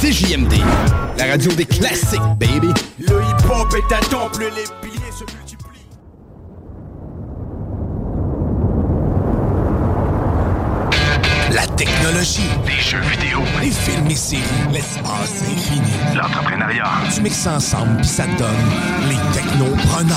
CJMD, la radio des classiques, baby. Le hip-hop est un temple, les piliers se multiplient. La technologie, Des jeux vidéo, les films et séries, l'espace infini. l'entrepreneuriat. Tu mixes ça ensemble puis ça te donne les technopreneurs.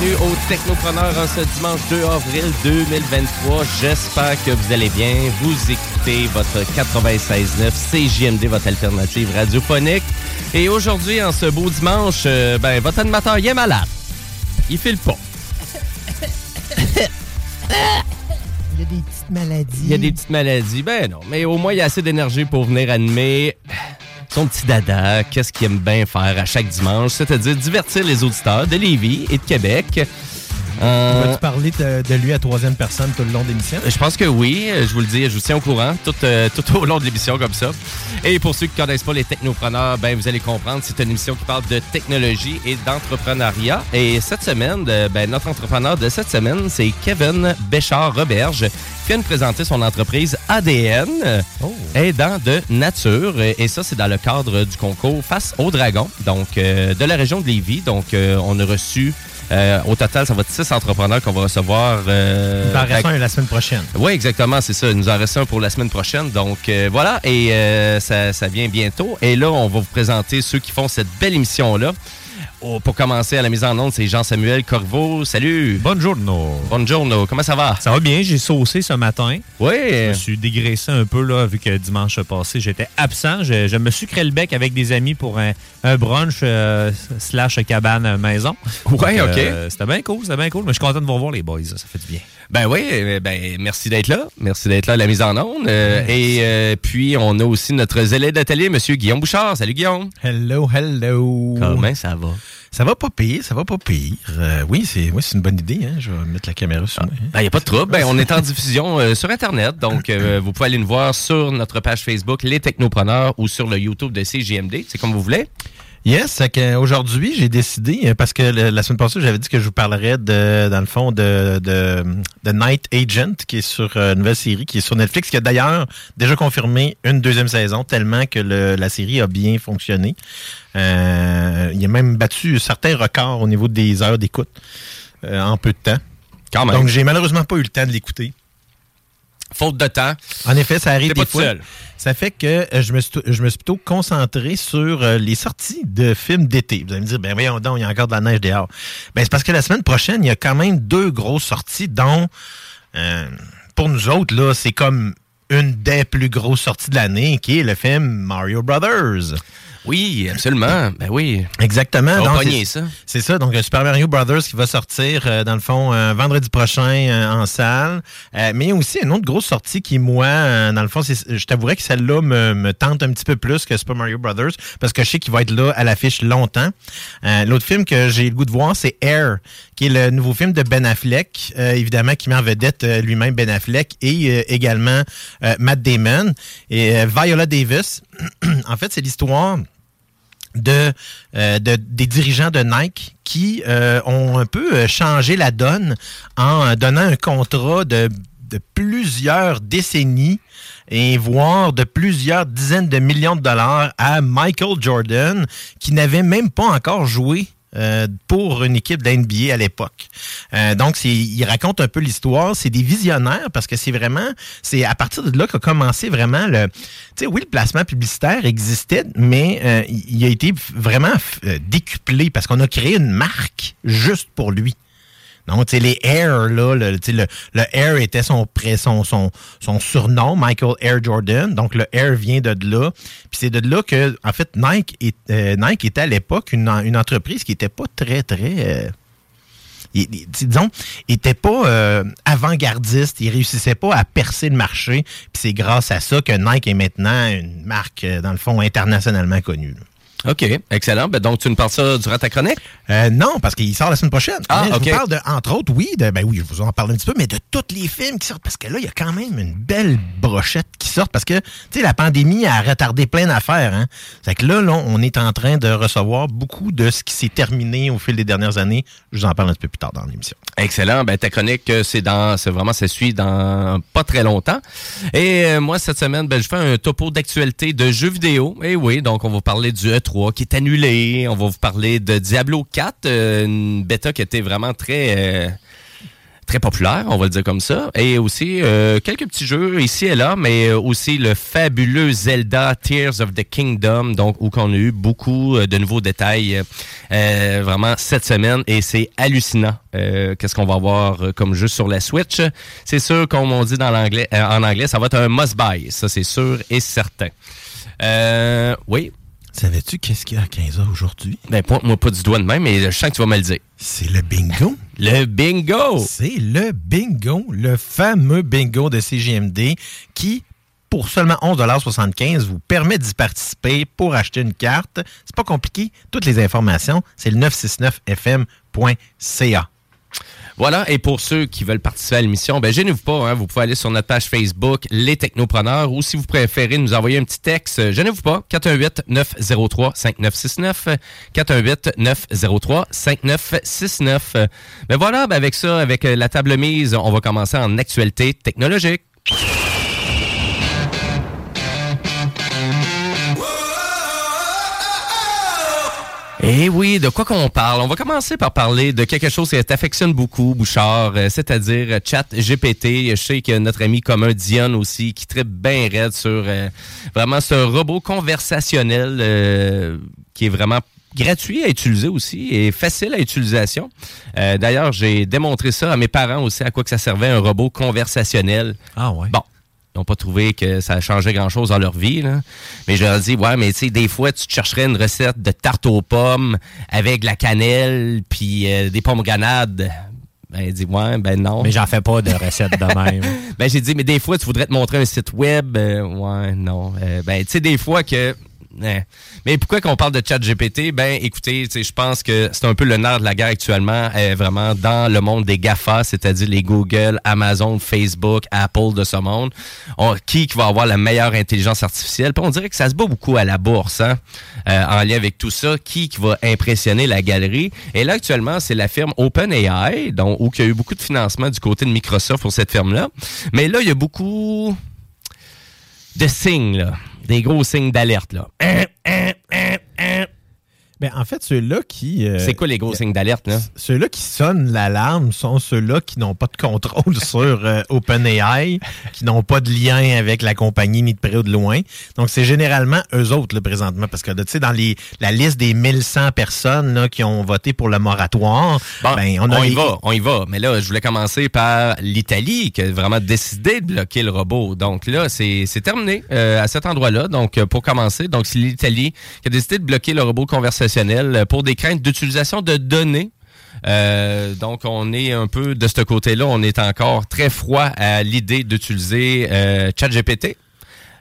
Bienvenue au Technopreneur en ce dimanche 2 avril 2023. J'espère que vous allez bien. Vous écoutez votre 96.9 CJMD, votre alternative radiophonique. Et aujourd'hui, en ce beau dimanche, euh, ben, votre animateur, il est malade. Il file pas. Il y a des petites maladies. Il y a des petites maladies. Ben non, mais au moins, il y a assez d'énergie pour venir animer son petit dada. Qu'est-ce qu'il aime bien faire à chaque dimanche? C'est-à-dire divertir les auditeurs de Lévis et de Québec. Euh, Vas-tu parler de, de lui à troisième personne tout le long de l'émission? Je pense que oui, je vous le dis, je vous tiens au courant tout, euh, tout au long de l'émission comme ça. Et pour ceux qui ne connaissent pas les technopreneurs, ben vous allez comprendre, c'est une émission qui parle de technologie et d'entrepreneuriat. Et cette semaine, euh, ben, notre entrepreneur de cette semaine, c'est Kevin Béchard-Roberge, qui vient de présenter son entreprise ADN, Oh. aidant de nature. Et ça, c'est dans le cadre du concours Face au Dragon, donc euh, de la région de Lévis. Donc, on a reçu... euh, au total, ça va être six entrepreneurs qu'on va recevoir. euh, Il en rester un la semaine prochaine. oui, exactement, c'est ça. Il nous en reste un pour la semaine prochaine. Donc euh, voilà, et euh, ça, ça vient bientôt. Et là, on va vous présenter ceux qui font cette belle émission-là. Oh, pour commencer à la mise en onde, c'est Jean-Samuel Corveau. Salut! Buongiorno. Bonjour, comment ça va? Ça va bien, j'ai saucé ce matin. Oui! Je me suis dégraissé un peu, là, vu que dimanche passé, j'étais absent. Je, je me sucrais le bec avec des amis pour un, un brunch euh, slash cabane maison. Ouais, Donc, OK. euh, c'était bien cool, c'était bien cool. Mais je suis content de vous revoir, les boys. Ça fait du bien. Ben oui, euh, ben merci d'être là. Merci d'être là à la mise en onde. Euh, et euh, puis, on a aussi notre zélé d'atelier, M. Guillaume Bouchard. Salut, Guillaume! Hello, hello. Comment ça va? Ça va pas pire, ça va pas pire. Euh, oui, c'est oui, une bonne idée. Hein? Je vais mettre la caméra sur moi. hein. Il n'y a pas de trouble. Ben, on est en diffusion euh, sur Internet. Donc, euh, vous pouvez aller nous voir sur notre page Facebook, Les Technopreneurs, ou sur le YouTube de CGMD. C'est comme vous voulez. Yes, c'est que aujourd'hui, j'ai décidé, euh, parce que le- la semaine passée, j'avais dit que je vous parlerais de, dans le fond, de, de, de Night Agent, qui est sur euh, une nouvelle série, qui est sur Netflix, qui a d'ailleurs déjà confirmé une deuxième saison, tellement que le- la série a bien fonctionné. Euh, il a même battu certains records au niveau des heures d'écoute euh, en peu de temps. Quand même. Donc, j'ai malheureusement pas eu le temps de l'écouter. Faute de temps. En effet, ça arrive des pas tout fois. seul. Ça fait que euh, je me, suis, je me suis plutôt concentré sur euh, les sorties de films d'été. Vous allez me dire, ben voyons donc, il y a encore de la neige dehors. Ben c'est parce que la semaine prochaine, il y a quand même deux grosses sorties, dont euh, pour nous autres, là, c'est comme une des plus grosses sorties de l'année, qui est le film Mario Brothers. Oui, absolument. Ben oui. Exactement. Donc, c'est- ça. C'est ça. Donc, Super Mario Brothers qui va sortir, euh, dans le fond, euh, vendredi prochain euh, en salle. Mais il y a aussi une autre grosse sortie qui, moi, dans le fond, c'est- je t'avouerais que celle-là me, me tente un petit peu plus que Super Mario Brothers parce que je sais qu'il va être là à l'affiche longtemps. L'autre film que j'ai le goût de voir, c'est Air, qui est le nouveau film de Ben Affleck, évidemment, qui met en vedette lui-même Ben Affleck et également Matt Damon et Viola Davis. en fait, c'est l'histoire euh, de- des dirigeants de Nike qui euh, ont un peu euh, changé la donne en donnant un contrat de, de plusieurs décennies et voire de plusieurs dizaines de millions de dollars à Michael Jordan qui n'avait même pas encore joué euh, pour une équipe de NBA à l'époque. Euh, donc, il raconte un peu l'histoire. C'est des visionnaires parce que c'est vraiment, c'est à partir de là qu'a commencé vraiment le. Tu sais, oui, le placement publicitaire existait, mais euh, il a été vraiment décuplé parce qu'on a créé une marque juste pour lui. Donc, tu les Air, le, Air était son, surnom, Michael Air Jordan. Donc, le Air vient de là. Puis c'est de là que, en fait, Nike, euh, était à l'époque une, en- une entreprise qui était pas très, très... euh, disons, il était pas euh, avant-gardiste, il réussissait pas à percer le marché. Puis c'est grâce à ça que Nike est maintenant une marque, dans le fond, internationalement connue. OK, excellent. Ben, donc, tu nous parles ça durant ta chronique? Euh, non, parce qu'il sort la semaine prochaine. Ah, je ok. vous parle, de, entre autres, oui, de, ben oui, je vous en parle un petit peu, mais de tous les films qui sortent, parce que là, il y a quand même une belle brochette qui sort, parce que, tu sais, la pandémie a retardé plein d'affaires. Hein? C'est que là, là, on est en train de recevoir beaucoup de ce qui s'est terminé au fil des dernières années. Je vous en parle un petit peu plus tard dans l'émission. Excellent. Ben, ta chronique, euh, c'est dans, c'est vraiment, ça suit dans pas très longtemps. Et euh, moi, cette semaine, ben, je fais un topo d'actualité de jeux vidéo. Et oui, donc, on va parler du E3 qui est annulé. On va vous parler de Diablo 4, euh, une bêta qui était vraiment très... euh, très populaire, on va le dire comme ça. Et aussi euh, quelques petits jeux ici et là, mais aussi le fabuleux Zelda Tears of the Kingdom, donc où qu'on a eu beaucoup de nouveaux détails vraiment cette semaine et c'est hallucinant. Qu'est-ce qu'on va avoir comme jeu sur la Switch C'est sûr, comme on dit en anglais, ça va être un must buy. Ça, c'est sûr et certain. Oui. Savais-tu qu'est-ce qu'il y a à 15h aujourd'hui? Ben, pointe-moi pas du doigt de même, mais je sens que tu vas me le dire. C'est le bingo. Le bingo! C'est le bingo, le fameux bingo de CGMD qui, pour seulement 11,75 vous permet d'y participer pour acheter une carte. C'est pas compliqué. Toutes les informations, c'est le 969fm.ca. Voilà, et pour ceux qui veulent participer à l'émission, ben gênez-vous pas, hein, vous pouvez aller sur notre page Facebook, Les Technopreneurs, ou si vous préférez nous envoyer un petit texte, euh, gênez-vous pas, 418-903-5969, 418-903-5969. Ben voilà, ben avec ça, avec euh, la table mise, on va commencer en actualité technologique. Eh oui, de quoi qu'on parle? On va commencer par parler de quelque chose qui t'affectionne beaucoup, Bouchard, euh, c'est-à-dire euh, Chat GPT. Je sais que notre ami commun Dion aussi, qui tripe bien raide sur euh, vraiment ce robot conversationnel euh, qui est vraiment gratuit à utiliser aussi et facile à utilisation. Euh, D'ailleurs, j'ai démontré ça à mes parents aussi, à quoi que ça servait un robot conversationnel. Ah ouais. Bon, n'ont pas trouvé que ça changeait grand-chose dans leur vie. Là. Mais je leur ai dit, ouais, mais tu sais, des fois, tu te chercherais une recette de tarte aux pommes avec de la cannelle puis euh, des pommes grenades. Ben, il dit, ouais, ben non. Mais j'en fais pas de recette de même. ben, j'ai dit, mais des fois, tu voudrais te montrer un site web. Euh, ouais, non. Euh, ben, tu sais, des fois que eh. Mais pourquoi qu'on parle de chat GPT? Ben, écoutez, je pense que c'est un peu le nerf de la guerre actuellement, euh, vraiment dans le monde des GAFA, c'est-à-dire les Google, Amazon, Facebook, Apple de ce monde. On- qui, qui va avoir la meilleure intelligence artificielle? On dirait que ça se bat beaucoup à la bourse, hein, euh, en lien avec tout ça. Qui, qui va impressionner la galerie? Et là, actuellement, c'est la firme OpenAI, donc, où il y a eu beaucoup de financement du côté de Microsoft pour cette firme-là. Mais là, il y a beaucoup de signes, là. Des gros signes d'alerte, là. Hein, hein, hein. Ben, en fait, ceux-là qui. euh, C'est quoi les gros signes d'alerte, là? Ceux-là qui sonnent l'alarme sont ceux-là qui n'ont pas de contrôle sur euh, OpenAI, qui n'ont pas de lien avec la compagnie ni de près ou de loin. Donc, c'est généralement eux autres, là, présentement. Parce que, tu sais, dans les, la liste des 1100 personnes là, qui ont voté pour le moratoire, Bon, ben, on, y les- va, on y va. Mais là, je voulais commencer par l'Italie, qui a vraiment décidé de bloquer le robot. Donc là, c'est c'est terminé euh, à cet endroit-là. Donc, euh, pour commencer, donc c'est l'Italie qui a décidé de bloquer le robot conversationnel euh, pour des craintes d'utilisation de données. Euh, donc, on est un peu de ce côté-là, on est encore très froid à l'idée d'utiliser euh, ChatGPT.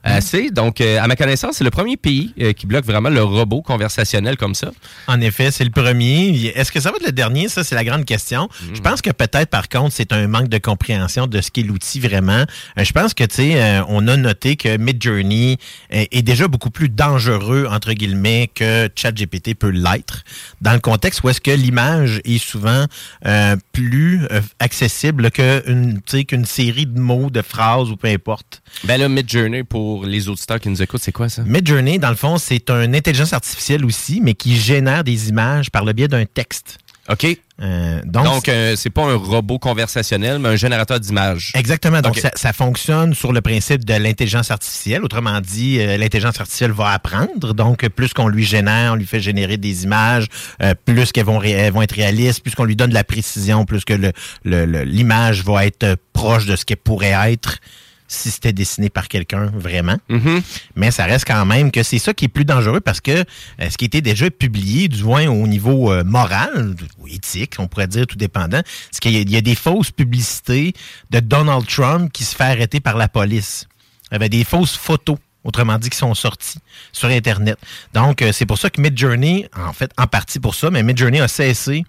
Assez. Donc, euh, à ma connaissance, c'est le premier pays euh, qui bloque vraiment le robot conversationnel comme ça. En effet, c'est le premier. Est-ce que ça va être le dernier? Ça, c'est la grande question. Mm. Je pense que peut-être, par contre, c'est un manque de compréhension de ce qu'est l'outil vraiment. Euh, je pense que, tu sais, euh, on a noté que Midjourney est, est déjà beaucoup plus dangereux, entre guillemets, que ChatGPT peut l'être, dans le contexte où est-ce que l'image est souvent euh, plus euh, accessible qu'une série de mots, de phrases ou peu importe. Ben là, Midjourney, pour les auditeurs qui nous écoutent, c'est quoi ça? Midjourney, dans le fond, c'est une intelligence artificielle aussi, mais qui génère des images par le biais d'un texte. OK. Euh, donc, euh, c'est pas un robot conversationnel, mais un générateur d'images. Exactement. Donc, ça, ça fonctionne sur le principe de l'intelligence artificielle. Autrement dit, euh, l'intelligence artificielle va apprendre. Donc, euh, plus qu'on lui génère, on lui fait générer des images, euh, plus qu'elles vont, elles vont être réalistes, plus qu'on lui donne de la précision, plus que le- le- le- l'image va être euh, proche de ce qu'elle pourrait être si c'était dessiné par quelqu'un vraiment. Mhm. Mais ça reste quand même que c'est ça qui est plus dangereux parce que euh, ce qui était déjà publié, du moins au niveau euh, moral ou éthique, on pourrait dire tout dépendant, c'est qu'il y, a- il y a des fausses publicités de Donald Trump qui se fait arrêter par la police. Il y avait des fausses photos. Autrement dit, qui sont sorties sur Internet. Donc, euh, c'est pour ça que Midjourney, en fait, en partie pour ça, mais Midjourney a cessé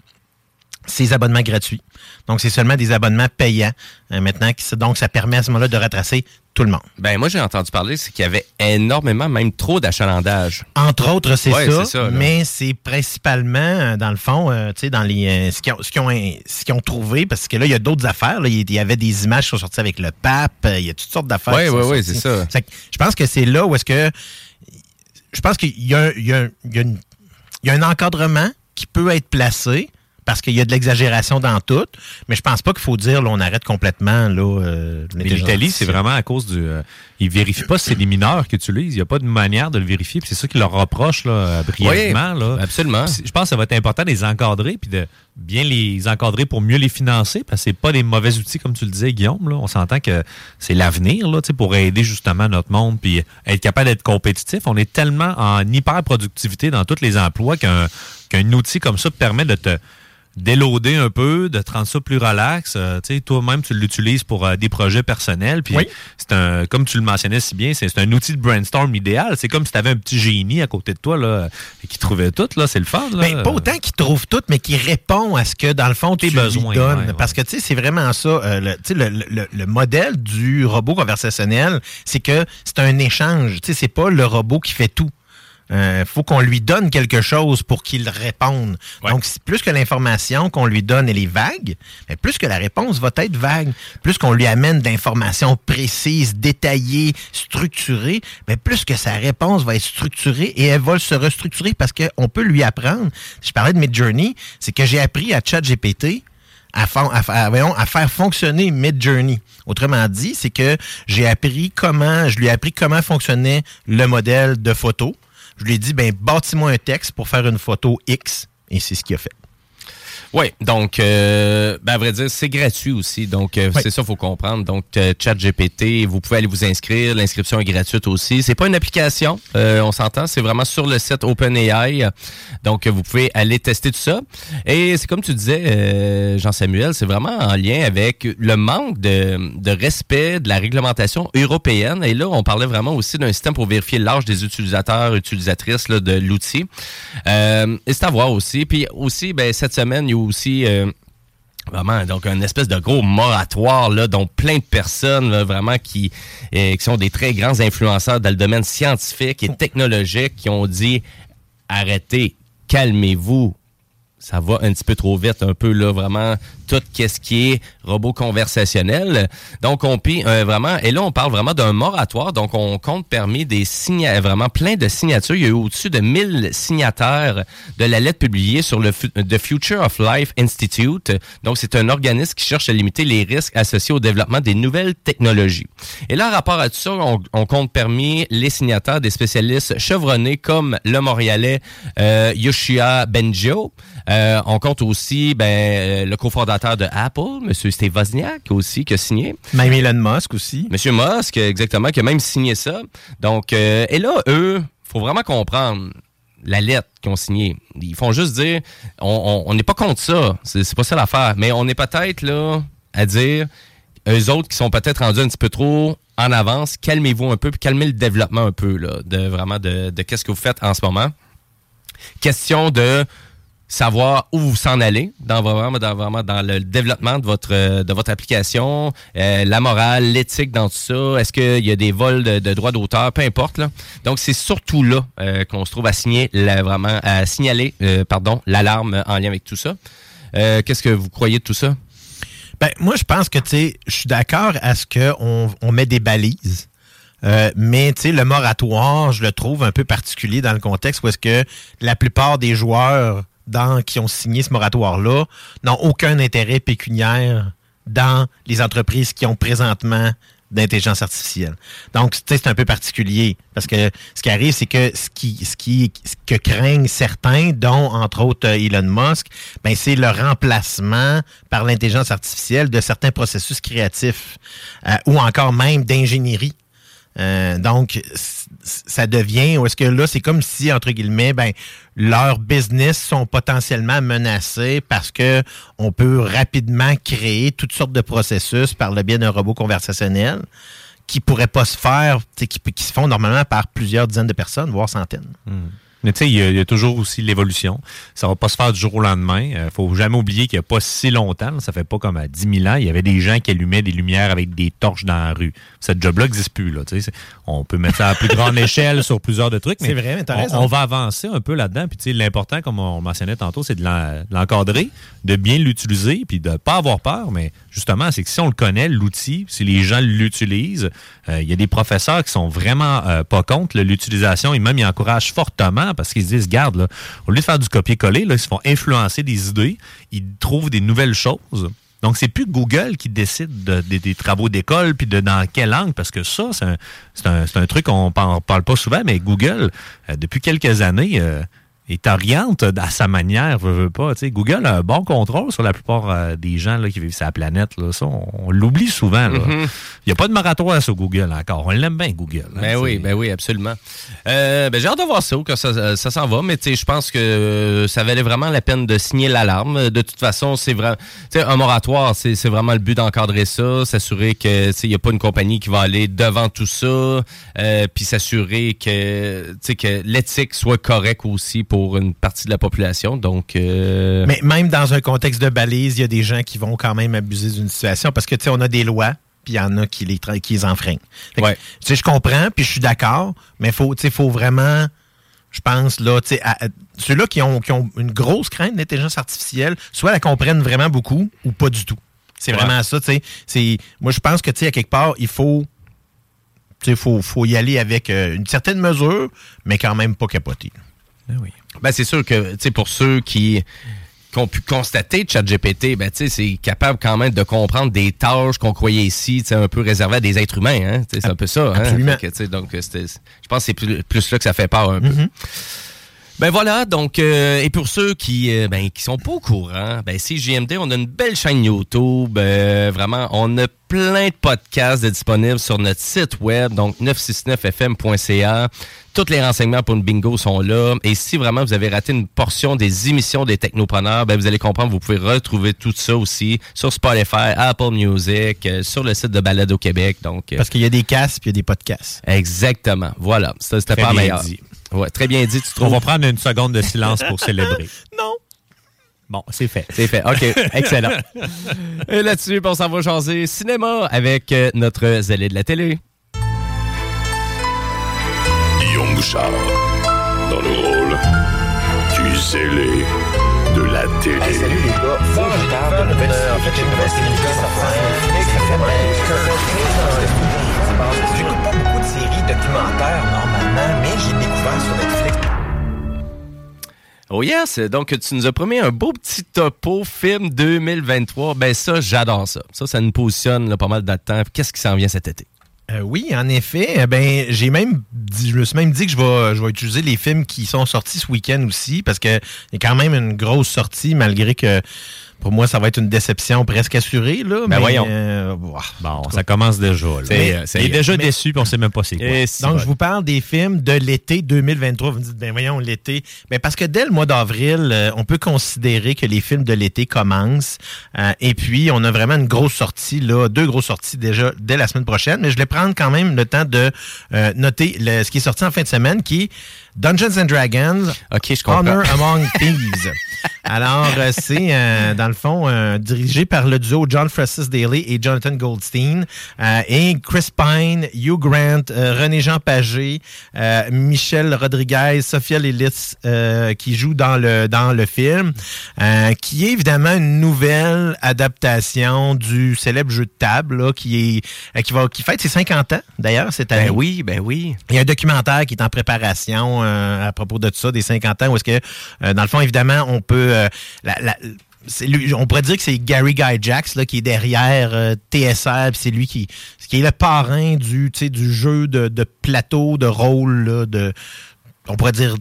ses abonnements gratuits. Donc, c'est seulement des abonnements payants euh, maintenant. qui- Donc, ça permet à ce moment-là de retracer tout le monde. Ben, moi, j'ai entendu parler, c'est qu'il y avait énormément, même trop d'achalandage. Entre autres, c'est Ouais, ça, mais c'est principalement, euh, dans le fond, euh, tu sais, dans les euh, ce qu'ils ont, qu'ils ont, qu'ils ont trouvé, parce que là, il y a d'autres affaires. là. Il y- avait des images qui sont sorties avec le pape, il y a toutes sortes d'affaires. Ouais, ouais, sorties. c'est ça. Je pense que c'est là où est-ce que... Je pense qu'il y y y y a un encadrement qui peut être placé parce qu'il y a de l'exagération dans tout, mais je pense pas qu'il faut dire, là, on arrête complètement, là, euh, Mais l'Italie, c'est vraiment à cause du. euh, ils vérifient pas si c'est des mineurs qui utilisent. Il n'y a pas de manière de le vérifier. puis C'est ça qu'ils leur reprochent là, brièvement. là. absolument. Je pense que ça va être important de les encadrer puis de bien les encadrer pour mieux les financer parce que c'est pas des mauvais outils comme tu le disais Guillaume. Là. On s'entend que c'est l'avenir là, tu sais, pour aider justement notre monde puis être capable d'être compétitif. On est tellement en hyper productivité dans tous les emplois qu'un qu'un outil comme ça permet de te déloader un peu, de te rendre ça plus relax. Euh, tu sais, toi-même, tu l'utilises pour euh, des projets personnels. Puis Oui. c'est un, comme tu le mentionnais si bien, c'est un outil de brainstorm idéal. C'est comme si tu avais un petit génie à côté de toi là, qui trouvait tout. Là, c'est le fun. Là. Ben, pas autant qu'il trouve tout, mais qui répond à ce que, dans le fond, tu Tes besoins, donnes. ouais, ouais. Parce que, tu sais, c'est vraiment ça. euh, le, tu sais, le, le- le modèle du robot conversationnel, c'est que c'est un échange. Tu sais, c'est pas le robot qui fait tout. Il faut qu'on lui donne quelque chose pour qu'il réponde. Donc, plus que l'information qu'on lui donne, elle est vague, mais plus que la réponse va être vague, plus qu'on lui amène d'informations précises, détaillées, structurées, mais plus que sa réponse va être structurée et elle va se restructurer parce qu'on peut lui apprendre. Je parlais de Midjourney, c'est que j'ai appris à ChatGPT à, voyons, à faire fonctionner Midjourney. Autrement dit, c'est que j'ai appris comment, je lui ai appris comment fonctionnait le modèle de photo. Je lui ai dit, ben, bâtis-moi un texte pour faire une photo X, et c'est ce qu'il a fait. Oui, donc, euh, ben, à vrai dire, c'est gratuit aussi. Donc, euh, Oui. c'est ça, faut comprendre. Donc, euh, ChatGPT, vous pouvez aller vous inscrire. L'inscription est gratuite aussi. C'est pas une application, euh, on s'entend. C'est vraiment sur le site OpenAI. Donc, vous pouvez aller tester tout ça. Et c'est comme tu disais, euh, Jean-Samuel, c'est vraiment en lien avec le manque de, de respect de la réglementation européenne. Et là, on parlait vraiment aussi d'un système pour vérifier l'âge des utilisateurs, utilisatrices là, de l'outil. Euh, et c'est à voir aussi. Puis aussi, ben, cette semaine, il y a aussi... euh, Vraiment, donc un espèce de gros moratoire là, dont plein de personnes vraiment qui, euh, qui sont des très grands influenceurs dans le domaine scientifique et technologique qui ont dit arrêtez, calmez-vous, ça va un petit peu trop vite, un peu là, vraiment tout ce qui est robot conversationnel. Donc on pie euh, vraiment, et là on parle vraiment d'un moratoire. Donc on compte permis des signa vraiment plein de signatures. Il y a eu au-dessus de 1000 signataires de la lettre publiée sur le The Future of Life Institute. Donc c'est un organisme qui cherche à limiter les risques associés au développement des nouvelles technologies. Et là, en rapport à tout ça, on, on compte permis les signataires des spécialistes chevronnés comme le Montréalais euh, Yoshia Benjo. Euh, on compte aussi ben, le cofondateur de Apple, M. Steve Wozniak aussi, qui a signé. Même Elon Musk aussi. Monsieur Musk, exactement, qui a même signé ça. Donc, euh, et là, eux, faut vraiment comprendre la lettre qu'ils ont signée. Ils font juste dire, on- n'est pas contre ça, c'est c'est pas ça l'affaire, mais on est peut-être là à dire, eux autres qui sont peut-être rendus un petit peu trop en avance, calmez-vous un peu, puis calmez le développement un peu là, de vraiment de, de qu'est-ce que vous faites en ce moment. Question de savoir où vous s'en allez dans vraiment dans, vraiment dans le développement de votre euh, de votre application, euh, la morale, l'éthique dans tout ça. Est-ce qu'il y a des vols de, de droits d'auteur, peu importe là. Donc c'est surtout là euh, qu'on se trouve à signer la- vraiment à signaler euh, pardon l'alarme en lien avec tout ça. Euh, Qu'est-ce que vous croyez de tout ça? Ben, moi, je pense que, tu sais, je suis d'accord à ce qu'on on met des balises. Euh, mais, tu sais, le moratoire, je le trouve un peu particulier dans le contexte où est-ce que la plupart des joueurs dans, qui ont signé ce moratoire-là n'ont aucun intérêt pécuniaire dans les entreprises qui ont présentement d'intelligence artificielle. Donc, c'est un peu particulier parce que ce qui arrive, c'est que ce qui, ce qui, ce que craignent certains, dont entre autres euh, Elon Musk, ben c'est le remplacement par l'intelligence artificielle de certains processus créatifs euh, ou encore même d'ingénierie. Euh, donc, ça devient, ou est-ce que là, c'est comme si, entre guillemets, ben, leurs business sont potentiellement menacés parce que on peut rapidement créer toutes sortes de processus par le biais d'un robot conversationnel qui pourraient pas se faire, qui, qui se font normalement par plusieurs dizaines de personnes, voire centaines. Mais tu sais, il y, a- il y a toujours aussi l'évolution. Ça va pas se faire du jour au lendemain. Il faut jamais oublier qu'il n'y a pas si longtemps, là, ça fait pas comme à 10 000 ans, il y avait des gens qui allumaient des lumières avec des torches dans la rue. Cette job-là n'existe plus. Là, tu sais. C'est- on peut mettre ça à plus grande échelle sur plusieurs de trucs, mais, vrai, mais on, raison. on va avancer un peu là-dedans. Puis tu sais, l'important, comme on mentionnait tantôt, c'est de l'en- de l'encadrer, de bien l'utiliser, puis de pas avoir peur. Mais justement, c'est que si on le connaît, l'outil, si les gens l'utilisent, euh, il y a des professeurs qui sont vraiment euh, pas contre l'utilisation et même ils encouragent fortement parce qu'ils se disent, garde, au lieu de faire du copier-coller, ils se font influencer des idées, ils trouvent des nouvelles choses. Donc, c'est plus Google qui décide de- de- des travaux d'école puis de dans quelle langue, parce que ça, c'est un, truc qu'on parle, parle pas souvent, mais Google, euh, depuis quelques années, euh, est oriente à sa manière, veut, veut pas. Google a un bon contrôle sur la plupart euh, des gens là, qui vivent sur la planète. Là. Ça, on, on l'oublie souvent. là. Il n'y a pas de moratoire sur Google encore. On l'aime bien, Google. hein, Ben oui, ben oui, absolument. Euh, ben j'ai hâte de voir ça, que ça, ça s'en va, mais je pense que euh, ça valait vraiment la peine de signer l'alarme. De toute façon, c'est vraiment, un moratoire, c'est vraiment le but d'encadrer ça, s'assurer que, il n'y a pas une compagnie qui va aller devant tout ça, euh, puis s'assurer que, que l'éthique soit correcte aussi pour une partie de la population. Donc, euh, Mais même dans un contexte de balise, il y a des gens qui vont quand même abuser d'une situation parce que, tu sais, on a des lois, puis il y en a qui les, qui les enfreignent. Ouais. Tu sais, je comprends, puis je suis d'accord, mais faut, tu sais, faut vraiment, je pense, là, tu sais, ceux-là qui ont, qui ont une grosse crainte d'intelligence artificielle, soit la comprennent vraiment beaucoup ou pas du tout. C'est Ouais. vraiment ça, tu sais. C'est- Moi, je pense que, tu sais, à quelque part, il faut, tu sais, faut, faut y aller avec euh, une certaine mesure, mais quand même pas capoter. Ben, c'est sûr que, tu sais, pour ceux qui, qui ont pu constater ChatGPT, ben, tu sais, c'est capable quand même de comprendre des tâches qu'on croyait ici, tu sais, un peu réservées à des êtres humains, hein. C'est un peu ça, hein. Absolument. Que, donc, je pense que c'est plus, plus là que ça fait peur un peu. Ben voilà, donc, euh, et pour ceux qui euh, ben, qui sont pas au courant, ben c'est JMD, on a une belle chaîne YouTube, euh, vraiment, on a plein de podcasts de disponibles sur notre site web, donc 969fm.ca. Tous les renseignements pour une bingo sont là. Et si vraiment vous avez raté une portion des émissions des technopreneurs, ben vous allez comprendre, vous pouvez retrouver tout ça aussi sur Spotify, Apple Music, euh, sur le site de Balade au Québec. Donc, euh, Parce qu'il y a des casques puis il y a des podcasts. exactement. Voilà, ça c'était Très pas bien meilleur. dit. Ouais, très bien dit, tu On trouves. va prendre une seconde de silence pour célébrer. Non. Bon, c'est fait. C'est fait. OK. Excellent. Et là-dessus, on s'en va jaser cinéma avec euh, notre zélé de la télé. Guillaume Bouchard, dans le rôle du zélé de la télé. Salut les gars, faut que je parle de nouvelle série. En fait, une nouvelle série qui. J'écoute pas beaucoup de séries documentaires mais j'ai découvert sur Netflix. Oh yes! Donc, tu nous as promis un beau petit topo film 2023. Ben ça, j'adore ça. Ça, ça nous positionne là, pas mal de temps. Qu'est-ce qui s'en vient cet été? Euh, oui, en effet. Euh, Ben, j'ai même dit, je me suis même dit que je vais, je vais utiliser les films qui sont sortis ce week-end aussi, parce que il y a quand même une grosse sortie, malgré que pour moi, ça va être une déception presque assurée. Là, Ben mais, voyons. euh. Bon, ça commence déjà. Là. Mais- il est déjà mais- déçu puis on sait même pas c'est quoi. Si Donc, bon. je vous parle des films de l'été 2023. Vous me dites, ben voyons, l'été. Ben, parce que dès le mois d'avril, euh, on peut considérer que les films de l'été commencent. Euh, et puis, on a vraiment une grosse sortie, là, deux grosses sorties déjà dès la semaine prochaine. Mais je vais prendre quand même le temps de euh, noter le- ce qui est sorti en fin de semaine, qui est Dungeons and Dragons, OK, je comprends. Honor Among Thieves. Alors, euh, c'est, euh, dans le fond, euh, dirigé par le duo John Francis Daly et Jonathan Goldstein. Euh, et Chris Pine, Hugh Grant, euh, René-Jean Pagé, Michel Rodriguez, Sophia Lillis, qui jouent dans le, dans le film, qui est évidemment une nouvelle adaptation du célèbre jeu de table, là, qui, est, qui, va, qui fête ses 50 ans, d'ailleurs, cette année. Ben oui, ben oui. Il y a un documentaire qui est en préparation euh, à propos de ça, des 50 ans, où est-ce que, euh, dans le fond, évidemment, on peut... euh, on pourrait dire que c'est Gary Guy Jacks là, qui est derrière euh, TSR, c'est lui qui, est le parrain du, du jeu de, plateau, de rôle, de, on pourrait dire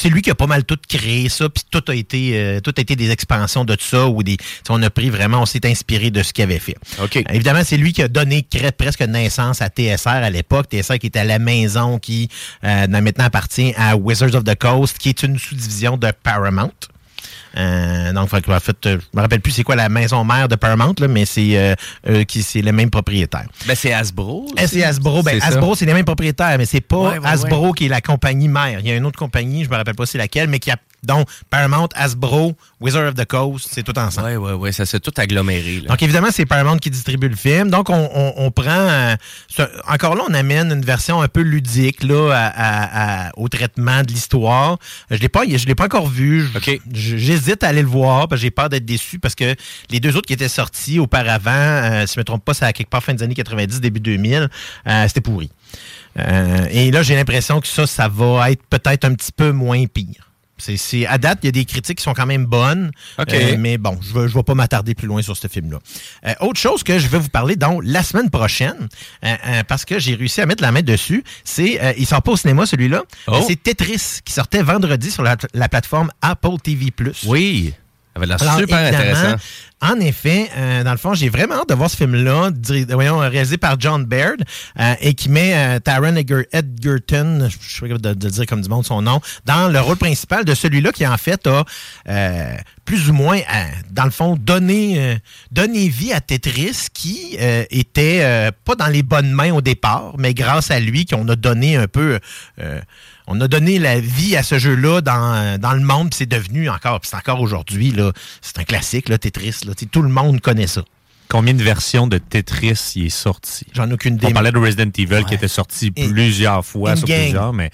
c'est lui qui a pas mal tout créé ça, puis tout a été euh, tout a été des expansions de ça ou des on a pris vraiment on s'est inspiré de ce qu'il avait fait. OK. Euh, Évidemment, c'est lui qui a donné presque naissance à TSR à l'époque. TSR qui était à la maison qui euh, maintenant appartient à Wizards of the Coast, qui est une sous-division de Paramount. Euh, donc, fait en fait, euh, je me rappelle plus c'est quoi la maison mère de Paramount, là, mais c'est euh, euh, qui c'est le même propriétaire. Ben c'est Hasbro. Eh, C'est Hasbro. Ben. Hasbro, c'est les mêmes propriétaires, mais c'est pas Ouais, ouais, Hasbro qui est la compagnie mère. Il y a une autre compagnie, je me rappelle pas c'est laquelle, mais qui a donc Paramount, Hasbro, Wizard of the Coast, c'est tout ensemble. Ouais, ouais, ouais, ça s'est tout aggloméré. Là. Donc, évidemment, c'est Paramount qui distribue le film. Donc, on, on- on prend... euh, ce- encore là, on amène une version un peu ludique là, à- à- à- au traitement de l'histoire. Je l'ai pas, je l'ai pas encore vu. Je- OK. je- J'hésite à aller le voir parce que j'ai peur d'être déçu parce que les deux autres qui étaient sortis auparavant, euh, si je me trompe pas, c'est à quelque part fin des années 90, début 2000, euh, c'était pourri. Euh, et là, j'ai l'impression que ça, ça va être peut-être un petit peu moins pire. C'est, à date, il y a des critiques qui sont quand même bonnes. Euh, mais bon, je ne vais pas m'attarder plus loin sur ce film-là. Euh, autre chose que je vais vous parler donc la semaine prochaine, euh, parce que j'ai réussi à mettre la main dessus, c'est, il sort pas au cinéma celui-là, Oh. c'est Tetris qui sortait vendredi sur la, la plateforme Apple TV+. Oui. Ça avait l'air Alors, super intéressant. En effet, euh, dans le fond, j'ai vraiment hâte de voir ce film-là, voyons, réalisé par John Baird, euh, et qui met euh, Edgerton, je suis pas capable de, dire comme du monde son nom, dans le rôle principal de celui-là qui, en fait, a euh, plus ou moins, euh, dans le fond, donné, donné vie à Tetris, qui était pas dans les bonnes mains au départ, mais grâce à lui, qu'on a donné un peu... on a donné la vie à ce jeu-là dans, dans le monde, puis c'est devenu encore, puis c'est encore aujourd'hui, là, c'est un classique, là, Tetris. Là, tout le monde connaît ça. Combien de versions de Tetris il est sorti? J'en ai aucune idée. On parlait de Resident Evil Ouais. qui était sorti plusieurs fois sur plusieurs, mais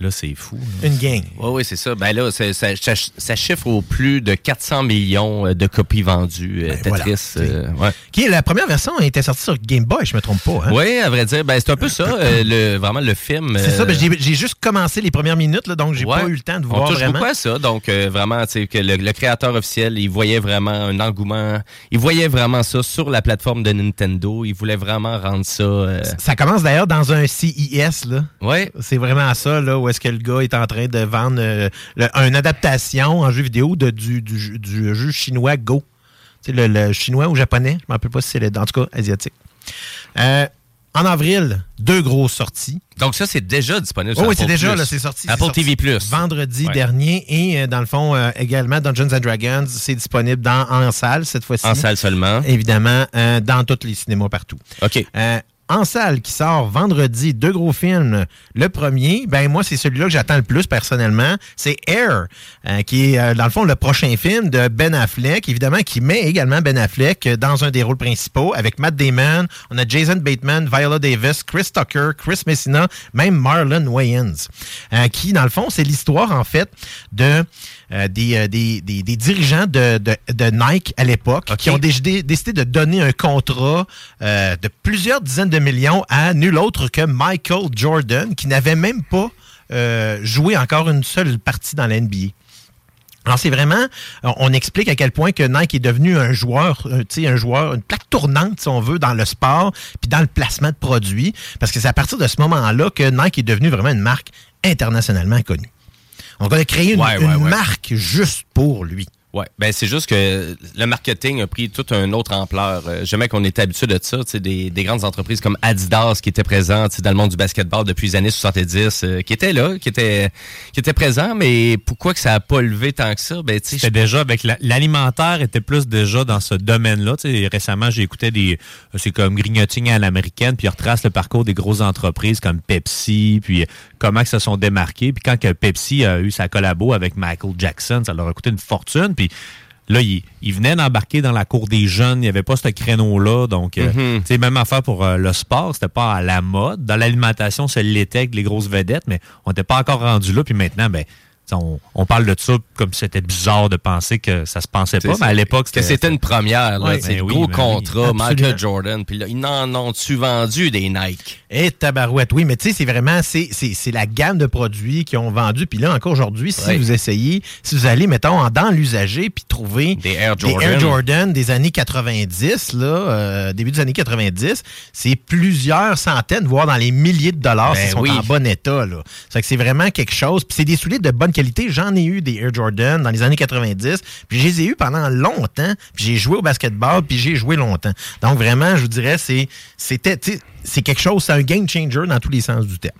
là, c'est fou. là. Une gang. Oui, oui, c'est ça. Ben là, ça, ça, ça chiffre au plus de 400 millions euh, de copies vendues, euh, Ben Tetris. voilà. euh, ouais. Qui est, la première version était sortie sur Game Boy, je me trompe pas. Hein? Oui, à vrai dire, ben, c'est un peu ça, euh, le, vraiment le film. C'est ça, ben, j'ai juste commencé les premières minutes, là, donc j'ai Ouais. pas eu le temps de On voir touche vraiment. beaucoup à ça, donc euh, vraiment, tu sais, que le, le créateur officiel, il voyait vraiment un engouement, il voyait vraiment ça sur la plateforme de Nintendo, il voulait vraiment rendre ça... euh, Ça commence d'ailleurs dans un CES, là. ouais, C'est vraiment ça, là, où où est-ce que le gars est en train de vendre euh, le- une adaptation en jeu vidéo de, du, du jeu- du jeu chinois Go. Tu sais, le, le chinois ou japonais, je ne me rappelle pas si c'est le- en tout cas asiatique. Euh, en avril, deux grosses sorties. Donc ça, c'est déjà disponible Oh sur oui, c'est déjà, là, c'est sorti. Apple sorti TV Plus. Vendredi Ouais. dernier. Et euh, dans le fond, euh, également, Dungeons and Dragons, c'est disponible dans, en salle cette fois-ci. En salle seulement. Évidemment, euh, dans tous les cinémas partout. OK. En salle qui sort vendredi, deux gros films. Le premier, ben moi, c'est celui-là que j'attends le plus personnellement. C'est Air, euh, qui est euh, dans le fond le prochain film de Ben Affleck, évidemment, qui met également Ben Affleck euh, dans un des rôles principaux avec Matt Damon. On a Jason Bateman, Viola Davis, Chris Tucker, Chris Messina, même Marlon Wayans, qui, dans le fond, c'est l'histoire, en fait, de euh, des, euh, des, des- des dirigeants de, de- de Nike à l'époque qui ont décidé, décidé de donner un contrat euh, de plusieurs dizaines de millions à nul autre que Michael Jordan, qui n'avait même pas euh, joué encore une seule partie dans la NBA. Alors c'est vraiment, on explique à quel point que Nike est devenu un joueur, tu sais, un joueur, une plaque tournante si on veut dans le sport, puis dans le placement de produits, parce que c'est à partir de ce moment-là que Nike est devenu vraiment une marque internationalement connue. On a créé une, Ouais, ouais, une ouais. marque juste pour lui. Ouais, ben c'est juste que le marketing a pris toute une autre ampleur. Euh, Jamais qu'on était habitué de ça, tu sais, des, des grandes entreprises comme Adidas qui étaient présentes tu sais, dans le monde du basketball depuis les années 70, euh, qui étaient là, qui étaient qui étaient présents, mais pourquoi que ça a pas levé tant que ça? Ben tu sais, C'était déjà avec la- l'alimentaire était plus déjà dans ce domaine-là. Tu sais, récemment, j'ai écouté des c'est comme grignoting à l'américaine, puis ils retracent le parcours des grosses entreprises comme Pepsi, puis comment ils se sont démarqués. Puis quand que Pepsi a eu sa collabo avec Michael Jackson, ça leur a coûté une fortune. Puis là, ils il venaient d'embarquer dans la cour des jeunes. Il n'y avait pas ce créneau-là. Donc, euh, tu sais, même affaire pour euh, le sport, c'était pas à la mode. Dans l'alimentation, c'est l'était avec les grosses vedettes, mais on n'était pas encore rendu là. Puis maintenant, ben, on, on parle de ça comme si c'était bizarre de penser que ça se pensait pas. Mais à l'époque, que c'était une première. là, Ouais. c'est Ben oui, gros ben contrat, oui. Michael. Jordan. Puis là, ils n'en ont-tu vendu des Nike? Et tabarouette, oui, mais tu sais, c'est vraiment, c'est, la gamme de produits qui ont vendu. Puis là, encore aujourd'hui, si Ouais. vous essayez, si vous allez, mettons, en- dans l'usager, puis trouver Des Air des Jordan. Air Jordan des années 90, là, euh, début des années 90, c'est plusieurs centaines, voire dans les milliers de dollars Ben sont en bon état. Là. Ça fait que c'est vraiment quelque chose. Puis c'est des souliers de bonne qualité. J'en ai eu des Air Jordan dans les années 90, puis je les ai eu pendant longtemps. Puis j'ai joué au basketball, puis j'ai joué longtemps. Donc vraiment, je vous dirais, c'est, c'était, c'est quelque chose, c'est un game changer dans tous les sens du terme.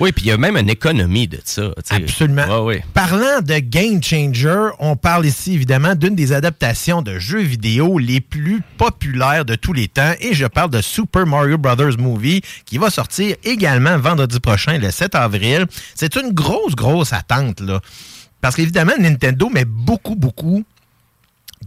Oui, puis il y a même une économie de ça. Absolument. Ouais, ouais. Parlant de Game Changer, on parle ici évidemment d'une des adaptations de jeux vidéo les plus populaires de tous les temps et je parle de Super Mario Bros. Movie qui va sortir également vendredi prochain, le 7 avril. C'est une grosse, grosse attente, là. Parce qu'évidemment, Nintendo met beaucoup, beaucoup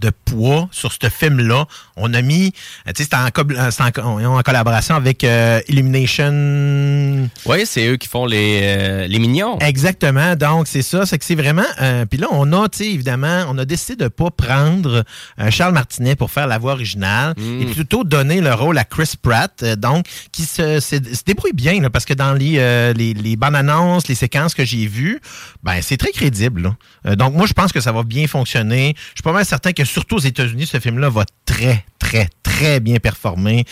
de poids sur ce film-là. On a mis, tu sais, c'est en, en, en collaboration avec euh, Illumination. Oui, c'est eux qui font les, euh, les mignons. Exactement. Donc, c'est ça. C'est que c'est vraiment. euh, Puis là, on a, tu sais, évidemment, on a décidé de ne pas prendre Charles Martinet pour faire la voix originale et plutôt donner le rôle à Chris Pratt, donc, qui se, se- se débrouille bien, là, parce que dans les, les, les bandes annonces, les séquences que j'ai vues, ben, c'est très crédible. là. Donc, moi, je pense que ça va bien fonctionner. Je suis pas mal certain que, surtout aux États-Unis, ce film-là va très, très, très bien performer.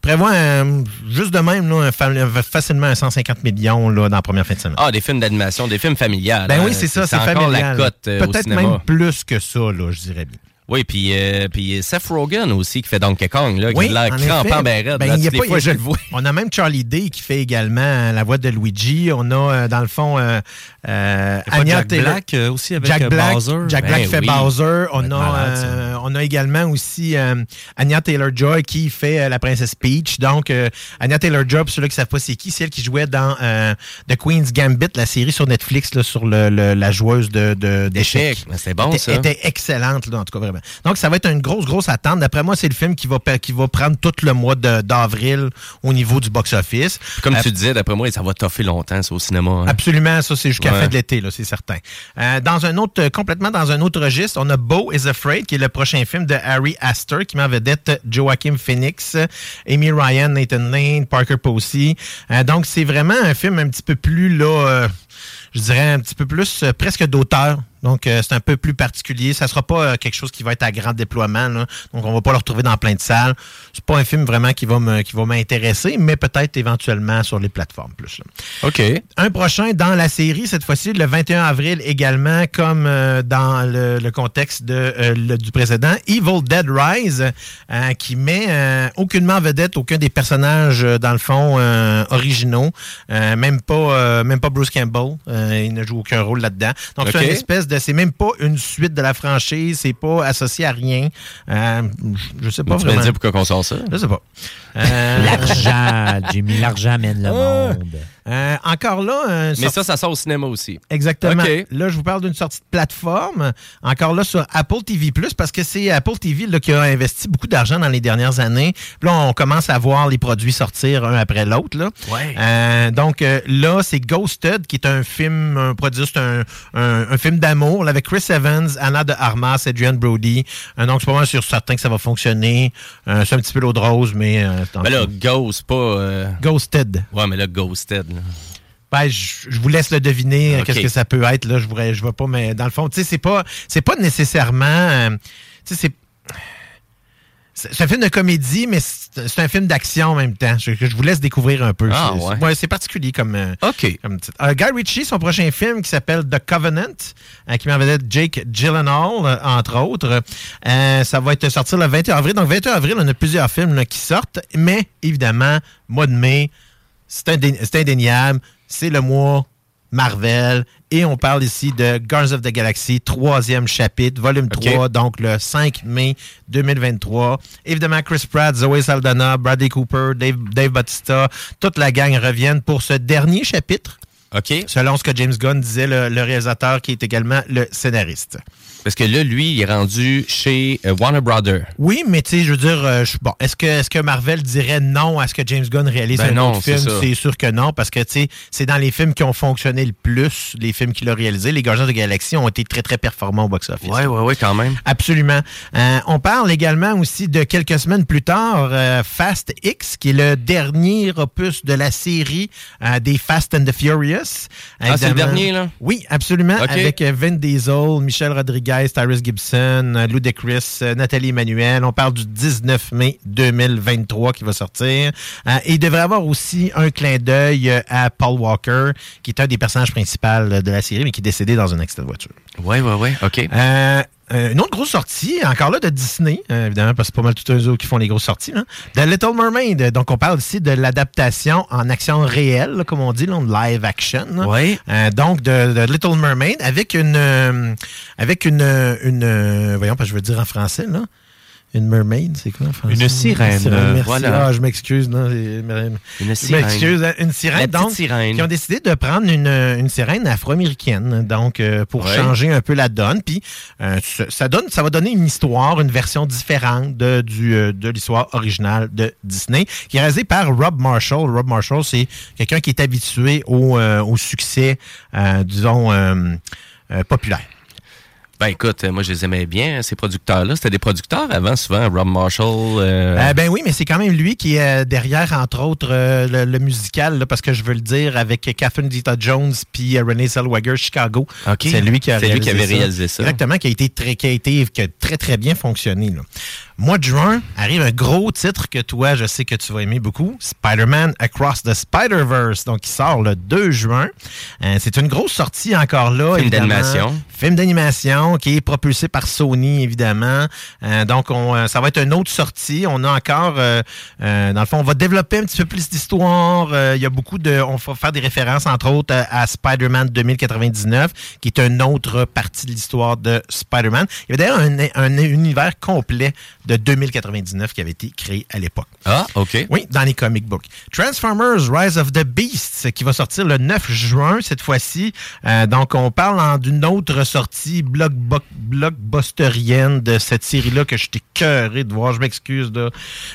Prévoit un- juste de même, là, un facilement un 150 millions là, dans la première fin de semaine. Ah, des films d'animation, des films familiales. Ben hein. oui, c'est ça, c'est familial. la cote euh, Peut-être même plus que ça, là, je dirais bien. Oui, puis euh, puis Seth Rogen aussi qui fait Donkey Kong, là, Oui, qui a en l'air crampant ben. Ben, il y a pas- fois, je le vois. On a même Charlie Day qui fait également euh, la voix de Luigi. On a, euh, dans le fond, euh, euh, Anya Jack Taylor- Black, euh, aussi avec, Jack euh, Black, Bowser? Jack Ben Black fait oui. Bowser. On a, malade, euh, on a également aussi euh, Anya Taylor-Joy qui fait euh, la princesse Peach. Donc, euh, Anya Taylor-Joy, pour ceux-là qui ne savent pas c'est qui, c'est elle qui jouait dans euh, The Queen's Gambit, la série sur Netflix là, sur le, le- la joueuse de, de- d'échecs. D'échecs. Ben, c'est bon, était, ça. était excellente, là, en tout cas, vraiment. Donc, ça va être une grosse, grosse attente. D'après moi, c'est le film qui va, pa- qui va prendre tout le mois d'avril au niveau du box-office. Comme Euh, tu disais, d'après moi, ça va toffer longtemps, ça, au cinéma. hein. Absolument, ça c'est jusqu'à la Ouais. fin de l'été, là, c'est certain. Euh, dans un autre, euh, complètement dans un autre registre, on a Beau is Afraid, qui est le prochain film de Harry Astor, qui met en vedette Joaquin Phoenix, Amy Ryan, Nathan Lane, Parker Posey. Euh, donc c'est vraiment un film un petit peu plus là. euh, je dirais un petit peu plus euh, presque d'auteur Donc, euh, c'est un peu plus particulier. Ça sera pas euh, quelque chose qui va être à grand déploiement. là. Donc, on va pas le retrouver dans plein de salles. C'est pas un film vraiment qui va me- qui va m'intéresser, mais peut-être éventuellement sur les plateformes plus. là. OK. Un prochain dans la série, cette fois-ci, le 21 avril également, comme euh, dans le, le contexte de, le- du précédent, Evil Dead Rise, qui met aucunement en vedette aucun des personnages, dans le fond, originaux. Même, pas, même pas Bruce Campbell. Il ne joue aucun rôle là-dedans. Donc, c'est une espèce de... C'est même pas une suite de la franchise. C'est pas associé à rien. Euh, je sais pas Tu vraiment. dire pourquoi qu'on sort ça? Je sais pas. Euh, L'argent, Jimmy, l'argent mène le monde. Euh, encore là... un Mais sorti- ça, ça sort au cinéma aussi. Exactement. Là, je vous parle d'une sortie de plateforme, encore là sur Apple TV+, parce que c'est Apple TV là, qui a investi beaucoup d'argent dans les dernières années. Puis là, on commence à voir les produits sortir un après l'autre. Ouais. Euh, donc euh, là, c'est Ghosted, qui est un film, un produit, c'est un, un- un film d'amour là, avec Chris Evans, Anna de Armas, Adrian Brody. Euh, donc, c'est pas mal sûr certain que ça va fonctionner. Euh, c'est un petit peu l'eau de rose, mais... euh, Ben là, Ghost, pas. euh, Ghosted. Ouais, mais là, Ghosted. Là. Ben, je, je vous laisse le deviner, euh, qu'est-ce que ça peut être. Là, je ne je vois pas, mais dans le fond, tu sais, c'est pas, c'est pas nécessairement. euh, tu sais, c'est. C'est un film de comédie, mais c'est un film d'action en même temps. Je, que je vous laisse découvrir un peu. Ah, C'est- ouais. particulier comme, euh, OK. comme titre. Euh, Guy Ritchie, son prochain film qui s'appelle The Covenant, euh, qui met en vedette Jake Gyllenhaal, euh, entre autres. Ça va être sorti le 21 avril. Donc, 21 avril, on a plusieurs films là, qui sortent, mais évidemment, mois de mai, c'est indé- c'est indéniable. C'est le mois Marvel. Et on parle ici de Guardians of the Galaxy, troisième chapitre, volume OK. 3, donc le 5 mai 2023. Évidemment, Chris Pratt, Zoe Saldana, Bradley Cooper, Dave, Dave Bautista, toute la gang reviennent pour ce dernier chapitre, OK. selon ce que James Gunn disait, le, le réalisateur qui est également le scénariste. Parce que là, lui, il est rendu chez euh, Warner Brothers. Oui, mais tu sais, je veux dire, euh, je- bon, est-ce que, est-ce que Marvel dirait non à ce que James Gunn réalise Ben un non, autre film? C'est sûr que non, parce que tu sais, c'est dans les films qui ont fonctionné le plus, les films qu'il a réalisés. Les Gardiens de la Galaxie ont été très, très performants au box-office. Ouais, ouais, ouais, quand même. Absolument. Euh, on parle également aussi de quelques semaines plus tard, Fast X, qui est le dernier opus de la série des Fast and the Furious. Ah, c'est le dernier, là? Oui, absolument. Avec Vin Diesel, Michel Rodriguez, Tyrese Gibson, euh, Ludacris, euh, Nathalie Emmanuel. On parle du 19 mai 2023 qui va sortir. Euh, et il devrait avoir aussi un clin d'œil à Paul Walker, qui est un des personnages principaux de la série, mais qui est décédé dans un accident de voiture. Ouais, ouais, ouais. OK. Euh, euh, une autre grosse sortie, encore là de Disney, euh, évidemment, parce que c'est pas mal tous eux autres qui font les grosses sorties. Là. The Little Mermaid. Donc, on parle ici de l'adaptation en action réelle, là, comme on dit, là, live action. Ouais. Euh, donc, de, de Little Mermaid avec une. avec une. une voyons, parce que je veux dire en français, là. Une mermaid, c'est quoi en français? Une sirène, euh, merci. voilà. Ah, je m'excuse. Non, c'est- Une je sirène. m'excuse, hein, une sirène. Donc, sirène. Qui ont décidé de prendre une, une sirène afro-américaine, donc euh, pour Ouais. changer un peu la donne. Puis euh, ça, donne, ça va donner une histoire, une version différente de, du, euh, de l'histoire originale de Disney, qui est réalisée par Rob Marshall. Rob Marshall, c'est quelqu'un qui est habitué au, euh, au succès, euh, disons, euh, euh, populaire. Ben écoute, euh, moi je les aimais bien, ces producteurs-là. C'était des producteurs avant, souvent, Rob Marshall. euh, Euh, ben oui, mais c'est quand même lui qui est euh, derrière, entre autres, euh, le, le musical, là, parce que je veux le dire, avec Catherine Zeta-Jones puis euh, Renee Zellweger, Chicago. OK. C'est lui qui a lui réalisé qui avait ça. réalisé ça. Exactement, qui a été très, qui a été, qui a très, très bien fonctionné. Là. Mois de juin, arrive un gros titre que toi, je sais que tu vas aimer beaucoup, Spider-Man Across the Spider-Verse, donc qui sort le 2 juin. Euh, c'est une grosse sortie encore là. Film d'animation. Film d'animation qui est propulsé par Sony, évidemment. Euh, donc, on, euh, ça va être une autre sortie. On a encore, euh, dans le fond, on va développer un petit peu plus d'histoire. Il y a beaucoup de... On va faire des références, entre autres, à, à Spider-Man 2099, qui est une autre partie de l'histoire de Spider-Man. Il y avait d'ailleurs un, un univers complet de 2099 qui avait été créé à l'époque. Ah, OK. Oui, dans les comic books. Transformers Rise of the Beasts, qui va sortir le 9 juin cette fois-ci. Euh, donc, on parle d'une autre sortie blockbu- blockbusterienne de cette série-là que je t'ai cœuré de voir. Je m'excuse, là.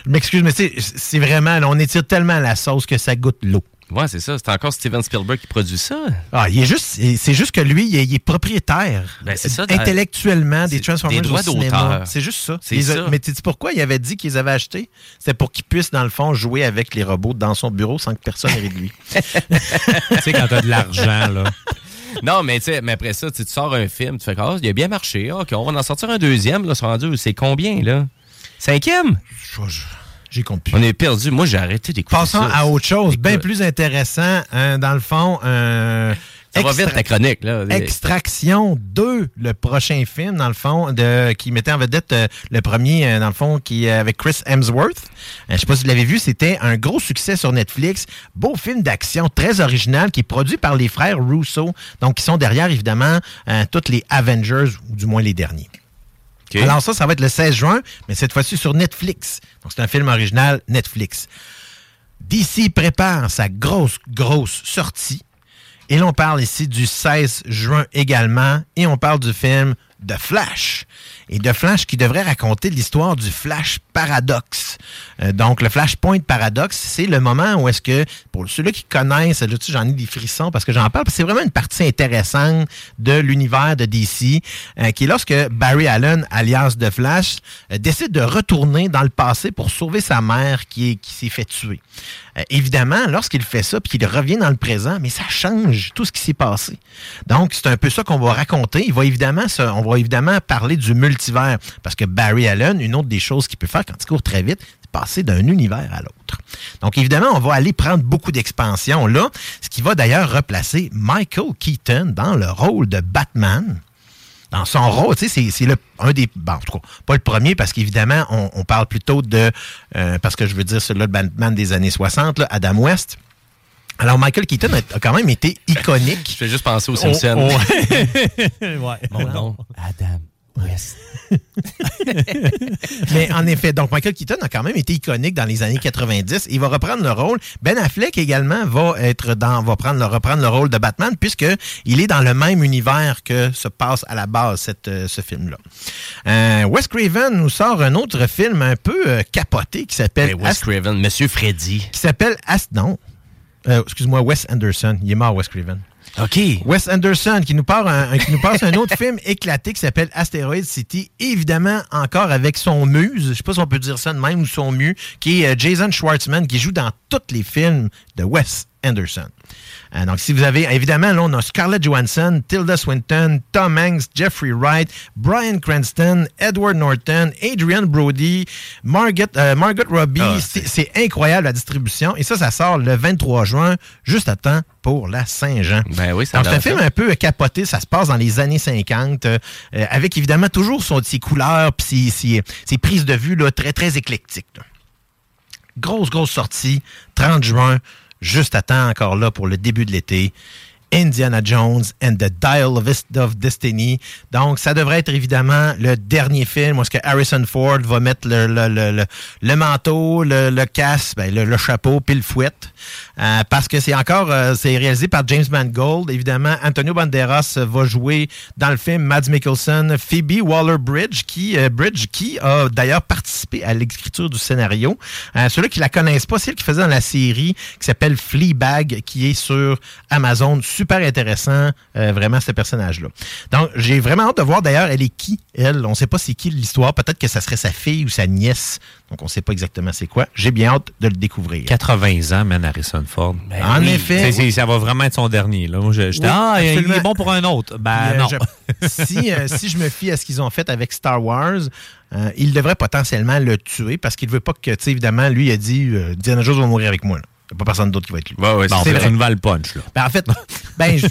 Je m'excuse, mais c'est- c'est vraiment, là, on étire tellement à la sauce que ça goûte l'eau. Ouais, c'est ça. C'est encore Steven Spielberg qui produit ça. Ah, il est juste, c'est juste que lui, il est, il est propriétaire Ben, c'est ça, intellectuellement des Transformers des droits d'auteur. C'est juste ça. C'est a-. Mais tu sais pourquoi il avait dit qu'ils avaient acheté? C'était pour qu'il puisse dans le fond jouer avec les robots dans son bureau sans que personne ait de lui. tu sais, quand t'as de l'argent, là. non, mais, mais après ça, tu sors un film, tu fais ah, il a bien marché. OK, on va en sortir un deuxième. Là, c'est rendu, c'est combien, là? Cinquième? J'ai compris. On est perdu. Moi, j'ai arrêté d'écouter Passons ça. à autre chose, bien plus intéressant. hein, dans le fond, euh, Ça va vite, ta chronique, là. Extraction 2, le prochain film, dans le fond, de, qui mettait en vedette euh, le premier, euh, dans le fond, qui est avec Chris Hemsworth. Euh, je sais pas si vous l'avez vu, c'était un gros succès sur Netflix. Beau film d'action, très original, qui est produit par les frères Russo, donc qui sont derrière, évidemment, euh, toutes les Avengers, ou du moins les derniers. Alors ça, ça va être le 16 juin, mais cette fois-ci sur Netflix. Donc c'est un film original Netflix. DC prépare sa grosse, grosse sortie. Et là, on parle ici du 16 juin également. Et on parle du film The Flash. Et The Flash qui devrait raconter l'histoire du Flash Paradox. Euh, donc, le Flashpoint Paradox, c'est le moment où est-ce que, pour ceux-là qui connaissent, là, j'en ai des frissons parce que j'en parle, c'est vraiment une partie intéressante de l'univers de DC, euh, qui est lorsque Barry Allen, alias The Flash, euh, décide de retourner dans le passé pour sauver sa mère qui, est- qui s'est fait tuer. Euh, évidemment, lorsqu'il fait ça, puis qu'il revient dans le présent, mais ça change tout ce qui s'est passé. Donc, c'est un peu ça qu'on va raconter. Il va évidemment, se- on va évidemment parler du multivers, parce que Barry Allen, une autre des choses qu'il peut faire quand il court très vite, c'est passer d'un univers à l'autre. Donc, évidemment, on va aller prendre beaucoup d'expansion là, ce qui va d'ailleurs replacer Michael Keaton dans le rôle de Batman dans son rôle, tu sais, c'est- c'est le un des. Bon, en tout cas, pas le premier, parce qu'évidemment, on, on parle plutôt de. euh, parce que je veux dire, celui-là, le Batman des années 60, là, Adam West. Alors, Michael Keaton a, a quand même été iconique. Je fais juste penser aux Oh, Simpsons. oh. ouais. Mon nom, Adam Mais en effet, donc Michael Keaton a quand même été iconique dans les années 90. Il va reprendre le rôle. Ben Affleck également va être dans, va prendre reprendre le rôle de Batman puisque il est dans le même univers que se passe à la base cette, euh, ce film-là. Euh, Wes Craven nous sort un autre film un peu euh, capoté qui s'appelle Ben, Wes Craven, Monsieur Freddy. qui s'appelle Ast non. Euh, excuse-moi, Wes Anderson. Il est mort, Wes Craven. OK. Wes Anderson qui nous, part un, passe un autre film éclaté qui s'appelle Asteroid City. Évidemment, encore avec son muse, je sais pas si on peut dire ça de même, ou son mu, qui est euh, Jason Schwartzman, qui joue dans tous les films de Wes Anderson. Euh, donc, si vous avez, évidemment, là, on a Scarlett Johansson, Tilda Swinton, Tom Hanks, Jeffrey Wright, Brian Cranston, Edward Norton, Adrian Brody, Margot, euh, Robbie. Ah, c'est incroyable la distribution. Et ça, ça sort le 23 juin, juste à temps pour la Saint-Jean. Ben oui, ça Donc, c'est un film un peu capoté. Ça se passe dans les années 50, euh, euh, avec évidemment toujours son, ses couleurs puis ses, ses- ses prises de vue là, très, très éclectiques. là. Grosse, grosse sortie, 30 juin, juste à temps encore là pour le début de l'été. Indiana Jones and the Dial of, Destiny. Donc, ça devrait être évidemment le dernier film où est-ce que Harrison Ford va mettre le, le, le, le- manteau, le, casque, ben, le, chapeau, puis le fouette. Euh, parce que c'est encore, euh, c'est réalisé par James Mangold. Évidemment, Antonio Banderas va jouer dans le film Mads Mikkelsen, Phoebe Waller-Bridge, qui, euh, Bridge, qui a d'ailleurs participé à l'écriture du scénario. Euh, Ceux-là qui la connaissent pas, c'est elle qui faisait dans la série qui s'appelle Fleabag, qui est sur Amazon. Super intéressant, euh, vraiment, ce personnage-là. Donc, j'ai vraiment hâte de voir d'ailleurs, elle est qui, elle? On sait pas c'est qui l'histoire. Peut-être que ça serait sa fille ou sa nièce. Donc, on sait pas exactement c'est quoi. J'ai bien hâte de le découvrir. 80 ans, man, Harrison Ford. en effet. Ça va vraiment être son dernier. Là. Moi, je- j'étais, Oui, ah, il- est bon pour un autre. Ben non. je- si, euh, si je me fie à ce qu'ils ont fait avec Star Wars, euh, il devrait potentiellement le tuer parce qu'il veut pas que, tu sais, évidemment, lui, il a dit Diana Jones va mourir avec moi. là. Il n'y a pas personne d'autre qui va être lui. Bon, c'est vrai. une valve punch. Là. Ben, en fait, ben, je-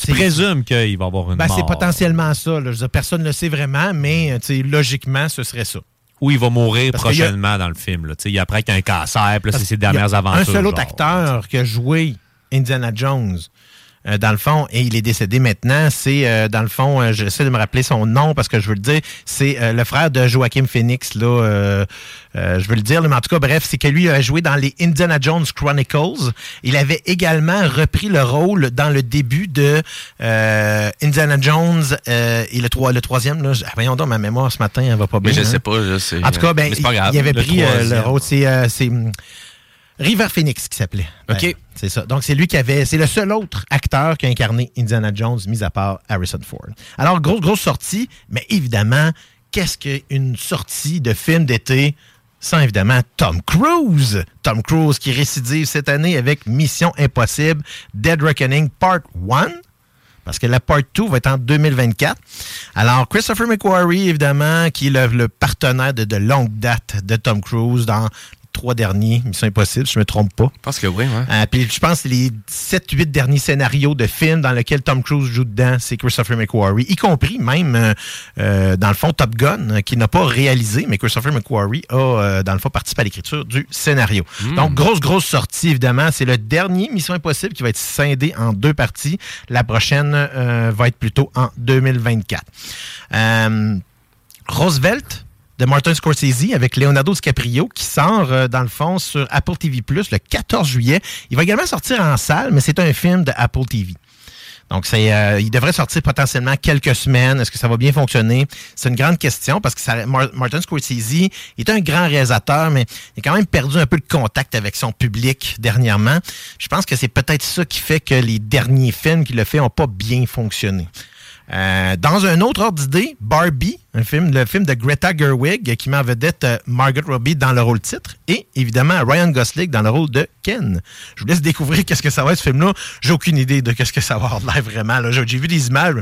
Tu présumes qu'il va avoir une ben, c'est potentiellement ça. là. Je veux dire, personne ne le sait vraiment, mais euh, tu sais, logiquement, ce serait ça. Ou il va mourir Parce a- prochainement dans le film. Là. Tu sais, Il apprend qu'il a un cancer, puis là, c'est ses Il y a dernières aventures. Un seul autre genre. acteur qui a joué Indiana Jones. Euh, dans le fond, et il est décédé maintenant, c'est, euh, dans le fond, euh, j'essaie de me rappeler son nom parce que je veux le dire, c'est euh, le frère de Joaquin Phoenix, là, euh, euh, je veux le dire, mais en tout cas, bref, c'est que lui a joué dans les Indiana Jones Chronicles. Il avait également repris le rôle dans le début de euh, Indiana Jones euh, et le, trois, le troisième, là, ah, voyons donc, ma mémoire ce matin, elle va pas bien. Mais je hein. sais pas. là, c'est- En tout cas, ben, mais c'est pas grave. il avait Le pris le rôle. C'est River Phoenix qui s'appelait. OK. Ben, c'est ça. Donc, c'est lui qui avait. C'est le seul autre acteur qui a incarné Indiana Jones, mis à part Harrison Ford. Alors, grosse, grosse sortie, mais évidemment, qu'est-ce qu'une sortie de film d'été sans évidemment Tom Cruise? Tom Cruise qui récidive cette année avec Mission Impossible, Dead Reckoning Part 1. parce que la part 2 va être en 2024. Alors, Christopher McQuarrie, évidemment, qui est le, le partenaire de, de longue date de Tom Cruise dans trois derniers Mission Impossible, si je me trompe pas. Je pense que oui, ouais. Euh, puis je pense que les 7-8 derniers scénarios de films dans lesquels Tom Cruise joue dedans, c'est Christopher McQuarrie, y compris même, euh, euh, dans le fond, Top Gun, euh, qui n'a pas réalisé, mais Christopher McQuarrie a, euh, dans le fond, participé à l'écriture du scénario. Hmm. Donc, grosse, grosse sortie, évidemment. C'est le dernier Mission Impossible qui va être scindé en deux parties. La prochaine va être plutôt en 2024. Euh, Roosevelt de Martin Scorsese avec Leonardo DiCaprio qui sort euh, dans le fond sur Apple TV Plus le 14 juillet. Il va également sortir en salle, mais c'est un film de Apple TV. Donc, c'est, euh, il devrait sortir potentiellement quelques semaines. Est-ce que ça va bien fonctionner? C'est une grande question parce que Martin Scorsese est un grand réalisateur, mais il a quand même perdu un peu de contact avec son public dernièrement. Je pense que c'est peut-être ça qui fait que les derniers films qu'il a fait n'ont pas bien fonctionné. Euh, dans un autre ordre d'idée, Barbie, un film, le film de Greta Gerwig qui met en vedette euh, Margot Robbie dans le rôle titre et évidemment Ryan Gosling dans le rôle de Ken. Je vous laisse découvrir qu'est-ce que ça va être ce film-là. J'ai aucune idée de qu'est-ce que ça va avoir l'air vraiment. J'ai vu des images,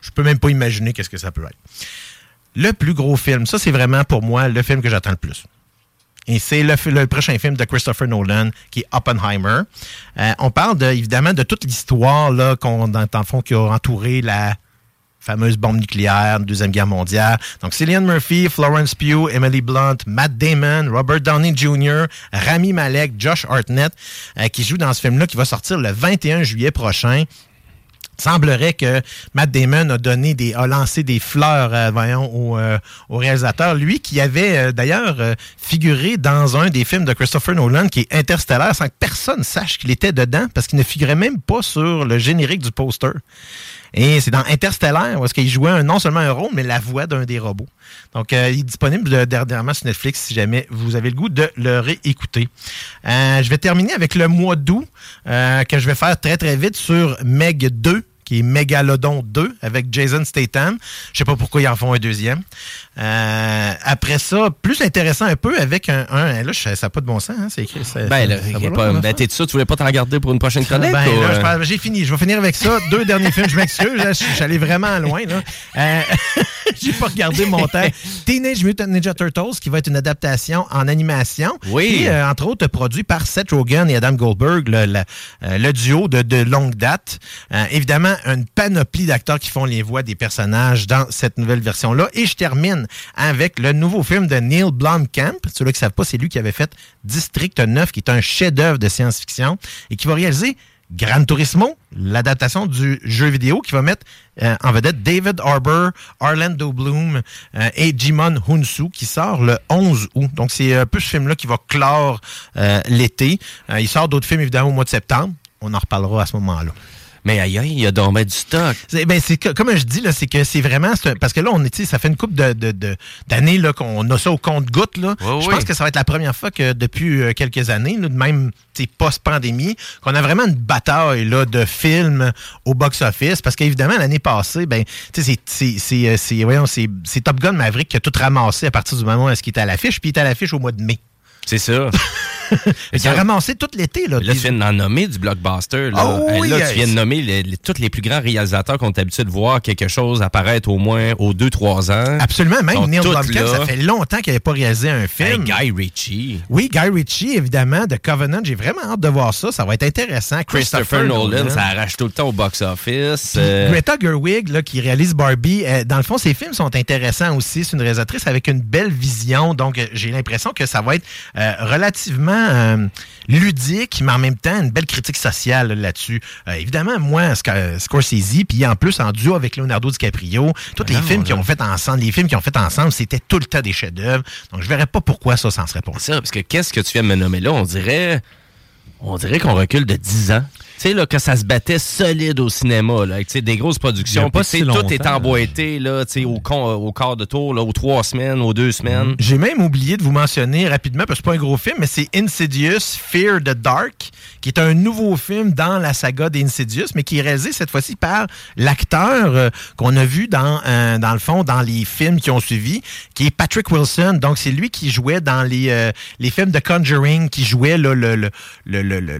je peux même pas imaginer qu'est-ce que ça peut être. Le plus gros film, ça c'est vraiment pour moi le film que j'attends le plus. Et c'est le, prochain film de Christopher Nolan, qui est Oppenheimer. Euh, on parle de, évidemment de toute l'histoire là, qu'on, dans le fond, qui a entouré la fameuse bombe nucléaire, Deuxième Guerre mondiale. Donc, Cillian Murphy, Florence Pugh, Emily Blunt, Matt Damon, Robert Downey Jr., Rami Malek, Josh Hartnett, euh, qui jouent dans ce film-là, qui va sortir le 21 juillet prochain. Semblerait que Matt Damon a donné des, a lancé des fleurs, euh, voyons, au, euh, au réalisateur. Lui qui avait d'ailleurs figuré dans un des films de Christopher Nolan qui est Interstellar sans que personne sache qu'il était dedans parce qu'il ne figurait même pas sur le générique du poster. Et c'est dans Interstellar où est-ce qu'il jouait non seulement un rôle, mais la voix d'un des robots. Donc, euh, il est disponible de- dernièrement sur Netflix si jamais vous avez le goût de le réécouter. Euh, je vais terminer avec le mois d'août euh, que je vais faire très très vite sur Meg 2 qui est Megalodon 2 avec Jason Statham. Je sais pas pourquoi ils en font un deuxième. Euh, après ça, plus intéressant un peu avec un... un là, ça n'a pas de bon sens, hein, c'est écrit. ça- Ben, là, ça pas- ben, t'es sûr, tu voulais pas t'en garder pour une prochaine chronique? Ben, ou, là, euh? j'ai fini. Je vais finir avec ça. Deux derniers films. Je m'excuse. là, Je suis allé vraiment loin. Là. Euh, j'ai pas regardé mon temps. Teenage Mutant Ninja Turtles, qui va être une adaptation en animation. Oui. Et, euh, entre autres, produit par Seth Rogen et Adam Goldberg, le, le- euh, le duo de, de longue date. Euh, évidemment, une panoplie d'acteurs qui font les voix des personnages dans cette nouvelle version-là. Et je termine avec le nouveau film de Neil Blomkamp. Ceux-là qui ne savent pas, c'est lui qui avait fait District 9, qui est un chef-d'œuvre de science-fiction et qui va réaliser Gran Turismo, l'adaptation du jeu vidéo qui va mettre euh, en vedette David Harbour, Orlando Bloom euh, et Jimon Hunsu qui sort le 11 août. Donc c'est un peu ce film-là qui va clore euh, l'été. Il sort d'autres films évidemment au mois de septembre. On en reparlera à ce moment-là. Mais aïe, aïe, il y a ben du stock. C'est, ben, c'est comme je dis, là, c'est que c'est vraiment. un- parce que là, on est, ça fait une couple de, de- de- d'années là, qu'on a ça au compte-goutte. Là. Je oui. pense que ça va être la première fois que depuis euh, quelques années, là, même post-pandémie, qu'on a vraiment une bataille là, de films au box-office. Parce qu'évidemment, l'année passée, ben, tu sais, c'est, c'est, c'est, euh, c'est, voyons, c'est, c'est Top Gun Maverick qui a tout ramassé à partir du moment où est-ce qu'il était à l'affiche, puis il était à l'affiche au mois de mai. C'est ça. Il a ramassé tout l'été. Là, Là, tu viens d'en nommer du blockbuster. Là, Oh oui, là yes. tu viens de nommer les- les- tous les plus grands réalisateurs qu'on est habitué de voir quelque chose apparaître au moins aux 2-3 ans. Absolument, même Neil Blomkamp, ça fait longtemps qu'il n'avait pas réalisé un Hey, film. Guy Ritchie. Oui, Guy Ritchie, évidemment, de Covenant. J'ai vraiment hâte de voir ça. Ça va être intéressant. Christopher Nolan, ça arrache tout le temps au box-office. euh, Greta Gerwig, là, qui réalise Barbie, euh, dans le fond, ses films sont intéressants aussi. C'est une réalisatrice avec une belle vision. Donc, euh, j'ai l'impression que ça va être euh, relativement euh, ludique, mais en même temps, une belle critique sociale là, là-dessus. Euh, évidemment, moi, euh, Scorsese, puis en plus, en duo avec Leonardo DiCaprio, tous les films qu'ils ont fait ensemble, les films qu'ils ont fait ensemble, c'était tout le temps des chefs-d'œuvre. Donc, je verrais pas pourquoi ça s'en serait pas. ça, parce que qu'est-ce que tu viens de me nommer là? On dirait, on dirait qu'on recule de 10 ans. Tu sais, là, que ça se battait solide au cinéma, là, avec, tu sais, des grosses productions. pas si tout est emboîté, là, tu sais, au, con- au quart de tour, là, aux trois semaines, aux deux semaines. J'ai même oublié de vous mentionner rapidement, parce que c'est pas un gros film, mais c'est Insidious Fear the Dark, qui est un nouveau film dans la saga d'Insidious, mais qui est réalisé cette fois-ci par l'acteur euh, qu'on a vu dans, euh, dans le fond, dans les films qui ont suivi, qui est Patrick Wilson. Donc, c'est lui qui jouait dans les, euh, les films de Conjuring, qui jouait là, le, le, le, le, le-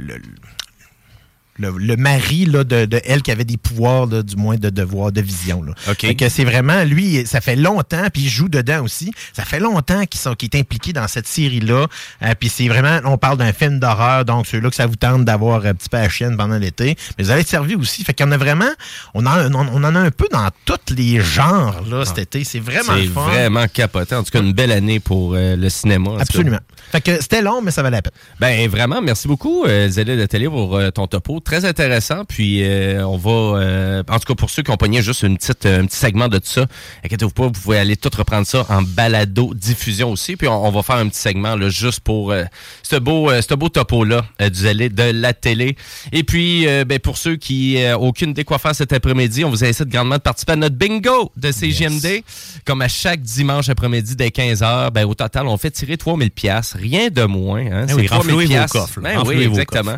le- le, mari là, de, de elle qui avait des pouvoirs, là, du moins de devoir, de vision. Là. OK. Fait que c'est vraiment, lui, ça fait longtemps, puis il joue dedans aussi. Ça fait longtemps qu'il sont- qu'il est impliqué dans cette série-là. Euh, puis c'est vraiment, on parle d'un film d'horreur, donc celui-là que ça vous tente d'avoir un petit peu à la chienne pendant l'été. Mais vous allez être servi aussi. Fait qu'il y en a vraiment, on en, on, on en a un peu dans tous les genres là, cet été. C'est vraiment C'est fun. vraiment capoté. En tout cas, une belle année pour euh, le cinéma. Absolument. Fait que c'était long, mais ça valait la peine. Ben vraiment, merci beaucoup, euh, Zélie de Télé, pour euh, ton topo. Très intéressant. Puis euh, on va, en tout cas pour ceux qui ont pogné juste une petite, un petit segment de tout ça, inquiétez-vous pas, vous pouvez aller tout reprendre ça en balado diffusion aussi. Puis on, on va faire un petit segment là, juste pour ce beau, ce beau topo là du Zélie de la télé. Et puis ben, pour ceux qui n'ont aucune idée quoi faire cet après-midi, on vous incite grandement de participer à notre bingo de CGMD. Comme à chaque dimanche après-midi dès 15h, ben, au total, on fait tirer 3000 pièces, rien de moins. Hein? Eh oui, 3000 renflouez vos piastres. coffres. Ben oui, exactement.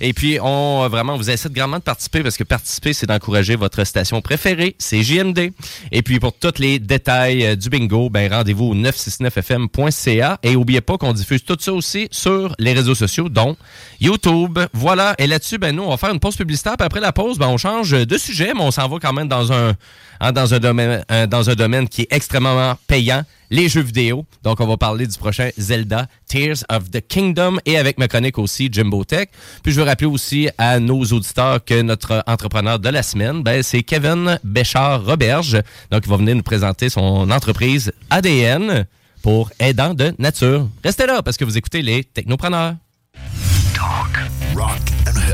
Et puis, on euh, vraiment, on vous incite grandement de participer parce que participer, c'est d'encourager votre station préférée, c'est JMD. Et puis, pour tous les détails euh, du bingo, ben, rendez-vous au 969fm.ca. Et oubliez pas qu'on diffuse tout ça aussi sur les réseaux sociaux, dont YouTube. Voilà. Et là-dessus, ben, nous, on va faire une pause publicitaire. Puis après la pause, ben, on change de sujet, mais on s'en va quand même dans un, hein, dans un domaine, un- dans un domaine qui est extrêmement payant, les jeux vidéo. Donc, on va parler du prochain Zelda Tears of the Kingdom et avec ma chronique aussi Jimbo Tech. Puis, je veux rappeler aussi à nos auditeurs que notre entrepreneur de la semaine, ben, c'est Kevin Béchard-Roberge. Donc, il va venir nous présenter son entreprise ADN pour aidant de nature. Restez là parce que vous écoutez les technopreneurs.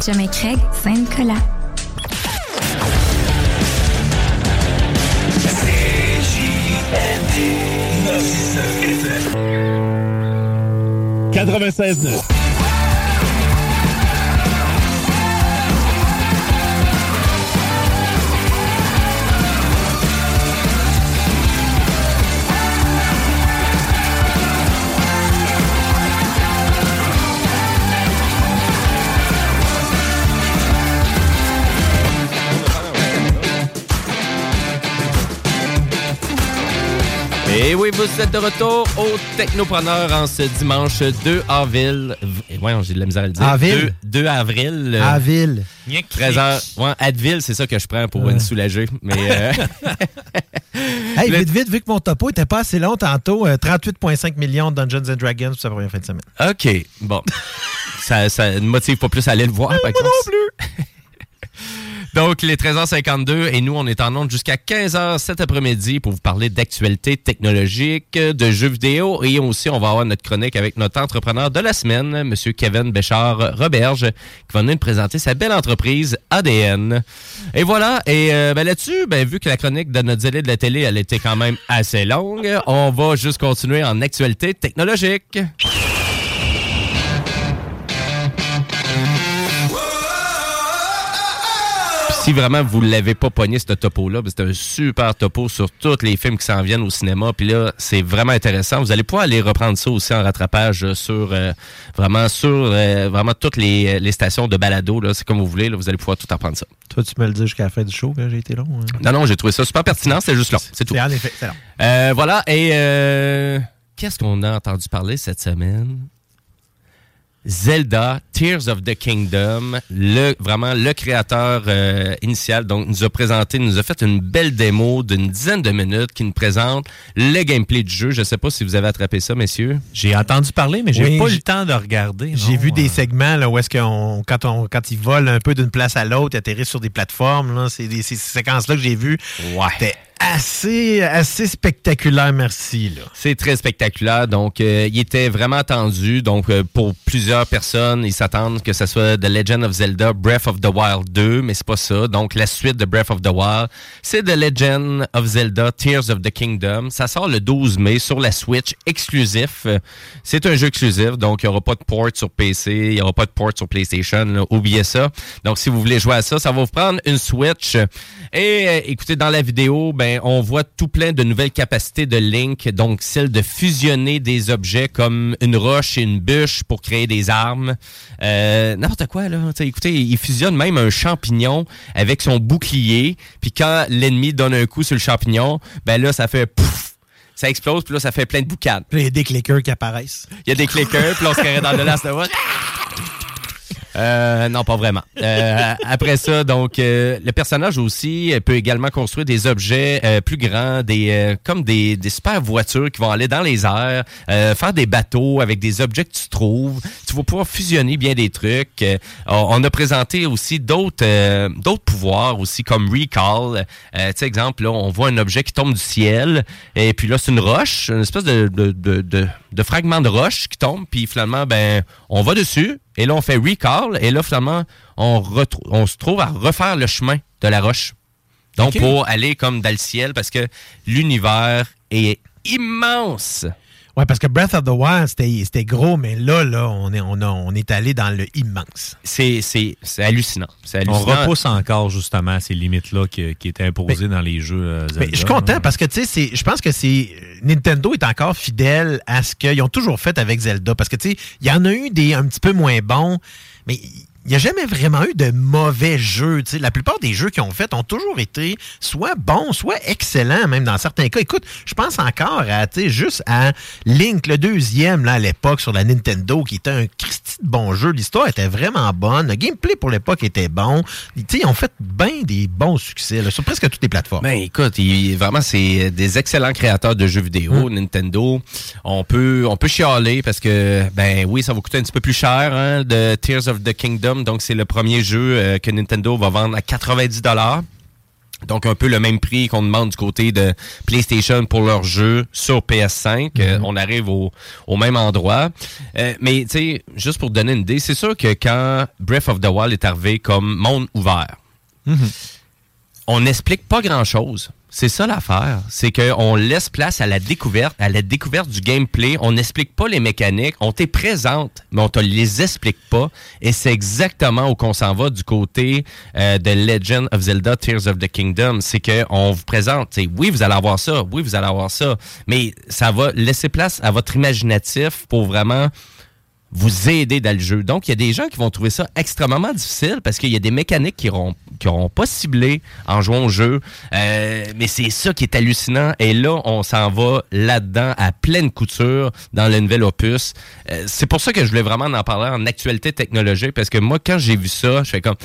Je m'écris Saint-Nicolas. 96.9 Et oui, vous êtes de retour au Technopreneur en ce dimanche 2 avril. V- Ouais, j'ai de la misère à le dire. Avril? 2, 2 avril. euh, Avril. 13 heures. Ouais, Advil, c'est ça que je prends pour Ouais. me soulager. Mais euh, Hey, Le- vite, vite, vu que mon topo était pas assez long tantôt, euh, 38,5 millions de Dungeons and Dragons pour sa première fin de semaine. OK, bon. ça, ça ne motive pas plus à aller le voir, par exemple. plus. Donc, les 13h52 et nous, on est en onde jusqu'à 15h cet après-midi pour vous parler d'actualités technologiques, de jeux vidéo et aussi, on va avoir notre chronique avec notre entrepreneur de la semaine, M. Kevin Béchard-Roberge, qui va venir nous présenter sa belle entreprise ADN. Et voilà, et euh, ben, là-dessus, ben, vu que la chronique de notre zélé de la télé, elle était quand même assez longue, on va juste continuer en actualité technologique. Si vraiment vous ne l'avez pas pogné, ce topo-là, ben, c'est un super topo sur tous les films qui s'en viennent au cinéma. Puis là, c'est vraiment intéressant. Vous allez pouvoir aller reprendre ça aussi en rattrapage euh, sur euh, vraiment sur euh, vraiment toutes les, les stations de balado. C'est comme vous voulez. Là, vous allez pouvoir tout apprendre ça. Toi, tu me le dis jusqu'à la fin du show que j'ai été long. hein? Non, non, j'ai trouvé ça super pertinent. C'est juste long. C'est tout. C'est en effet, c'est long. Euh, voilà. Et euh, qu'est-ce qu'on a entendu parler cette semaine? Zelda, Tears of the Kingdom, le, vraiment le créateur euh, initial, donc nous a présenté, nous a fait une belle démo d'une dizaine de minutes qui nous présente le gameplay du jeu. Je sais pas si vous avez attrapé ça, messieurs. J'ai entendu parler, mais j'ai Oui, pas eu le temps de regarder. J'ai vu des euh, segments là, où est-ce qu'on quand on quand ils volent un peu d'une place à l'autre, ils atterrissent sur des plateformes. Là, c'est des ces séquences-là que j'ai vues. Ouais. Assez, assez spectaculaire, merci. C'est très spectaculaire. Donc, euh, il était vraiment attendu. Donc, euh, pour plusieurs personnes, ils s'attendent que ce soit The Legend of Zelda Breath of the Wild 2, mais c'est pas ça. Donc, la suite de Breath of the Wild, c'est The Legend of Zelda Tears of the Kingdom. Ça sort le 12 mai sur la Switch, exclusif. C'est un jeu exclusif, donc il n'y aura pas de port sur PC, il n'y aura pas de port sur PlayStation. là. Oubliez ça. Donc, si vous voulez jouer à ça, ça va vous prendre une Switch. Et euh, écoutez, dans la vidéo, ben, on voit tout plein de nouvelles capacités de Link, donc celle de fusionner des objets comme une roche et une bûche pour créer des armes. Euh, N'importe quoi, là. T'sais, écoutez, il fusionne même un champignon avec son bouclier. Puis quand l'ennemi donne un coup sur le champignon, ben là, ça fait pouf! Ça explose, puis là, ça fait plein de boucanes. Puis il y a des clickers qui apparaissent. Il y a des clickers, puis là, on se carré dans le last Us. Euh, non, pas vraiment. Euh, après ça, donc, euh, le personnage aussi euh, peut également construire des objets euh, plus grands, des euh, comme des, des super voitures qui vont aller dans les airs, faire des bateaux avec des objets que tu trouves. Tu vas pouvoir fusionner bien des trucs. On a présenté aussi d'autres d'autres pouvoirs aussi comme Recall. Tu exemple, là, on voit un objet qui tombe du ciel et puis là, c'est une roche, une espèce de, de, de, de, de fragment de roche qui tombe, puis finalement, ben, on va dessus, et là, on fait recall, et là, finalement, on, on se trouve à refaire le chemin de la roche. Donc, pour aller comme dans le ciel, parce que l'univers est immense. Ouais, parce que Breath of the Wild, c'était c'était gros, mais là, là, on est, on a- on est allé dans le immense. C'est c'est- c'est hallucinant. C'est On hallucinant. repousse encore justement ces limites-là qui, qui étaient imposées dans les jeux euh, Zelda. Mais je suis content parce que, tu sais, c'est- je pense que c'est. Nintendo est encore fidèle à ce qu'ils ont toujours fait avec Zelda. Parce que, tu sais, il y en a eu des un petit peu moins bons, mais il n'y a jamais vraiment eu de mauvais jeux. tu sais. La plupart des jeux qu'ils ont fait ont toujours été soit bons, soit excellents, même dans certains cas. Écoute, je pense encore à, tu sais, juste à Link, le deuxième, là, à l'époque, sur la Nintendo, qui était un Christy de bon jeu. L'histoire était vraiment bonne. Le gameplay pour l'époque était bon. Tu sais, ils ont fait bien des bons succès, là, sur presque toutes les plateformes. Ben écoute, il- vraiment c'est des excellents créateurs de jeux vidéo, Nintendo. On peut on peut chialer parce que ben oui, ça va coûter un petit peu plus cher hein, de Tears of the Kingdom, donc c'est le premier jeu euh, que Nintendo va vendre à 90 dollars. Donc un peu le même prix qu'on demande du côté de PlayStation pour leurs jeux sur PS5. Euh, on arrive au, au même endroit. Euh, mais tu sais, juste pour te donner une idée, c'est sûr que quand Breath of the Wild est arrivé comme monde ouvert, on n'explique pas grand-chose. C'est ça l'affaire. C'est qu'on laisse place à la découverte, à la découverte du gameplay. On n'explique pas les mécaniques. On t'est présente, mais on te les explique pas. Et c'est exactement où qu'on s'en va du côté euh, de Legend of Zelda Tears of the Kingdom. C'est qu'on vous présente, oui, vous allez avoir ça, oui, vous allez avoir ça, mais ça va laisser place à votre imaginatif pour vraiment vous aider dans le jeu. Donc, il y a des gens qui vont trouver ça extrêmement difficile parce qu'il y a des mécaniques qui n'auront qui auront pas ciblé en jouant au jeu. Euh, mais c'est ça qui est hallucinant. Et là, on s'en va là-dedans à pleine couture dans le nouvel opus. Euh, c'est pour ça que je voulais vraiment en parler en actualité technologique parce que moi, quand j'ai vu ça, je fais comme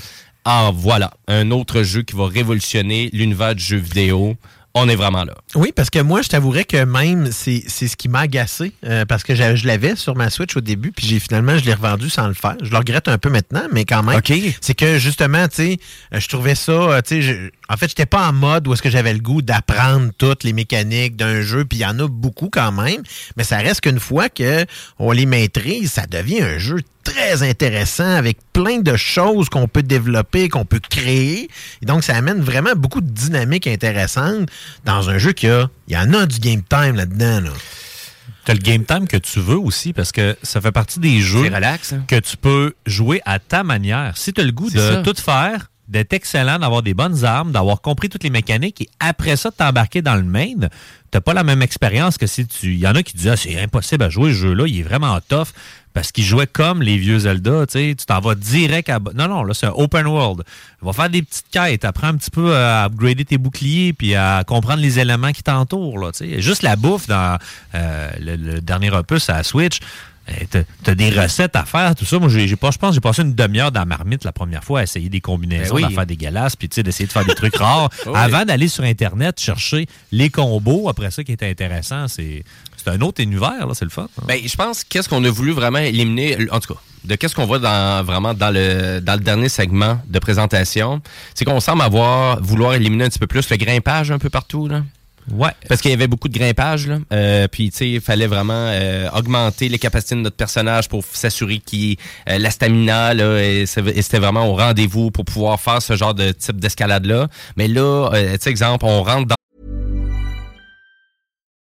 Ah, voilà, un autre jeu qui va révolutionner l'univers du jeu vidéo. On est vraiment là. Oui, parce que moi, je t'avouerais que même, c'est ce qui m'a agacé. euh, parce que je l'avais sur ma Switch au début, puis j'ai finalement, je l'ai revendu sans le faire. Je le regrette un peu maintenant, mais quand même. C'est que justement, tu sais, euh, je trouvais ça, euh, tu sais, je- en fait, j'étais pas en mode où est-ce que j'avais le goût d'apprendre toutes les mécaniques d'un jeu, puis il y en a beaucoup quand même, mais ça reste qu'une fois que on les maîtrise, ça devient un jeu très intéressant avec plein de choses qu'on peut développer, qu'on peut créer. Et donc, ça amène vraiment beaucoup de dynamique intéressante dans un jeu qui a. Il y en a du game time là-dedans. Là. Tu as le game time que tu veux aussi parce que ça fait partie des jeux relax, hein? que tu peux jouer à ta manière. Si tu as le goût de ça. tout faire, d'être excellent, d'avoir des bonnes armes, d'avoir compris toutes les mécaniques et après ça de t'embarquer dans le main, t'as pas la même expérience que si tu. Il y en a qui disent ah, c'est impossible à jouer ce jeu-là, il est vraiment tough. Parce qu'il jouait comme les vieux Zelda, tu sais, tu t'en vas direct à... Non, non, là, c'est un open world. Il va faire des petites quêtes, apprends un petit peu à upgrader tes boucliers, puis à comprendre les éléments qui t'entourent, là, tu sais. Juste la bouffe dans euh, le, dernier opus à Switch, t'as- T'as des recettes à faire, tout ça. Moi, j'ai j'ai pas, je pense que j'ai passé une demi-heure dans la marmite la première fois à essayer des combinaisons, Ben oui. à faire des galasses, puis tu sais, d'essayer de faire des trucs rares. Oui. Avant d'aller sur Internet chercher les combos, après ça, qui était intéressant, c'est c'est un autre univers, là, c'est le fun. hein. Ben, je pense qu'est-ce qu'on a voulu vraiment éliminer, en tout cas, de qu'est-ce qu'on voit dans vraiment dans le dans le dernier segment de présentation, c'est qu'on semble avoir vouloir éliminer un petit peu plus le grimpage un peu partout là. Ouais. Parce qu'il y avait beaucoup de grimpage là, Euh, puis tu sais, il fallait vraiment euh, augmenter les capacités de notre personnage pour s'assurer qu'il euh, la stamina là, et c'était vraiment au rendez-vous pour pouvoir faire ce genre de type d'escalade là. Mais là, euh, tu sais exemple, on rentre dans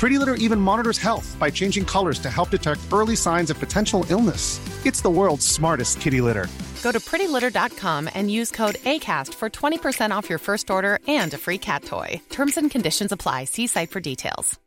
Pretty Litter even monitors health by changing colors to help detect early signs of potential illness. It's the world's smartest kitty litter. Go to prettylitter.com and use code ACAST for 20% off your first order and a free cat toy. Terms and conditions apply. See site for details.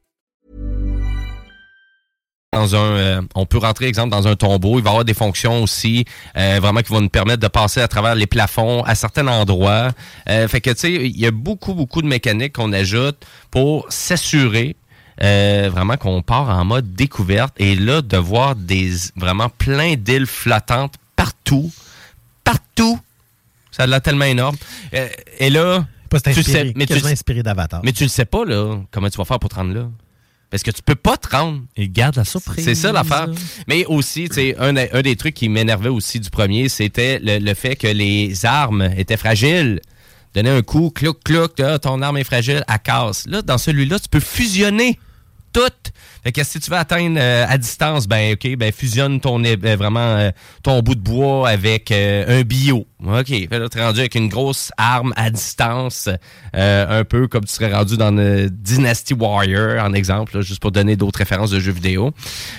dans un, euh, on peut rentrer, exemple, dans un tombeau. Il va y avoir des fonctions aussi, euh, vraiment, qui vont nous permettre de passer à travers les plafonds à certains endroits. Euh, fait que, tu sais, il y a beaucoup, beaucoup de mécaniques qu'on ajoute pour s'assurer euh, vraiment qu'on part en mode découverte. Et là, de voir des vraiment plein d'îles flottantes partout, partout, ça a l'air tellement énorme. Euh, et là, Pas tu inspiré, sais, mais tu, inspiré d'Avatar. mais tu le sais pas, là, comment tu vas faire pour te rendre là. Parce que tu peux pas te rendre. Il garde la surprise. C'est ça l'affaire. Mais aussi, tu sais, un, un des trucs qui m'énervait aussi du premier, c'était le, le fait que les armes étaient fragiles. Donner un coup, clouc, clouc, ton arme est fragile, elle casse. Là, dans celui-là, tu peux fusionner tout. Fait que si tu veux atteindre euh, à distance, ben ok, ben fusionne ton euh, vraiment euh, ton bout de bois avec euh, un bio. Ok, fait là t'es rendu avec une grosse arme à distance, un peu comme tu serais rendu dans Dynasty Warrior, en exemple, juste pour donner d'autres références de jeux vidéo.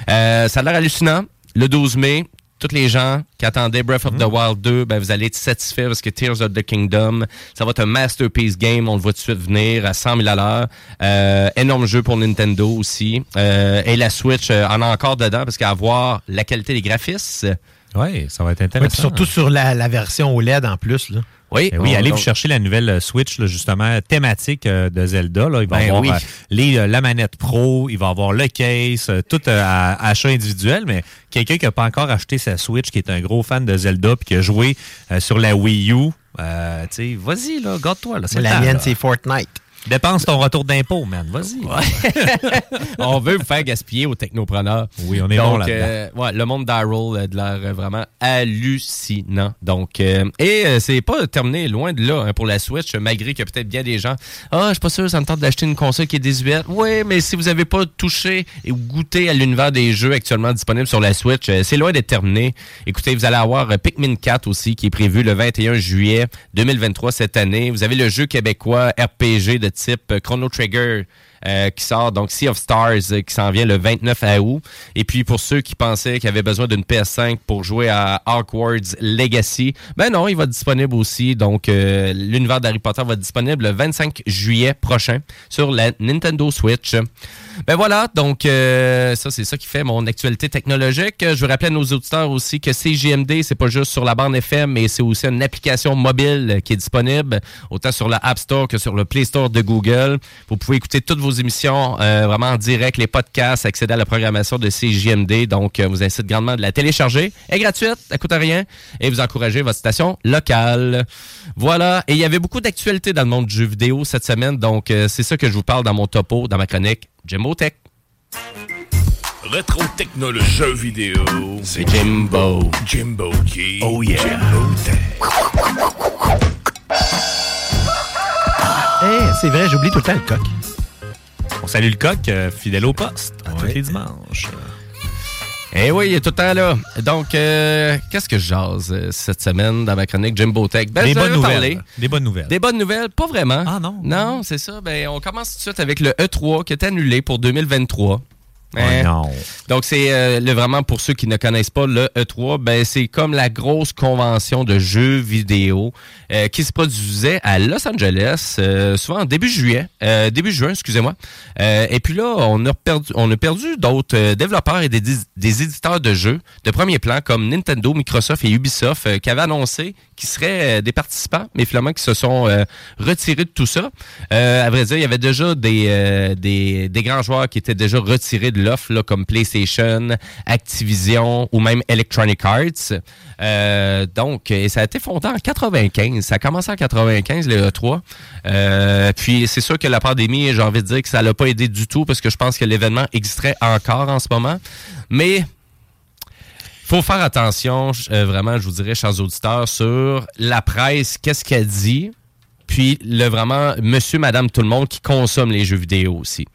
Ça a l'air hallucinant. Le 12 mai, tous les gens qui attendaient Breath of the Wild 2, ben, vous allez être satisfaits parce que Tears of the Kingdom, ça va être un masterpiece game. On le voit tout de suite venir à 100 000 à l'heure. Euh, énorme jeu pour Nintendo aussi. Euh, et la Switch euh, en a encore dedans parce qu'à voir la qualité des graphismes. Oui, ça va être Ouais, intéressant. puis surtout sur la, la version OLED en plus. Là. Oui, oui, allez donc- vous chercher la nouvelle euh, Switch, là, justement, thématique euh, de Zelda. Là. Il va y Ben avoir oui. euh, les, euh, la manette pro, il va avoir le case, tout à achat individuel, mais quelqu'un qui n'a pas encore acheté sa Switch, qui est un gros fan de Zelda, puis qui a joué sur la Wii U, euh, vas-y, là, garde-toi. La temps, mienne, c'est Fortnite. Dépense ton retour d'impôt, man. Vas-y. on veut vous faire gaspiller aux technopreneurs. Oui, on est Donc, bon là-dedans. euh, ouais, le monde d'Hyrule a de l'air euh, vraiment hallucinant. Donc, euh, et euh, c'est pas terminé loin de là hein, pour la Switch, malgré que peut-être bien des gens, ah, je suis pas sûr, ça me tente d'acheter une console qui est désuète. Oui, mais si vous avez pas touché et goûté à l'univers des jeux actuellement disponibles sur la Switch, euh, c'est loin d'être terminé. Écoutez, vous allez avoir euh, Pikmin 4 aussi, qui est prévu le 21 juillet 2023 cette année. Vous avez le jeu québécois RPG de type euh, Chrono Trigger euh, qui sort, donc Sea of Stars, euh, qui s'en vient le 29 août. Et puis pour ceux qui pensaient qu'ils avaient besoin d'une PS5 pour jouer à Hogwarts Legacy, ben non, il va être disponible aussi. Donc l'univers d'Harry Potter va être disponible le 25 juillet prochain sur la Nintendo Switch. Ben voilà, donc euh, ça c'est ça qui fait mon actualité technologique. Je veux rappeler à nos auditeurs aussi que CJMD, c'est pas juste sur la bande FM, mais c'est aussi une application mobile qui est disponible autant sur la App Store que sur le Play Store de Google. Vous pouvez écouter toutes vos émissions euh, vraiment en direct, les podcasts, accéder à la programmation de CJMD. Donc, euh, vous incite grandement de la télécharger. Elle est gratuite, elle coûte rien et vous encouragez votre station locale. Voilà. Et il y avait beaucoup d'actualités dans le monde du jeu vidéo cette semaine. Donc, euh, c'est ça que je vous parle dans mon topo, dans ma chronique Jimbo Tech. Rétro technologie jeux vidéo. C'est Jimbo. Jimbo qui. Oh yeah. Jimbo Tech. Eh, c'est vrai, j'oublie tout le temps le coq. On salue le coq, euh, fidèle au poste, à tous les dimanches. Eh oui, il est tout le temps là. Donc, euh, qu'est-ce que je jase euh, cette semaine dans ma chronique Jimbo Tech? Ben, Des bonnes nouvelles. parlé. Des bonnes nouvelles. Des bonnes nouvelles? Pas vraiment. Ah non? Non, c'est ça. Ben, on commence tout de suite avec le E3 qui est annulé pour 2023. Oh non. Donc, c'est euh, vraiment pour ceux qui ne connaissent pas le E3, ben, c'est comme la grosse convention de jeux vidéo euh, qui se produisait à Los Angeles, euh, souvent en début juillet, début juin, excusez-moi. Et puis là, on a perdu, on a perdu d'autres développeurs et des, des éditeurs de jeux de premier plan comme Nintendo, Microsoft et Ubisoft qui avaient annoncé qu'ils seraient des participants, mais finalement qui se sont retirés de tout ça. À vrai dire, il y avait déjà des, des, des grands joueurs qui étaient déjà retirés de l'offre, comme PlayStation, Activision ou même Electronic Arts. Euh, donc, et ça a été fondé en 95. Ça a commencé en 95, le E3. Euh, puis, c'est sûr que la pandémie, j'ai envie de dire que ça l'a pas aidé du tout parce que je pense que l'événement existerait encore en ce moment. Mais faut faire attention, euh, vraiment, je vous dirais, chers auditeurs, sur la presse, qu'est-ce qu'elle dit? Puis le vraiment monsieur, madame, tout le monde qui consomme les jeux vidéo aussi.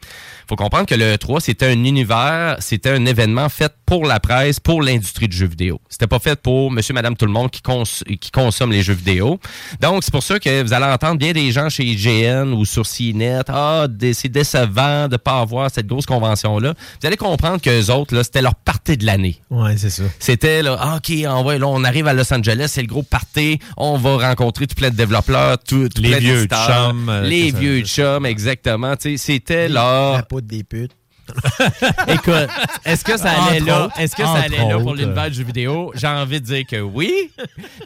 faut comprendre que le E3, c'était un univers, c'était un événement fait pour la presse, pour l'industrie du jeu vidéo. C'était pas fait pour monsieur, madame, tout le monde qui, cons qui consomme les jeux vidéo. Donc, c'est pour ça que vous allez entendre bien des gens chez IGN ou sur CNET, ah, c'est décevant de pas avoir cette grosse convention-là. Vous allez comprendre que les autres, là, c'était leur partie de l'année. Ouais, c'est ça. C'était là, ah, OK, on, va, là, on arrive à Los Angeles, c'est le gros party, on va rencontrer tout plein de développeurs, tout, tout Les vieux chums, euh, les vieux chums, exactement. Tu sais, C'était leur... La poudre des putes. Écoute, est-ce que ça allait Entre là? Est-ce que ça allait là pour l'univers du jeu vidéo? J'ai envie de dire que oui.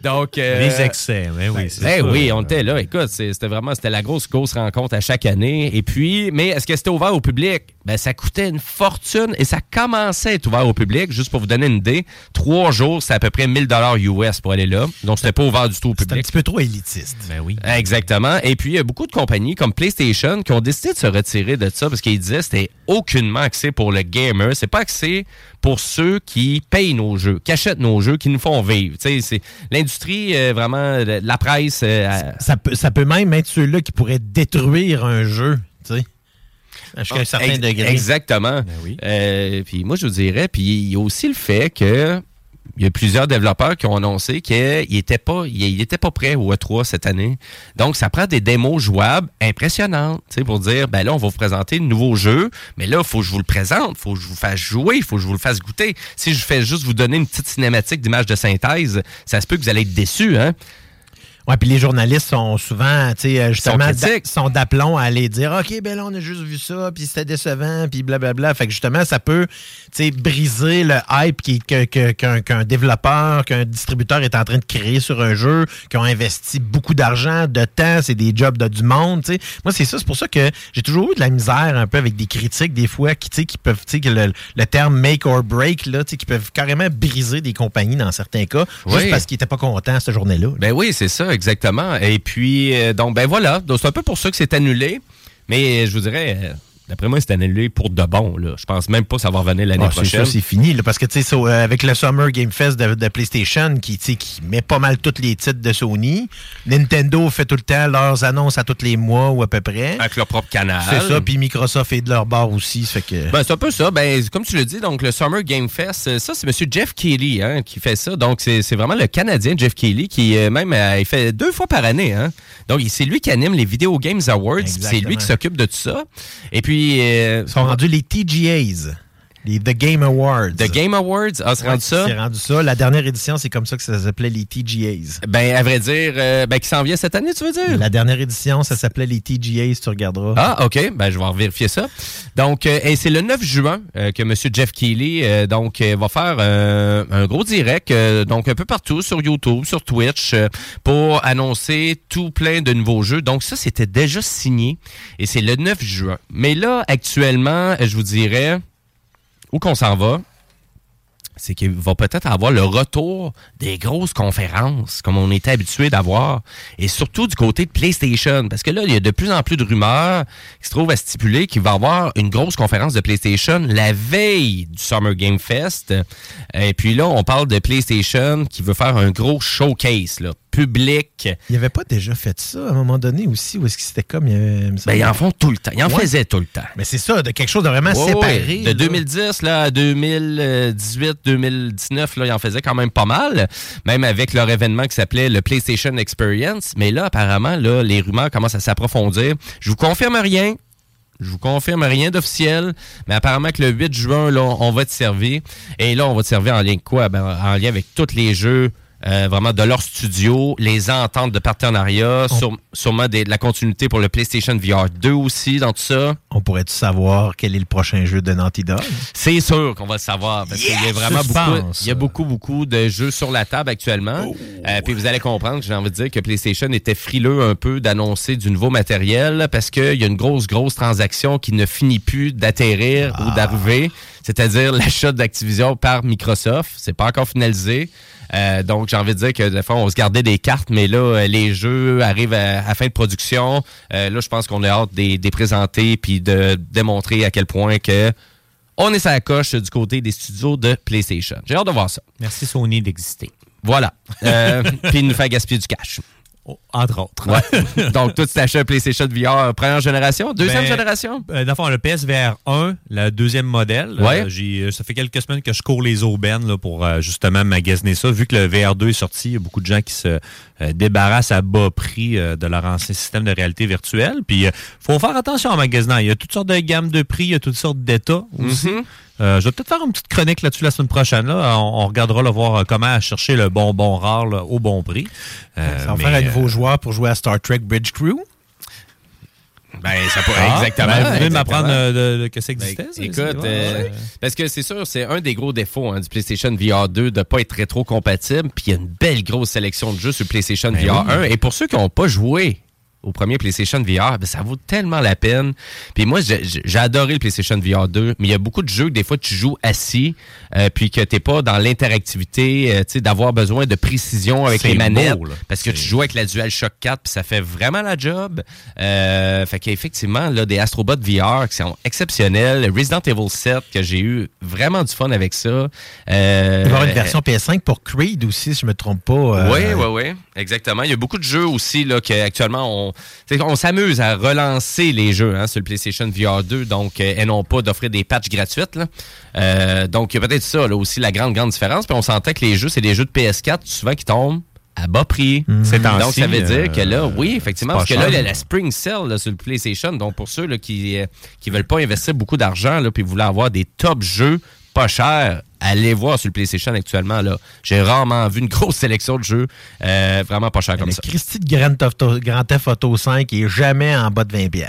Donc. euh, Les excès, mais oui. ben ça. oui, on était là. Écoute, c'était vraiment c'était la grosse, grosse rencontre à chaque année. Et puis, mais est-ce que c'était ouvert au public? Ben, ça coûtait une fortune et ça commençait à être ouvert au public. Juste pour vous donner une idée, trois jours, c'est à peu près 1000 dollars US pour aller là. Donc, c'était pas ouvert du tout au C'est un public. petit peu trop élitiste. Ben oui. Exactement. Et puis, il y a beaucoup de compagnies comme PlayStation qui ont décidé de se retirer de ça parce qu'ils disaient que c'était aucunement axé pour le gamer. C'est pas axé pour ceux qui payent nos jeux, qui achètent nos jeux, qui nous font vivre. Tu sais, c'est l'industrie, euh, vraiment, la presse. euh, Ça peut, ça peut même être ceux-là qui pourraient détruire un jeu, tu sais. Jusqu'à un certain Ex- degré. Exactement. Euh, puis moi, je vous dirais, puis il y a aussi le fait que il y a plusieurs développeurs qui ont annoncé qu'ils n'étaient pas, ils étaient pas prêts au E3 cette année. Donc, ça prend des démos jouables impressionnantes, pour dire, ben là, on va vous présenter de nouveaux jeux, mais là, il faut que je vous le présente, faut que je vous fasse jouer, faut que je vous le fasse goûter. Si je fais juste vous donner une petite cinématique d'image de synthèse, ça se peut que vous allez être déçus, hein? Ouais, puis les journalistes sont souvent, tu sais, euh, justement, Sont d'aplomb à aller dire, OK, ben là, on a juste vu ça, puis c'était décevant, puis blablabla. Fait que justement, ça peut, tu sais, briser le hype que- que- qu'un qu'un développeur, qu'un distributeur est en train de créer sur un jeu, qui ont investi beaucoup d'argent, de temps, c'est des jobs de du monde, tu sais. Moi, c'est ça, c'est pour ça que j'ai toujours eu de la misère un peu avec des critiques, des fois, qui, tu sais, qui peuvent, tu sais, que le, le terme make or break, là, tu sais, qui peuvent carrément briser des compagnies dans certains cas, juste Oui. parce qu'ils n'étaient pas contents cette journée-là. Ben oui, c'est ça, exactement. Et puis, euh, donc, ben voilà. Donc, c'est un peu pour ça que c'est annulé. Mais je vous dirais, euh, d'après moi, c'est annulé pour de bon. Là. Je pense même pas que ça va revenir l'année Ah, prochaine. c'est fini. là, parce que, tu sais, euh, avec le Summer Game Fest de, de PlayStation, qui, qui met pas mal tous les titres de Sony, Nintendo fait tout le temps leurs annonces à tous les mois ou à peu près. Avec leur propre canal. C'est ça, puis Microsoft est de leur bord aussi. Fait que... Ben, c'est un peu ça. Ben, comme tu le dis, donc le Summer Game Fest, ça, c'est M. Jeff Keighley hein, qui fait ça. Donc, c'est vraiment le Canadien Jeff Keighley qui, euh, même, euh, il fait deux fois par année. Hein. Donc, c'est lui qui anime les Video Games Awards. C'est lui qui s'occupe de tout ça. Et puis... euh, sont rendus les TGAs, les The Game Awards. The Game Awards, ah, c'est Ouais, rendu ça? C'est rendu ça. La dernière édition, c'est comme ça que ça s'appelait les TGAs. Ben, à vrai dire, euh, ben, qui s'en vient cette année, tu veux dire? La dernière édition, ça s'appelait les TGAs, tu regarderas. Ah, OK. Ben, je vais vérifier ça. Donc, euh, et c'est le 9 juin euh, que M. Jeff Keighley donc, va faire un gros direct, donc un peu partout, sur YouTube, sur Twitch, pour annoncer tout plein de nouveaux jeux. Donc, ça, c'était déjà signé et c'est le 9 juin. Mais là, actuellement, je vous dirais, où qu'on s'en va, c'est qu'il va peut-être avoir le retour des grosses conférences, comme on était habitué d'avoir, et surtout du côté de PlayStation, parce que là, il y a de plus en plus de rumeurs qui se trouvent à stipuler qu'il va y avoir une grosse conférence de PlayStation la veille du Summer Game Fest. Et puis là, on parle de PlayStation qui veut faire un gros showcase, public. Il avait pas déjà fait ça à un moment donné aussi, ou est-ce que c'était comme... il y avait- il Ben, ils en font tout le temps. Ils en Ouais. faisaient tout le temps. Mais c'est ça, de quelque chose de vraiment Ouais, séparé. ouais. De là. 2010 là, à 2018, 2019, là, ils en faisaient quand même pas mal, même avec leur événement qui s'appelait le PlayStation Experience. Mais là, apparemment, là, les rumeurs commencent à s'approfondir. Je vous confirme rien. Je vous confirme rien d'officiel, mais apparemment que le 8 juin, là, on va te servir. Et là, on va te servir en lien avec quoi? Ben, en lien avec tous les jeux euh, vraiment de leur studio, les ententes de partenariat, sur- sûrement des- de la continuité pour le PlayStation VR 2 aussi dans tout ça. On pourrait-tu savoir quel est le prochain jeu de Naughty Dog? C'est sûr qu'on va le savoir parce qu'il y a vraiment suspense. beaucoup, il y a beaucoup, beaucoup de jeux sur la table actuellement. Oh. Euh, puis vous allez comprendre, j'ai envie de dire que PlayStation était frileux un peu d'annoncer du nouveau matériel parce qu'il y a une grosse, grosse transaction qui ne finit plus d'atterrir Ah. ou d'arriver, c'est-à-dire l'achat d'Activision par Microsoft. C'est pas encore finalisé. Euh, donc, j'ai envie de dire que des fois, on se gardait des cartes, mais là, euh, les jeux arrivent à, à fin de production. Euh, là, je pense qu'on a hâte de les de les présenter puis de démontrer à quel point que on est sur la coche du côté des studios de PlayStation. J'ai hâte de voir ça. Merci Sony d'exister. Voilà. Euh, puis il nous fait gaspiller du cash. Entre autres. Ouais. Donc, t'achètes un PlayStation VR première génération, deuxième Ben, génération? Euh, dans le PSVR 1, le deuxième modèle. Ouais. Euh, j'ai, euh, ça fait quelques semaines que je cours les aubaines là, pour euh, justement magasiner ça. Vu que le VR2 est sorti, il y a beaucoup de gens qui se euh, débarrassent à bas prix euh, de leur ancien système de réalité virtuelle. Puis, il faut faire attention en magasinant. Il y a toutes sortes de gammes de prix, il y a toutes sortes d'états aussi. Mhm. Euh, je vais peut-être faire une petite chronique là-dessus la semaine prochaine. Là. On, on regardera là, voir euh, comment chercher le bonbon rare là, au bon prix. Euh, Ça va mais, faire un euh, nouveau joueur pour jouer à Star Trek Bridge Crew. Ben, ça pourrait Ah, exactement. ben, vous exactement. m'apprendre euh, que ça Ben, existait? écoute, euh, parce que c'est sûr, c'est un des gros défauts hein, du PlayStation VR 2 de pas être rétro-compatible. Puis il y a une belle grosse sélection de jeux sur le PlayStation Ben VR oui. 1. Et pour ceux qui n'ont pas joué au premier PlayStation VR, ben, ça vaut tellement la peine. Puis moi, j'ai adoré le PlayStation VR 2, mais il y a beaucoup de jeux que des fois tu joues assis, euh, puis que t'es pas dans l'interactivité, euh, tu sais, d'avoir besoin de précision avec les manettes, beau, parce que tu joues avec la DualShock 4, puis ça fait vraiment la job. Euh, fait qu'effectivement, là, des Astrobots VR qui sont exceptionnels, Resident Evil 7 que j'ai eu vraiment du fun avec ça. Euh, Il va y avoir une version PS5 pour Creed aussi, si je me trompe pas. euh, oui, oui, oui, exactement. Il y a beaucoup de jeux aussi là qu'actuellement on, qu'on s'amuse à relancer les jeux hein, sur le PlayStation VR 2, donc euh, et non pas d'offrir des patchs gratuites. là. Euh, donc il y a peut-être ça là aussi la grande grande différence. Puis on s'entend que les jeux c'est des jeux de PS4 souvent qui tombent à bas prix. Temps-ci, Donc ça veut dire euh, que là, oui, effectivement, parce que là, cher. la, la Spring Sale là, sur le PlayStation, donc pour ceux là, qui euh, qui veulent pas investir beaucoup d'argent là, puis voulaient avoir des top jeux pas chers, allez voir sur le PlayStation actuellement là. J'ai rarement vu une grosse sélection de jeux euh, vraiment pas chers comme Le ça. Christy de Grand Theft Auto- Grand Theft Auto 5 est jamais en bas de 20$.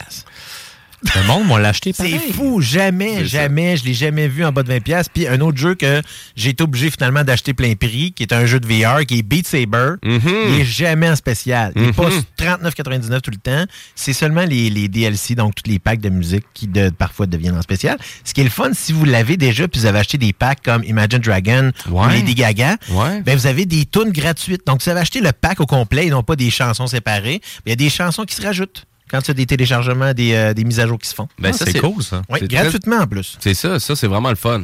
Le monde m'a l'acheté C'est pareil. fou, jamais, C'est jamais, je l'ai jamais vu en bas de 20$. piastres. Puis un autre jeu que j'ai été obligé finalement d'acheter plein prix, qui est un jeu de VR, qui est Beat Saber. Mhm. Il est jamais en spécial. Il n'est pas Mhm. 39,99 tout le temps. C'est seulement les, les DLC, donc tous les packs de musique qui de- parfois deviennent en spécial. Ce qui est le fun, si vous l'avez déjà, puis vous avez acheté des packs comme Imagine Dragon ou Ouais. Lady Gaga, Ouais. ben vous avez des tunes gratuites. Donc, si vous avez acheté le pack au complet et non pas des chansons séparées, ben, il y a des chansons qui se rajoutent quand il y a des téléchargements, des, euh, des mises à jour qui se font. Ben, Ah, ça, c'est cool, ça. Oui, c'est gratuitement en plus. C'est ça, ça c'est vraiment le fun.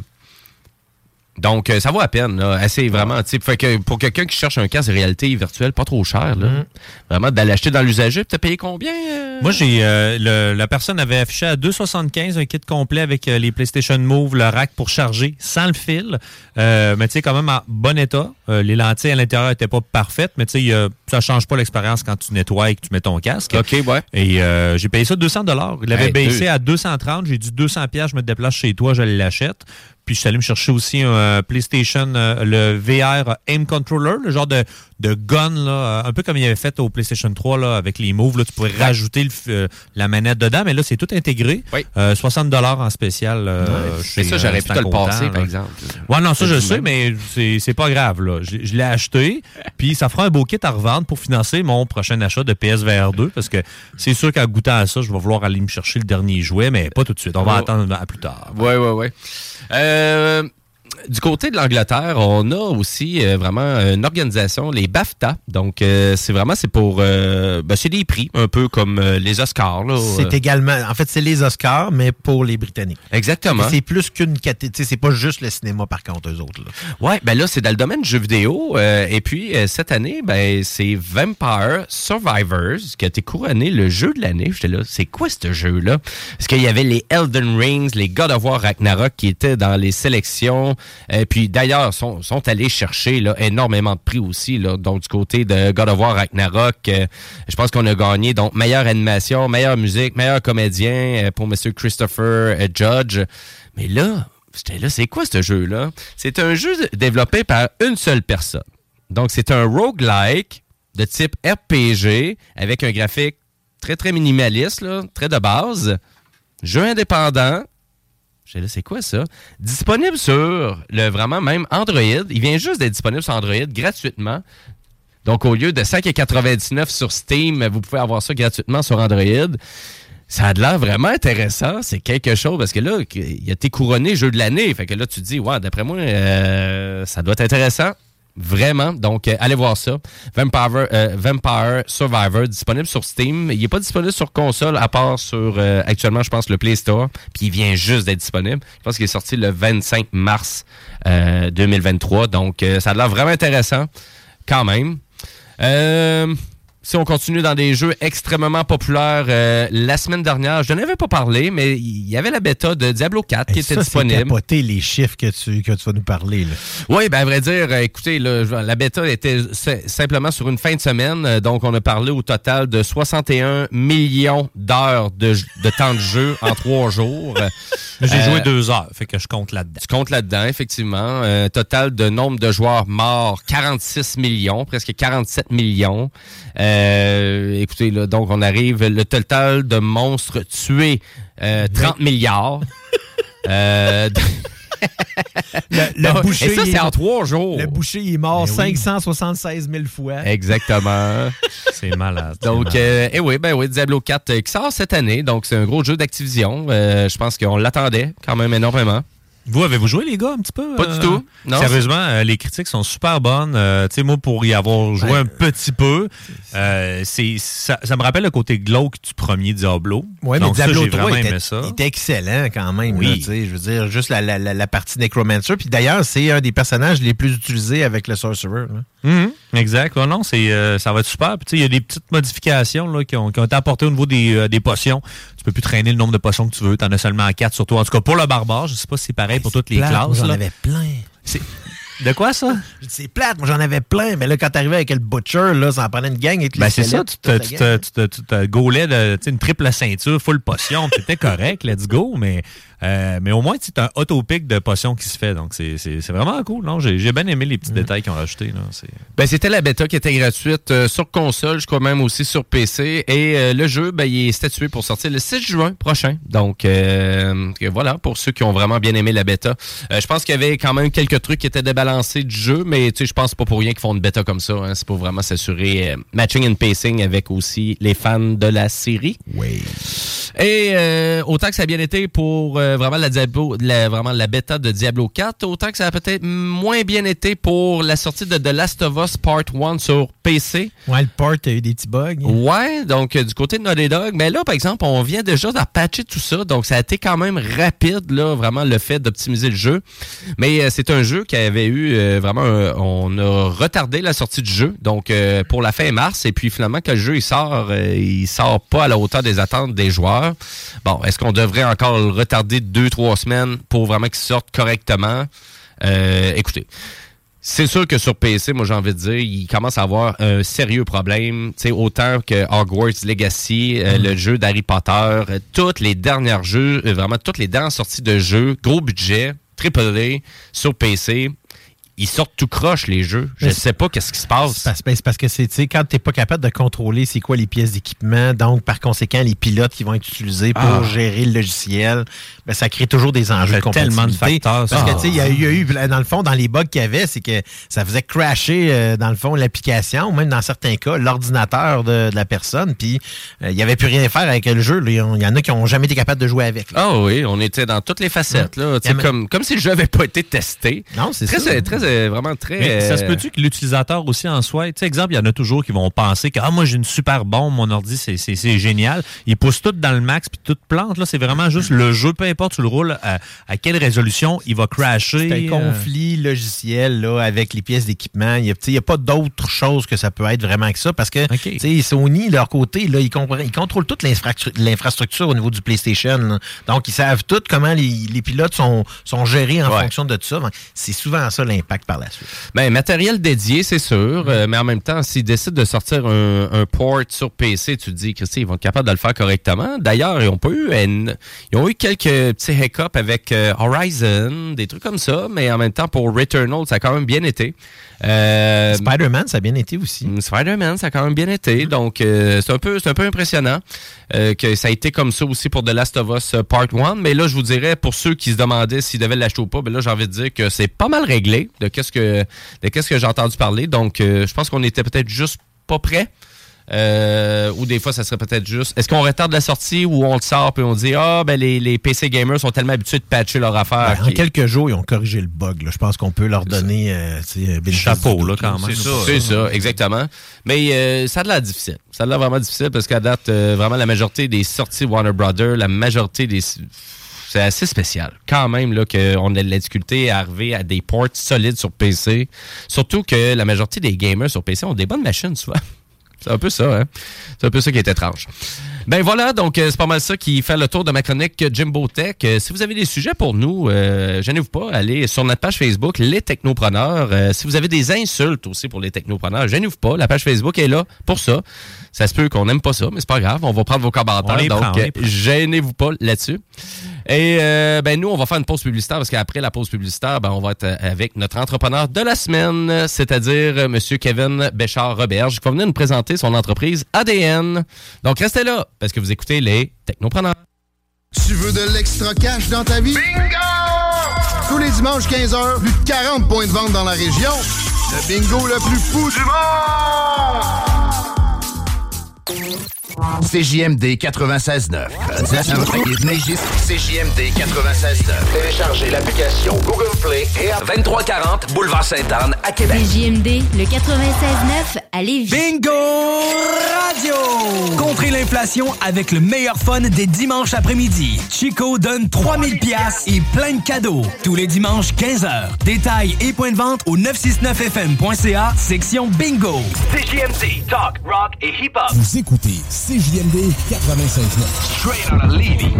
Donc, euh, ça vaut à peine. Là. Assez vraiment. tu sais, Fait que pour quelqu'un qui cherche un casque de réalité virtuelle, pas trop cher, là, Mm. vraiment d'aller l'acheter dans l'usager, tu as payé combien? euh? Moi, j'ai euh, la personne avait affiché à 2,75 un kit complet avec les PlayStation Move, le rack pour charger sans le fil. Mais tu sais, quand même en bon état. Les lentilles à l'intérieur n'étaient pas parfaites, mais tu sais, ça change pas l'expérience quand tu nettoies et que tu mets ton casque. OK, ouais. Et euh, j'ai payé ça 200 Il l'avait Hey, baissé deux. à 230. J'ai dit 200 pièces, je me déplace chez toi, je l'achète. Puis je suis allé me chercher aussi un euh, PlayStation, euh, le VR Aim Controller, le genre de, de gun, là, euh, un peu comme il avait fait au PlayStation 3 là, avec les moves. Là, tu pourrais rajouter le euh, la manette dedans, mais là, c'est tout intégré. Oui. Euh, 60 en spécial. euh, chez, Mais ça, j'aurais euh, pu te le passer, par exemple. Ouais, non, ça, je sais, mais c'est c'est pas grave. Là. Je, je l'ai acheté, puis ça fera un beau kit à revendre pour financer mon prochain achat de PSVR 2, parce que c'est sûr qu'en goûtant à ça, je vais vouloir aller me chercher le dernier jouet, mais pas tout de suite. On va Oh. attendre à plus tard. Ouais, ouais, ouais. Euh, du côté de l'Angleterre, on a aussi euh, vraiment une organisation, les BAFTA. Donc, euh, c'est vraiment, c'est pour, euh, ben, c'est des prix, un peu comme euh, les Oscars. là. C'est également, en fait, c'est les Oscars, mais pour les Britanniques. Exactement. C'est plus qu'une catégorie. C'est pas juste le cinéma, par contre, eux autres. là. Ouais, ben là, c'est dans le domaine du jeu vidéo. euh, et puis, euh, cette année, ben, c'est Vampire Survivors qui a été couronné le jeu de l'année. J'étais là, c'est quoi ce jeu-là? Parce qu'il y avait les Elden Rings, les God of War Ragnarok qui étaient dans les sélections. Et puis, d'ailleurs, sont, sont allés chercher là, énormément de prix aussi. Donc, du côté de God of War Ragnarok, euh, je pense qu'on a gagné donc meilleure animation, meilleure musique, meilleur comédien euh, pour M. Christopher euh, Judge. Mais là, là, c'est quoi ce jeu-là? C'est un jeu développé par une seule personne. Donc, c'est un roguelike de type RPG avec un graphique très, très minimaliste, très de base. Jeu indépendant. C'est quoi ça? Disponible sur le vraiment même Android. Il vient juste d'être disponible sur Android gratuitement. Donc, au lieu de 5,99 sur Steam, vous pouvez avoir ça gratuitement sur Android. Ça a l'air vraiment intéressant. C'est quelque chose parce que là, il a été couronné jeu de l'année. Fait que là, tu te dis, ouais, d'après moi, euh, ça doit être intéressant. Vraiment. Donc, euh, allez voir ça. Vampire, euh, Vampire Survivor, disponible sur Steam. Il n'est pas disponible sur console, à part sur, euh, actuellement, je pense, le Play Store. Puis il vient juste d'être disponible. Je pense qu'il est sorti le 25 mars euh, 2023. Donc, ça a l'air vraiment intéressant, quand même. Euh, si on continue dans des jeux extrêmement populaires, euh, la semaine dernière, je n'en avais pas parlé, mais il y avait la bêta de Diablo 4 qui Et était ça, disponible. capoté les chiffres que tu, que tu vas nous parler. Là. Oui, ben à vrai dire, euh, écoutez, là, la bêta était simplement sur une fin de semaine, euh, donc on a parlé au total de 61 millions d'heures de, de temps de jeu en trois jours. J'ai Euh, joué deux heures, fait que je compte là-dedans. Tu comptes là-dedans, effectivement. Euh, total de nombre de joueurs morts, 46 millions, presque 47 millions. Euh, écoutez, là, donc on arrive, le total de monstres tués, euh, 30 milliards. Euh, Le, le Donc, boucher, et ça, c'est est- en trois jours. Le boucher il est mort Ben oui. 576 000 fois. Exactement. C'est malade. Donc, euh, eh oui, ben oui, Diablo 4 euh, qui sort cette année. Donc, c'est un gros jeu d'Activision. Euh, je pense qu'on l'attendait quand même énormément. Vous avez-vous joué, les gars, un petit peu? Pas du tout. Non. Sérieusement, euh, les critiques sont super bonnes. Euh, tu sais, moi, pour y avoir joué Ouais. un petit peu, euh, c'est ça, ça me rappelle le côté glauque du premier Diablo. Oui, mais ça, Diablo j'ai 3 vraiment était, aimé ça. il était excellent quand même. Oui. là, je veux dire, juste la, la, la, la partie Necromancer. Puis d'ailleurs, c'est un des personnages les plus utilisés avec le Sorcerer. là. Exact. Non, c'est, euh, ça va être super. Puis, tu sais, il y a des petites modifications là, qui, ont, qui ont été apportées au niveau des, euh, des potions. Tu peux plus traîner le nombre de potions que tu veux. Tu en as seulement 4 sur toi. En tout cas, pour le barbare, je sais pas si c'est pareil pour toutes les Plate, moi, classes. J'en avais plein. De quoi ça? C'est plate, moi j'en avais plein. Mais là, quand t'arrivais avec le Butcher, là, ça en prenait une gang avec les Ben c'est ça, tu te, tu te, tu te, tu te gaulais de, une triple ceinture, full potion, c'était correct, let's go, mais, euh, mais au moins c'est un auto-pic de potions qui se fait, donc c'est vraiment cool. Non, J'ai bien aimé les petits détails qu'ils ont rajoutés. Ben, c'était la bêta qui était gratuite euh, sur console, je crois même aussi sur PC. Et euh, le jeu, ben, il est statué pour sortir le 6 juin prochain. Donc, voilà, pour ceux qui ont vraiment bien aimé la bêta. Je pense qu'il y avait quand même quelques trucs qui étaient débalancés du jeu, mais tu sais, je pense pas pour rien qu'ils font une bêta comme ça. hein. C'est pour vraiment s'assurer matching and pacing avec aussi les fans de la série. Oui. Et autant que ça a bien été pour euh, vraiment la Diablo, la, vraiment la bêta de Diablo 4, autant que ça a peut-être moins bien été pour la sortie de The Last of Us Part 1 sur PC. Ouais, le port a eu des petits bugs. Ouais, donc euh, du côté de Naughty Dog, mais là par exemple, on vient déjà de patcher tout ça, donc ça a été quand même rapide là, vraiment le fait d'optimiser le jeu. Mais euh, c'est un jeu qui avait eu euh, vraiment, un- on a retardé la sortie du jeu, donc pour la fin mars, et puis finalement quand le jeu il sort, il sort pas à la hauteur des attentes des joueurs. Bon, est-ce qu'on devrait encore le retarder deux trois semaines pour vraiment qu'il sorte correctement Euh, Écoutez. C'est sûr que sur PC, moi j'ai envie de dire, il commence à avoir un sérieux problème. Sais, autant que Hogwarts Legacy, euh, le jeu d'Harry Potter, euh, toutes les dernières jeux, euh, vraiment toutes les dernières sorties de jeux, gros budget, triple A, sur PC, ils sortent tout croche les jeux. Je Mais sais pas qu'est-ce qui se passe. C'est parce, ben, parce que c'est, tu sais, quand tu n'es pas capable de contrôler c'est quoi les pièces d'équipement, donc par conséquent, les pilotes qui vont être utilisés pour Ah. gérer le logiciel, ben, ça crée toujours des enjeux de tellement de facteurs. Parce que, tu sais, il y, a- il y a eu, dans le fond, dans les bugs qu'il y avait, c'est que ça faisait crasher, euh, dans le fond, l'application, ou même dans certains cas, l'ordinateur de, de la personne, puis euh, il n'y avait plus rien à faire avec le jeu. Il y en- a qui n'ont jamais été capables de jouer avec. Ah oui, on était dans toutes les facettes, là. Comme, comme si le jeu avait pas été testé. Non, c'est très, ça. Très, euh, vraiment très. Mais ça se euh, peut-tu que l'utilisateur aussi en soit, tu sais, exemple, il y en a toujours qui vont penser que, ah, moi, j'ai une super bombe, mon ordi, c'est- c'est c'est génial. Ils poussent tout dans le max puis tout plante, là. C'est vraiment juste le jeu, peu importe, tu le roules à, à quelle résolution, il va crasher. C'est un euh, conflit logiciel là, avec les pièces d'équipement. Il n'y a, pas d'autre chose que ça peut être vraiment que ça parce que tu sais, Sony, de leur côté, là, ils, contrôlent toute l'infrastru- l'infrastructure au niveau du PlayStation. là. Donc, ils savent tout comment les, les pilotes sont, sont gérés en Ouais. fonction de tout ça. Donc, C'est souvent ça l'impact par la suite. Ben, matériel dédié, c'est sûr, euh, mais en même temps, s'ils décident de sortir un, port sur PC, tu te dis, Christy, ils vont être capables de le faire correctement. D'ailleurs, ils ont pas eu, ils ont eu quelques petits hiccups avec euh, Horizon, des trucs comme ça, mais en même temps, pour Returnal, ça a quand même bien été. Euh, Spider-Man, ça a bien été aussi. Spider-Man, ça a quand même bien été. Donc, euh, c'est un peu, c'est un peu impressionnant euh, que ça a été comme ça aussi pour The Last of Us Part 1. Mais là, je vous dirais, pour ceux qui se demandaient s'ils devaient l'acheter ou pas, ben là, j'ai envie de dire que c'est pas mal réglé de qu'est-ce que, de qu'est-ce que j'ai entendu parler. Donc, je pense qu'on était peut-être juste pas prêt. Euh, ou des fois, ça serait peut-être juste. Est-ce qu'on retarde la sortie ou on le sort puis on dit Ah, ben les, les PC gamers sont tellement habitués de patcher leur affaire. Ben, en quelques jours, ils ont corrigé le bug. là. Je pense qu'on peut leur donner euh, tu sais, bénéfice Chapeau, là, quand même. C'est ça. C'est ça, exactement. Mais euh, ça a l'air difficile. Ça a l'air vraiment difficile parce qu'à date, euh, vraiment, la majorité des sorties Warner Brothers, la majorité des. C'est assez spécial. Quand même, là, qu'on a de la difficulté à arriver à des ports solides sur PC. Surtout que la majorité des gamers sur PC ont des bonnes machines, souvent. C'est un peu ça, hein? C'est un peu ça qui est étrange. Ben voilà, donc euh, c'est pas mal ça qui fait le tour de ma chronique Jimbo Tech. Euh, si vous avez des sujets pour nous, euh, gênez-vous pas, allez sur notre page Facebook, Les Technopreneurs. Euh, si vous avez des insultes aussi pour les technopreneurs, gênez-vous pas, la page Facebook est là pour ça. Ça se peut qu'on n'aime pas ça, mais c'est pas grave, on va prendre vos commentaires. Donc, prend. gênez-vous pas là-dessus. Et euh, ben nous, on va faire une pause publicitaire parce qu'après la pause publicitaire, ben, on va être euh, avec notre entrepreneur de la semaine, c'est-à-dire euh, Monsieur Kevin Béchard-Roberge, qui va venir nous présenter son entreprise ADN. Donc restez là parce que vous écoutez les Technopreneurs. Tu veux de l'extra cash dans ta vie? Bingo! Tous les dimanches 15h, plus de 40 points de vente dans la région. Le bingo le plus fou du monde! CJMD 96.9. CJMD 96.9. Téléchargez l'application Google Play et à 2340 Boulevard Sainte-Anne à Québec. CJMD, le 96.9 à Lévis. Bingo Radio! Contrez l'inflation avec le meilleur fun des dimanches après-midi. Chico donne 3000 pièces et plein de cadeaux. Tous les dimanches 15h. Détails et points de vente au 969fm.ca, section Bingo. CJMD, talk, rock et hip-hop. Vous écoutez CJMD 96.9. Straight out of Levy.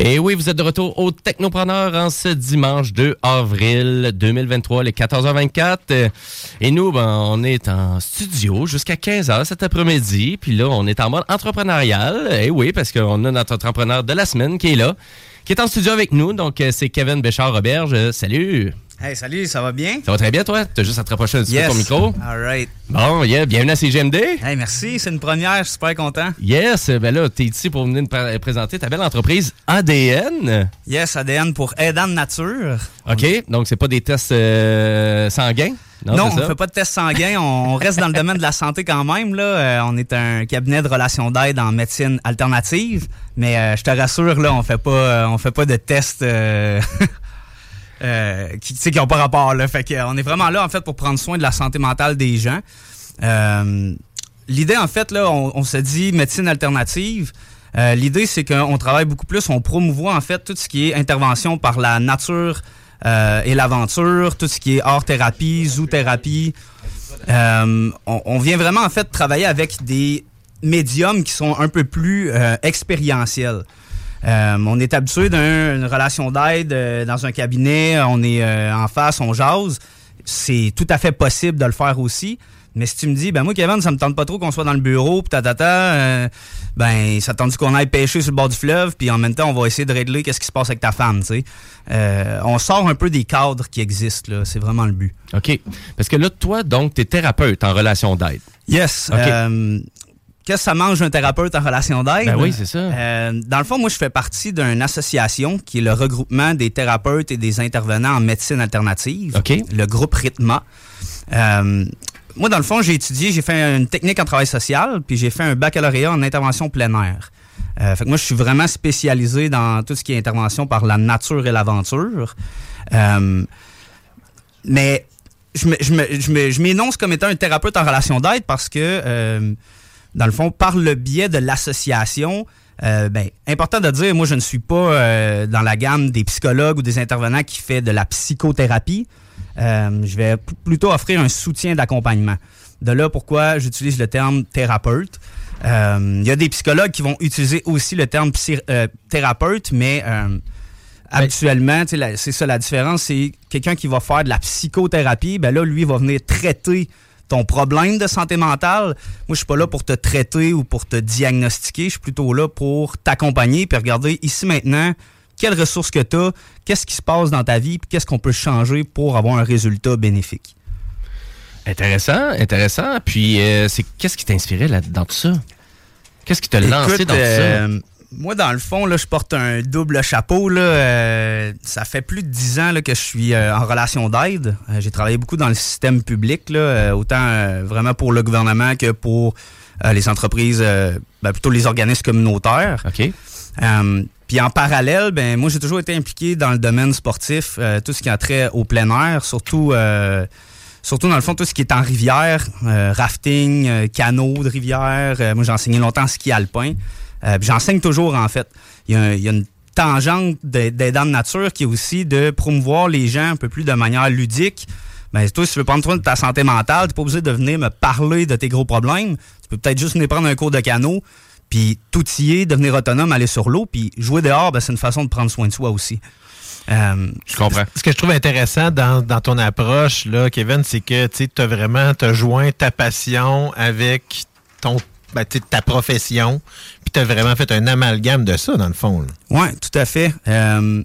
Et oui, vous êtes de retour au Technopreneur en ce dimanche 2 avril 2023, les 14h24. Euh, Et nous, ben, on est en studio jusqu'à 15h cet après-midi. Puis là, on est en mode entrepreneurial. Et oui, parce qu'on a notre entrepreneur de la semaine qui est là, qui est en studio avec nous. Donc, euh, c'est Kevin Béchard-Roberge. Salut! Hey, salut, ça va bien? Ça va très bien, toi? T'as juste à te rapprocher un petit peu de ton micro? All right. Bon, yeah, bienvenue à CGMD. Hey, merci, c'est une première, je suis super content. Yes, ben là, t'es ici pour venir nous pr- présenter ta belle entreprise ADN. Yes, ADN pour aidant de nature. OK, donc c'est pas des tests euh, sanguins? Non, on ne fait pas de tests sanguins, on, on reste dans le domaine de la santé quand même. Là. Euh, on est un cabinet de relations d'aide en médecine alternative, mais euh, je te rassure, là, on fait pas, euh, on fait pas de tests euh, qui tu sais, qui ont pas rapport. Euh, on est vraiment là en fait pour prendre soin de la santé mentale des gens. Euh, L'idée, en fait, là, on, on se dit médecine alternative. L'idée, c'est qu'on travaille beaucoup plus, on promouvoit en fait tout ce qui est intervention par la nature et l'aventure, tout ce qui est art-thérapie, zoo-thérapie. On, vient vraiment en fait travailler avec des médiums qui sont un peu plus expérientiels. Euh, on est habitué d'une relation d'aide euh, dans un cabinet, on est euh, en face, on jase. C'est tout à fait possible de le faire aussi. Mais si tu me dis, ben moi, Kevin, ça me tente pas trop qu'on soit dans le bureau, pis tatata, euh, ben, ça tente qu'on aille pêcher sur le bord du fleuve, puis en même temps, on va essayer de régler qu'est-ce qui se passe avec ta femme, tu sais? Euh, on sort un peu des cadres qui existent, là. C'est vraiment le but. OK. Parce que là, toi, donc, t'es thérapeute en relation d'aide. Yes. OK. Euh, Qu'est-ce que ça mange un thérapeute en relation d'aide? Ben oui, c'est ça. Euh, dans le fond, moi, je fais partie d'une association qui est le regroupement des thérapeutes et des intervenants en médecine alternative. OK. Le groupe RITMA. Euh, moi, dans le fond, j'ai étudié, j'ai fait une technique en travail social, puis j'ai fait un baccalauréat en intervention plein air. Euh, fait que moi, je suis vraiment spécialisé dans tout ce qui est intervention par la nature et l'aventure. Euh, mais je me- je me- je me- je m'énonce comme étant un thérapeute en relation d'aide parce que, euh, dans le fond, par le biais de l'association, euh, ben, important de dire, moi, je ne suis pas euh, dans la gamme des psychologues ou des intervenants qui fait de la psychothérapie. Euh, je vais plutôt offrir un soutien d'accompagnement. De là pourquoi j'utilise le terme thérapeute. Il y a des psychologues qui vont utiliser aussi le terme thérapeute, mais euh, habituellement, c'est ça la différence, c'est quelqu'un qui va faire de la psychothérapie, ben là, lui, va venir traiter ton problème de santé mentale. Moi, je suis pas là pour te traiter ou pour te diagnostiquer, je suis plutôt là pour t'accompagner puis regarder ici maintenant quelles ressources que tu as, qu'est-ce qui se passe dans ta vie, puis qu'est-ce qu'on peut changer pour avoir un résultat bénéfique. Intéressant, intéressant. Puis, euh, c'est qu'est-ce qui t'inspirait là, dans tout ça? Qu'est-ce qui t'a lancé dans tout euh, moi, dans le fond, là, je porte un double chapeau. Là, Euh, ça fait plus de dix ans là, que je suis euh, en relation d'aide. Euh, J'ai travaillé beaucoup dans le système public, là, autant vraiment pour le gouvernement que pour les entreprises, ben, plutôt les organismes communautaires. OK. Puis en parallèle, ben moi j'ai toujours été impliqué dans le domaine sportif, tout ce qui a trait au plein air, surtout surtout dans le fond tout ce qui est en rivière, rafting, canot de rivière. Moi j'ai enseigné longtemps ski alpin. Euh, j'enseigne toujours en fait. Il y a, un- il y a une tangente de- d'aidant de nature qui est aussi de promouvoir les gens un peu plus de manière ludique. Ben, toi, si tu veux prendre soin de ta santé mentale, tu pas obligé de venir me parler de tes gros problèmes. Tu peux peut-être juste venir prendre un cours de canot, puis tout y est, devenir autonome, aller sur l'eau, puis jouer dehors, ben, c'est une façon de prendre soin de soi aussi. Euh, Je comprends. Ce que je trouve intéressant dans, dans ton approche, là, Kevin, c'est que tu as vraiment t'as joint ta passion avec ton, ben, ta profession, puis tu as vraiment fait un amalgame de ça, dans le fond. Oui, tout à fait. Euh,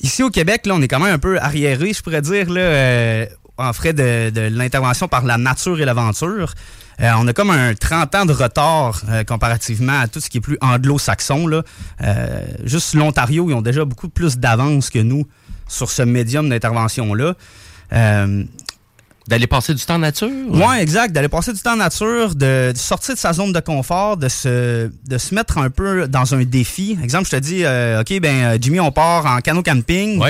ici au Québec, là, on est quand même un peu arriéré, je pourrais dire, là, euh, en frais de, de l'intervention par la nature et l'aventure. Euh, on a comme un 30 ans de retard comparativement à tout ce qui est plus anglo-saxon. juste l'Ontario, ils ont déjà beaucoup plus d'avance que nous sur ce médium d'intervention-là. Euh, D'aller passer du temps en nature? oui, exact. D'aller passer du temps en nature, de, de sortir de sa zone de confort, de se, de se mettre un peu dans un défi. Exemple, je te dis, euh, OK, ben euh, Jimmy, on part en canot camping.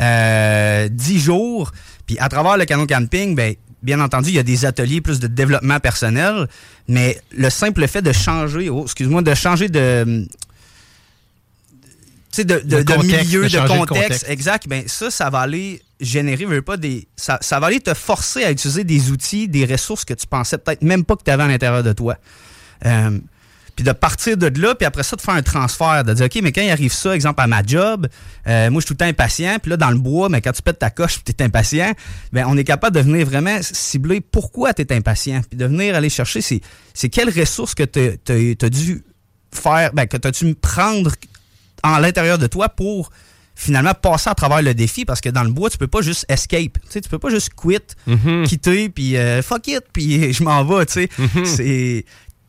Euh, 10 jours. Puis à travers le canot camping, ben, bien entendu, il y a des ateliers plus de développement personnel. Mais le simple fait de changer, oh, excuse-moi, de changer de. Tu sais, de, de, De milieu, de contexte, contexte. exact. Ben ça, ça va aller générer, veux pas des, ça, ça va aller te forcer à utiliser des outils, des ressources que tu pensais peut-être même pas que tu avais à l'intérieur de toi. Euh, puis de partir de là, puis après ça, de faire un transfert, de dire, OK, mais quand il arrive ça, exemple, à ma job, euh, moi, je suis tout le temps impatient, puis là, dans le bois, mais quand tu pètes ta coche, tu es impatient, ben on est capable de venir vraiment cibler pourquoi tu es impatient, puis de venir aller chercher, c'est, c'est quelles ressources que tu as dû faire, ben, que tu as dû prendre en l'intérieur de toi pour finalement passer à travers le défi parce que dans le bois tu peux pas juste escape tu sais tu peux pas juste quit Mhm. quitter puis euh, fuck it puis je m'en vais tu sais Mhm. c'est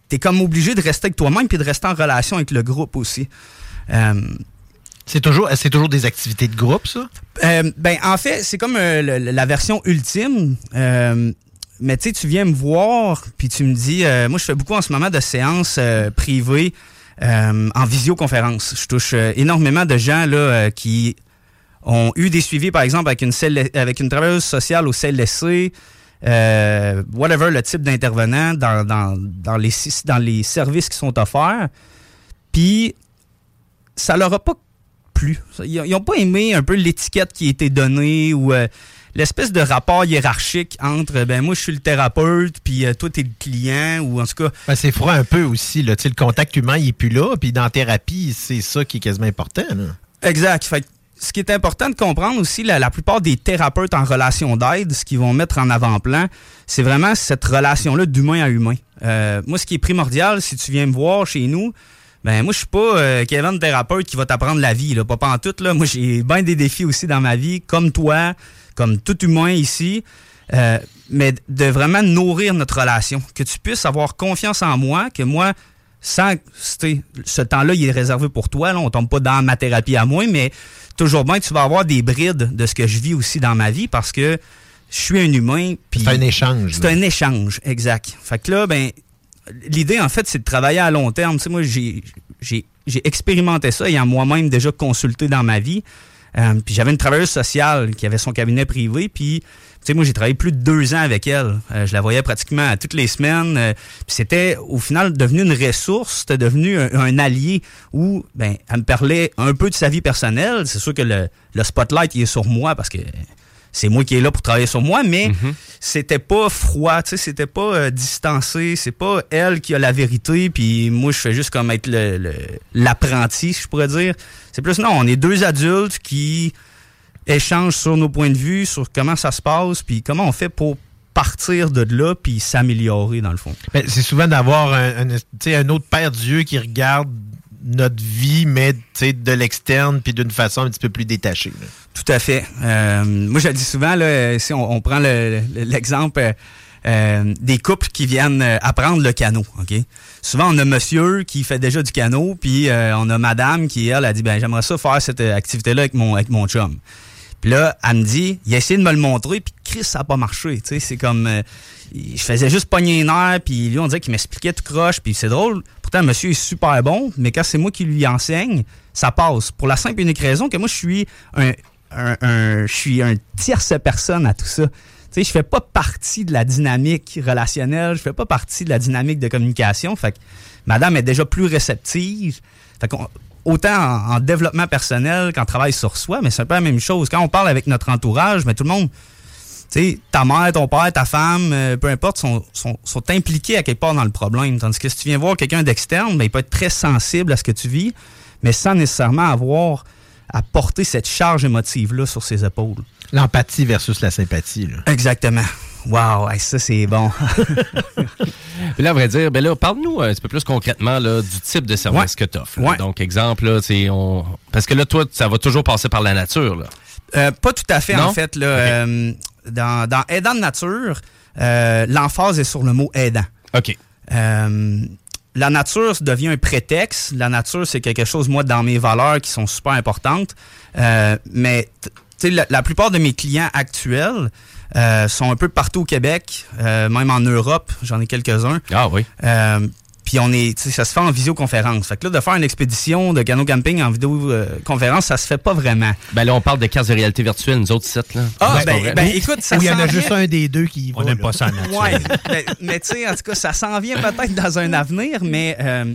t'es comme obligé de rester avec toi-même puis de rester en relation avec le groupe aussi Euh, C'est toujours, c'est toujours des activités de groupe, ça? euh, ben, en fait, c'est comme euh, le- la version ultime. Euh, mais tu sais, tu viens me voir, puis tu me dis, moi, je fais beaucoup en ce moment de séances privées euh, en visioconférence. Je touche euh, énormément de gens là euh, qui ont eu des suivis, par exemple, avec une, avec une travailleuse sociale au CLSC, euh, whatever le type d'intervenant dans, dans, dans, les, dans les services qui sont offerts. Puis, ça leur a pas plu. Ils n'ont pas aimé un peu l'étiquette qui a été donnée ou euh, l'espèce de rapport hiérarchique entre ben moi je suis le thérapeute puis euh, toi t'es le client ou en tout cas Ben, c'est froid un peu aussi. Là. Le contact humain, il est plus là. Puis dans la thérapie, c'est ça qui est quasiment important. là. Exact. Fait que ce qui est important de comprendre aussi, la, la plupart des thérapeutes en relation d'aide, ce qu'ils vont mettre en avant-plan, c'est vraiment cette relation-là d'humain à humain. Euh, moi, ce qui est primordial, si tu viens me voir chez nous, ben moi, je suis pas euh, Kevin thérapeute qui va t'apprendre la vie, là, pas en tout. Là. Moi, j'ai bien des défis aussi dans ma vie, comme toi, comme tout humain ici. Euh, mais de vraiment nourrir notre relation. Que tu puisses avoir confiance en moi, que moi, sans ce temps-là, il est réservé pour toi. Là, on tombe pas dans ma thérapie à moi, mais toujours bien que tu vas avoir des brides de ce que je vis aussi dans ma vie parce que je suis un humain. puis C'est un échange, C'est un échange, exact. Fait que là, ben, l'idée, en fait, c'est de travailler à long terme. Tu sais, moi, j'ai, expérimenté ça ayant moi-même déjà consulté dans ma vie. Euh, puis j'avais une travailleuse sociale qui avait son cabinet privé, puis tu sais, moi, j'ai travaillé plus de deux ans avec elle. Euh, je la voyais pratiquement toutes les semaines. euh, puis c'était, au final, devenu une ressource. C'était devenu un, un allié où, ben, elle me parlait un peu de sa vie personnelle. C'est sûr que le, le spotlight, il est sur moi parce que c'est moi qui est là pour travailler sur moi, mais c'était pas froid, tu sais, c'était pas euh, distancé, c'est pas elle qui a la vérité, puis moi je fais juste comme être le- le- l'apprenti, je pourrais dire. C'est plus non, on est deux adultes qui échangent sur nos points de vue, sur comment ça se passe, puis comment on fait pour partir de là puis s'améliorer dans le fond. Ben, c'est souvent d'avoir un, un autre père Dieu qui regarde notre vie, mais de l'externe, puis d'une façon un petit peu plus détachée. Tout à fait. Euh, moi, je dis souvent, si on, prend le- le- l'exemple, euh, euh, des couples qui viennent apprendre le canot. Souvent, on a monsieur qui fait déjà du canot, puis on a madame qui, elle, a dit, ben j'aimerais ça faire cette activité-là avec mon, avec mon chum. Puis là, elle me dit, il a essayé de me le montrer, puis Chris, ça n'a pas marché. C'est comme, je faisais juste pogner les nerfs, puis lui, on dirait qu'il m'expliquait tout croche, puis c'est drôle. Monsieur est super bon, mais quand c'est moi qui lui enseigne, ça passe. Pour la simple et unique raison que moi, je suis un, je suis un tierce personne à tout ça. Tu sais, je fais pas partie de la dynamique relationnelle, je fais pas partie de la dynamique de communication. Fait que madame est déjà plus réceptive. Fait qu'on- autant en, en développement personnel qu'en travail sur soi, mais c'est un peu la même chose. Quand on parle avec notre entourage, mais tout le monde, sais, ta mère, ton père, ta femme, euh, peu importe, sont, sont, sont impliqués à quelque part dans le problème. Tandis que si tu viens voir quelqu'un d'externe, ben, il peut être très sensible à ce que tu vis, mais sans nécessairement avoir à porter cette charge émotive-là sur ses épaules. L'empathie versus la sympathie. là. Exactement. Wow, hey, ça c'est bon. Puis là, à vrai dire, ben là, parle-nous un petit peu plus concrètement là, du type de service Ouais. que tu offres. Ouais. Donc, exemple, là, c'est on... parce que là, toi, ça va toujours passer par la nature. Là. Euh, pas tout à fait, Non? en fait. Là, Euh, dans, dans Aidant de nature, euh, l'emphase est sur le mot aidant. OK. Euh, la nature devient un prétexte. La nature, c'est quelque chose, moi, dans mes valeurs qui sont super importantes. Euh, mais la, la plupart de mes clients actuels sont un peu partout au Québec, même en Europe. J'en ai quelques-uns. Ah oui. Puis on est, ça se fait en visioconférence. Fait que là, de faire une expédition de canot camping en vidéoconférence, ça se fait pas vraiment. Ben là, on parle de casques de réalité virtuelle, nous autres sites. Là. Ah, ben, ben, écoute, ça Ou il y en a vient. juste un des deux qui On n'aime pas ça en. Ouais, mais, mais tu sais, en tout cas, ça s'en vient peut-être dans un avenir, mais euh,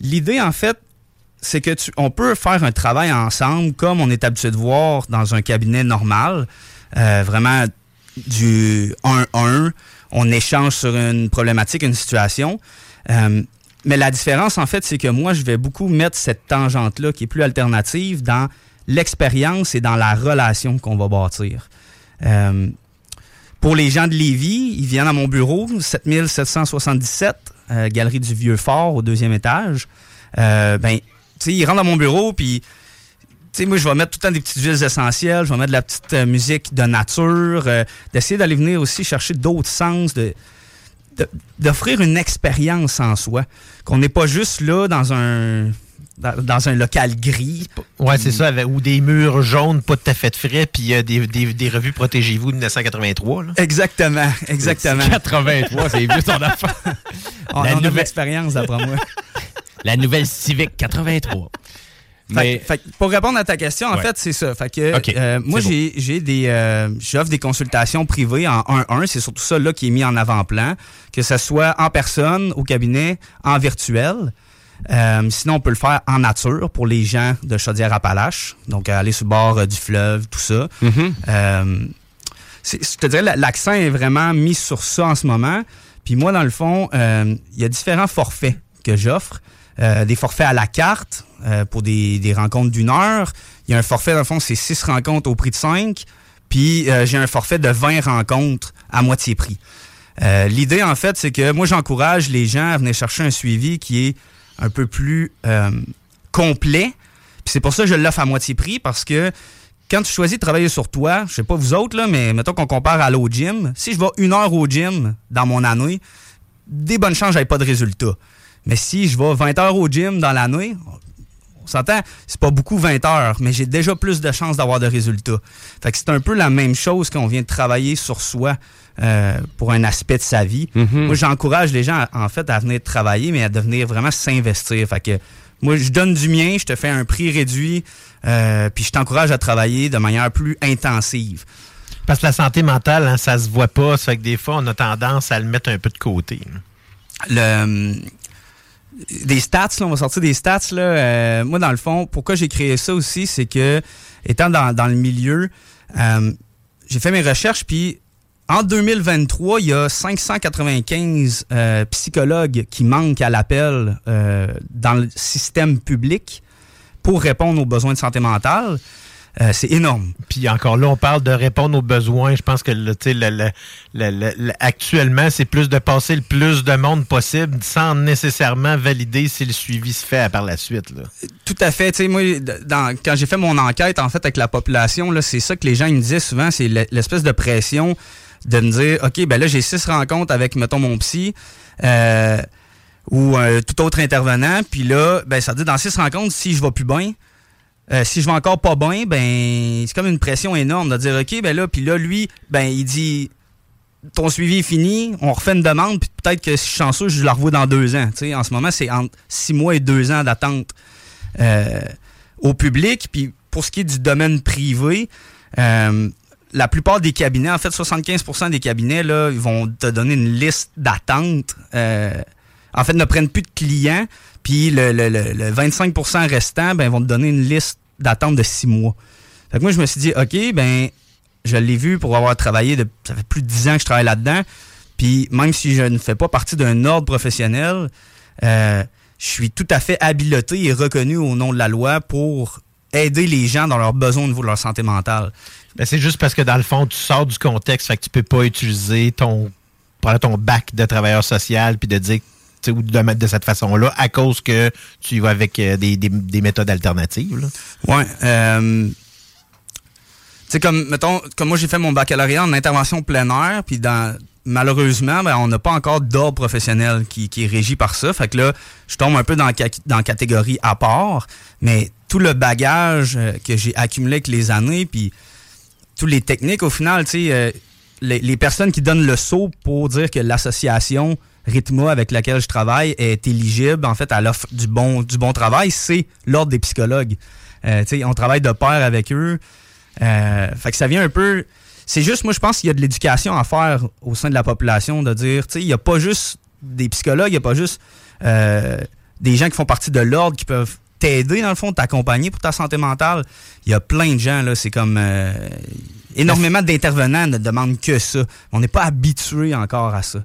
l'idée, en fait, c'est que tu, on peut faire un travail ensemble comme on est habitué de voir dans un cabinet normal. Euh, vraiment du 1-1. On échange sur une problématique, une situation. Euh, mais la différence, en fait, c'est que moi, je vais beaucoup mettre cette tangente-là qui est plus alternative dans l'expérience et dans la relation qu'on va bâtir. Euh, pour les gens de Lévis, ils viennent à mon bureau, 7777, euh, Galerie du Vieux-Fort, au deuxième étage. Ben, tu sais, ils rentrent dans mon bureau, puis, tu sais, moi, je vais mettre tout le temps des petites huiles essentielles, je vais mettre de la petite musique de nature, d'essayer d'aller venir aussi chercher d'autres sens, de- d'offrir une expérience en soi. Qu'on n'est pas juste là dans un dans, dans un local gris. Ouais, c'est ça, avec- ou des murs jaunes, pas tout à fait frais, puis euh, des, des, des revues Protégez-vous de 1983. Là. Exactement, exactement. 83, c'est vieux ton affaire. On, La on a de nouvelle- l'expérience, d'après moi. La nouvelle Civic 83. Mais Fait, fait que pour répondre à ta question, en Ouais. fait, c'est ça. Fait que, euh, moi, j'ai des, euh, j'offre des consultations privées en 1-1. C'est surtout ça là qui est mis en avant-plan, que ce soit en personne, au cabinet, en virtuel. Euh, sinon, on peut le faire en nature pour les gens de Chaudière-Appalaches. Donc, aller sur le bord du fleuve, tout ça. Euh, c'est- je te dirais, la- l'accent est vraiment mis sur ça en ce moment. Puis moi, dans le fond, il y a différents forfaits que j'offre. Euh, des forfaits à la carte euh, pour des, rencontres d'une heure. Il y a un forfait, dans le fond, c'est six rencontres au prix de 5. Puis euh, j'ai un forfait de 20 rencontres à moitié prix. L'idée, en fait, c'est que moi, j'encourage les gens à venir chercher un suivi qui est un peu plus complet. Puis c'est pour ça que je l'offre à moitié prix, parce que quand tu choisis de travailler sur toi, je sais pas vous autres, là, mais mettons qu'on compare à l'au gym, si je vais une heure au gym dans mon année, des bonnes chances, j'avais pas de résultat. Mais si je vais 20 heures au gym dans l'année, on s'entend, c'est pas beaucoup 20 heures, mais j'ai déjà plus de chances d'avoir de résultats. Fait que c'est un peu la même chose qu'on vient de travailler sur soi euh, pour un aspect de sa vie. Moi, j'encourage les gens, en fait, à venir travailler, mais à devenir vraiment s'investir. Fait que moi, je donne du mien, je te fais un prix réduit, euh, puis je t'encourage à travailler de manière plus intensive. Parce que la santé mentale, hein, ça se voit pas. Ça fait que des fois, on a tendance à le mettre un peu de côté. le des stats, là, on va sortir des stats. Là, euh, moi, dans le fond, pourquoi j'ai créé ça aussi, c'est que, étant dans, dans le milieu, euh, j'ai fait mes recherches, puis en 2023, il y a 595 euh, psychologues qui manquent à l'appel dans le système public pour répondre aux besoins de santé mentale. Euh, c'est énorme. Puis encore là, on parle de répondre aux besoins. Je pense que le, tu sais, le- le- le- le- le- actuellement, c'est plus de passer le plus de monde possible sans nécessairement valider si le suivi se fait par la suite. Là. Tout à fait. Tu sais, moi, dans- quand j'ai fait mon enquête, en fait, avec la population, c'est ça que les gens ils me disaient souvent, c'est l'e- l'espèce de pression de me dire, OK, ben là, j'ai six rencontres avec, mettons, mon psy. euh, ou tout autre intervenant, puis là, ben, ça dire dans six rencontres, si je vais plus bien, euh, si je vais encore pas bien, ben c'est comme une pression énorme de dire OK, ben là, puis là, lui, ben il dit ton suivi est fini, on refait une demande, puis peut-être que si je suis chanceux, je la revois dans deux ans. Tu sais, en ce moment, c'est entre six mois et deux ans d'attente euh, au public. Puis pour ce qui est du domaine privé, euh, la plupart des cabinets, en fait, 75% des cabinets, là, ils vont te donner une liste d'attente. En fait, ne prennent plus de clients, puis le, le- le- le 25% restant, ben, vont te donner une liste d'attente de six mois. Fait que moi, je me suis dit, OK, ben, je l'ai vu pour avoir travaillé, de, ça fait plus de 10 ans que je travaille là-dedans, puis même si je ne fais pas partie d'un ordre professionnel, euh, je suis tout à fait habilité et reconnu au nom de la loi pour aider les gens dans leurs besoins au niveau de leur santé mentale. Ben, c'est juste parce que dans le fond, tu sors du contexte, fait que tu peux pas utiliser ton, ton bac de travailleur social puis de dire ou de mettre de cette façon-là à cause que tu vas avec euh, des, des- des méthodes alternatives. Ouais. Euh, tu sais, comme, mettons, comme moi, j'ai fait mon baccalauréat en intervention plein air, puis malheureusement, ben, on n'a pas encore d'ordre professionnel qui, qui est régi par ça. Fait que là, je tombe un peu dans, dans catégorie à part, mais tout le bagage euh, que j'ai accumulé avec les années, puis toutes les techniques, au final, tu sais, les, les personnes qui donnent le saut pour dire que l'association Rhythma avec laquelle je travaille est éligible, en fait, à l'offre du bon, du bon travail, c'est l'ordre des psychologues. Euh, on travaille de pair avec eux. Euh, fait que ça vient un peu. C'est juste, moi, je pense qu'il y a de l'éducation à faire au sein de la population, de dire, tu sais, il n'y a pas juste des psychologues, il n'y a pas juste euh, des gens qui font partie de l'ordre qui peuvent t'aider, dans le fond, t'accompagner pour ta santé mentale. Il y a plein de gens, là, c'est comme. énormément d'intervenants ne demandent que ça. On n'est pas habitué encore à ça.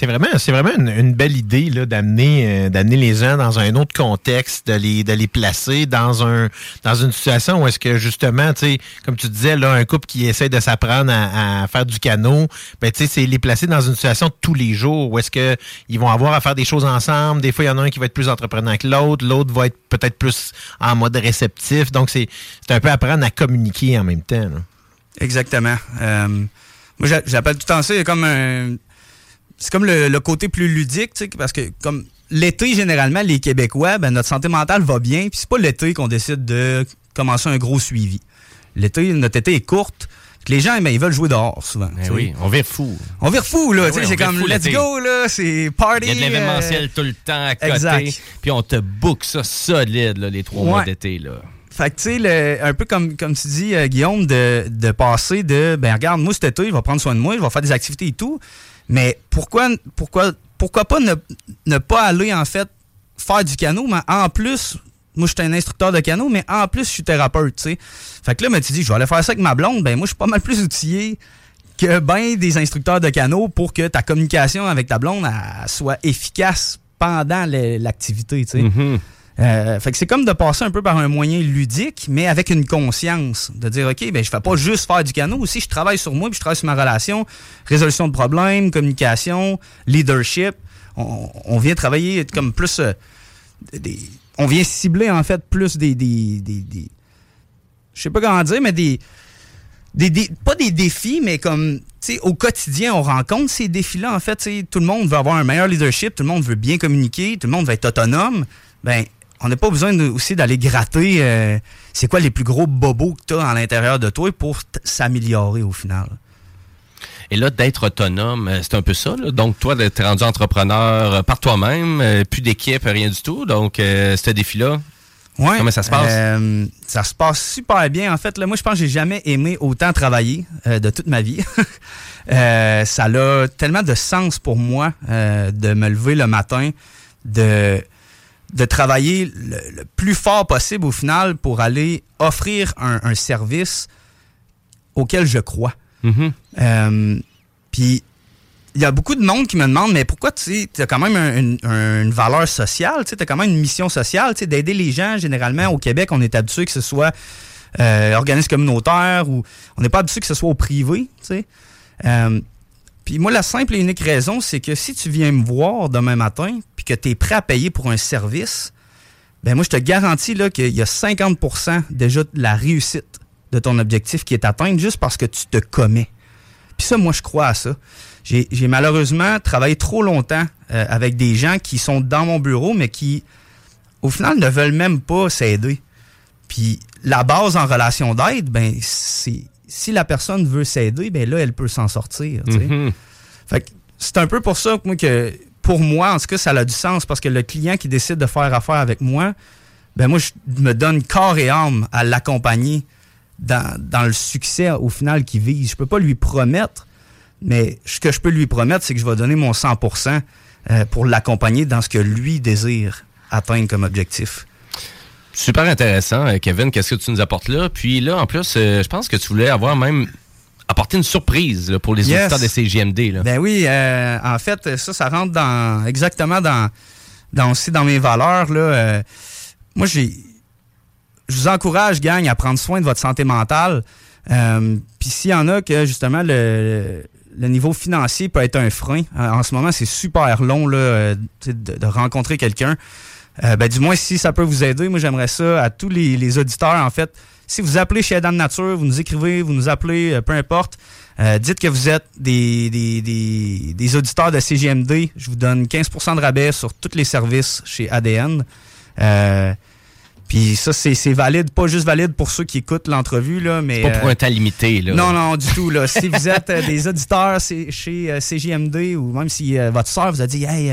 C'est vraiment, c'est vraiment une, belle idée là, d'amener, euh, d'amener les gens dans un autre contexte, de les, de les placer dans un, dans une situation où est-ce que justement, tu sais, comme tu disais là, un couple qui essaie de s'apprendre à, faire du canot, ben tu sais, c'est les placer dans une situation de tous les jours où est-ce que ils vont avoir à faire des choses ensemble. Des fois, il y en a un qui va être plus entreprenant que l'autre, l'autre va être peut-être plus en mode réceptif. Donc c'est, c'est un peu apprendre à communiquer en même temps. Exactement. Euh, moi, j'a- j'appelle tout le temps ça, comme un. C'est comme le, le côté plus ludique, tu sais, parce que comme l'été, généralement, les Québécois, ben, notre santé mentale va bien, puis c'est pas l'été qu'on décide de commencer un gros suivi. L'été, notre été est courte. Les gens, ben, ils veulent jouer dehors souvent. Sais. oui, on vire fou. On vire fou, là. Oui, on c'est comme, fou let's go, là. C'est party. Il y a de l'événementiel euh, tout le temps à côté. Exact. Puis on te book ça solide, là, les trois mois d'été. là. Fait que, tu sais, un peu comme, comme tu dis, euh, Guillaume, de, de passer de, ben regarde, moi, cet été, je vais prendre soin de moi, je vais faire des activités et tout. Mais pourquoi, pourquoi, pourquoi pas ne, ne pas aller, en fait, faire du canot, mais en plus, moi, je suis un instructeur de canot, mais en plus, je suis thérapeute, tu sais. Fait que là, mais tu dis, je vais aller faire ça avec ma blonde, ben moi, je suis pas mal plus outillé que ben des instructeurs de canot pour que ta communication avec ta blonde soit efficace pendant l'activité, tu sais. Mm-hmm. Euh, fait que c'est comme de passer un peu par un moyen ludique, mais avec une conscience. De dire, OK, ben, je fais pas juste faire du canot, aussi je travaille sur moi, puis je travaille sur ma relation, résolution de problèmes, communication, leadership. On, vient travailler comme plus. euh, des- on vient cibler, en fait, plus des. des, des, des- je sais pas comment dire, mais des. Des, des- pas des défis, mais comme, au quotidien, on rencontre ces défis-là. En fait, tout le monde veut avoir un meilleur leadership, tout le monde veut bien communiquer, tout le monde veut être autonome. Ben, on n'a pas besoin de- aussi d'aller gratter euh, c'est quoi les plus gros bobos que tu as à l'intérieur de toi pour s'améliorer au final. Et là, d'être autonome, euh, c'est un peu ça. là. Donc, toi, d'être rendu entrepreneur euh, par toi-même, euh, plus d'équipe, rien du tout. Donc, euh, ce défi-là, Ouais. comment ça se passe? Euh, ça se passe super bien. En fait, là, moi, je pense que j'ai jamais aimé autant travailler euh, de toute ma vie. Euh, ça a tellement de sens pour moi euh, de me lever le matin, de, de travailler le, le plus fort possible au final pour aller offrir un, un service auquel je crois. Mhm. Euh, Puis il y a beaucoup de monde qui me demande, mais pourquoi tu as quand même un- une, un- une valeur sociale, tu as quand même une mission sociale, d'aider les gens. Généralement, au Québec, on est habitué que ce soit euh, organisme communautaire ou on n'est pas habitué que ce soit au privé. tu sais. Euh, puis moi, la simple et unique raison, c'est que si tu viens me voir demain matin puis que tu es prêt à payer pour un service, ben moi, je te garantis qu'il y a 50% déjà de la réussite de ton objectif qui est atteinte juste parce que tu te commets. Puis ça, moi, je crois à ça. J'ai j'ai malheureusement travaillé trop longtemps euh, avec des gens qui sont dans mon bureau, mais qui, au final, ne veulent même pas s'aider. Puis la base en relation d'aide, ben, c'est si la personne veut s'aider, ben là, elle peut s'en sortir. Fait que c'est un peu pour ça que moi, que pour moi, en tout cas, ça a du sens parce que le client qui décide de faire affaire avec moi, ben moi, je me donne corps et âme à l'accompagner dans, dans le succès au final qu'il vise. Je peux pas lui promettre, mais ce que je peux lui promettre, c'est que je vais donner mon 100% euh, pour l'accompagner dans ce que lui désire atteindre comme objectif. Super intéressant, euh, Kevin. Qu'est-ce que tu nous apportes là? Puis là, en plus, euh, je pense que tu voulais avoir même apporté une surprise là, pour les Yes. auditeurs de CGMD. Là. Ben oui, euh, en fait, ça, ça rentre dans exactement dans, dans aussi dans mes valeurs. Là, Euh, moi, j'ai, je vous encourage, gang, à prendre soin de votre santé mentale. Euh, Puis s'il y en a que justement le, le niveau financier peut être un frein, en ce moment, c'est super long là, de rencontrer quelqu'un. Euh, ben, du moins, si ça peut vous aider, moi, j'aimerais ça à tous les, les auditeurs, en fait. Si vous appelez chez Adam Nature, vous nous écrivez, vous nous appelez, euh, peu importe, euh, dites que vous êtes des, des, des, des auditeurs de CGMD. Je vous donne 15% de rabais sur tous les services chez ADN. Puis ça, c'est c'est valide, pas juste valide pour ceux qui écoutent l'entrevue, là, mais... Pas pour euh, un temps limité. Là. non, non, du tout. Là. Si vous êtes euh, des auditeurs chez euh, CGMD ou même si votre soeur vous a dit Hey,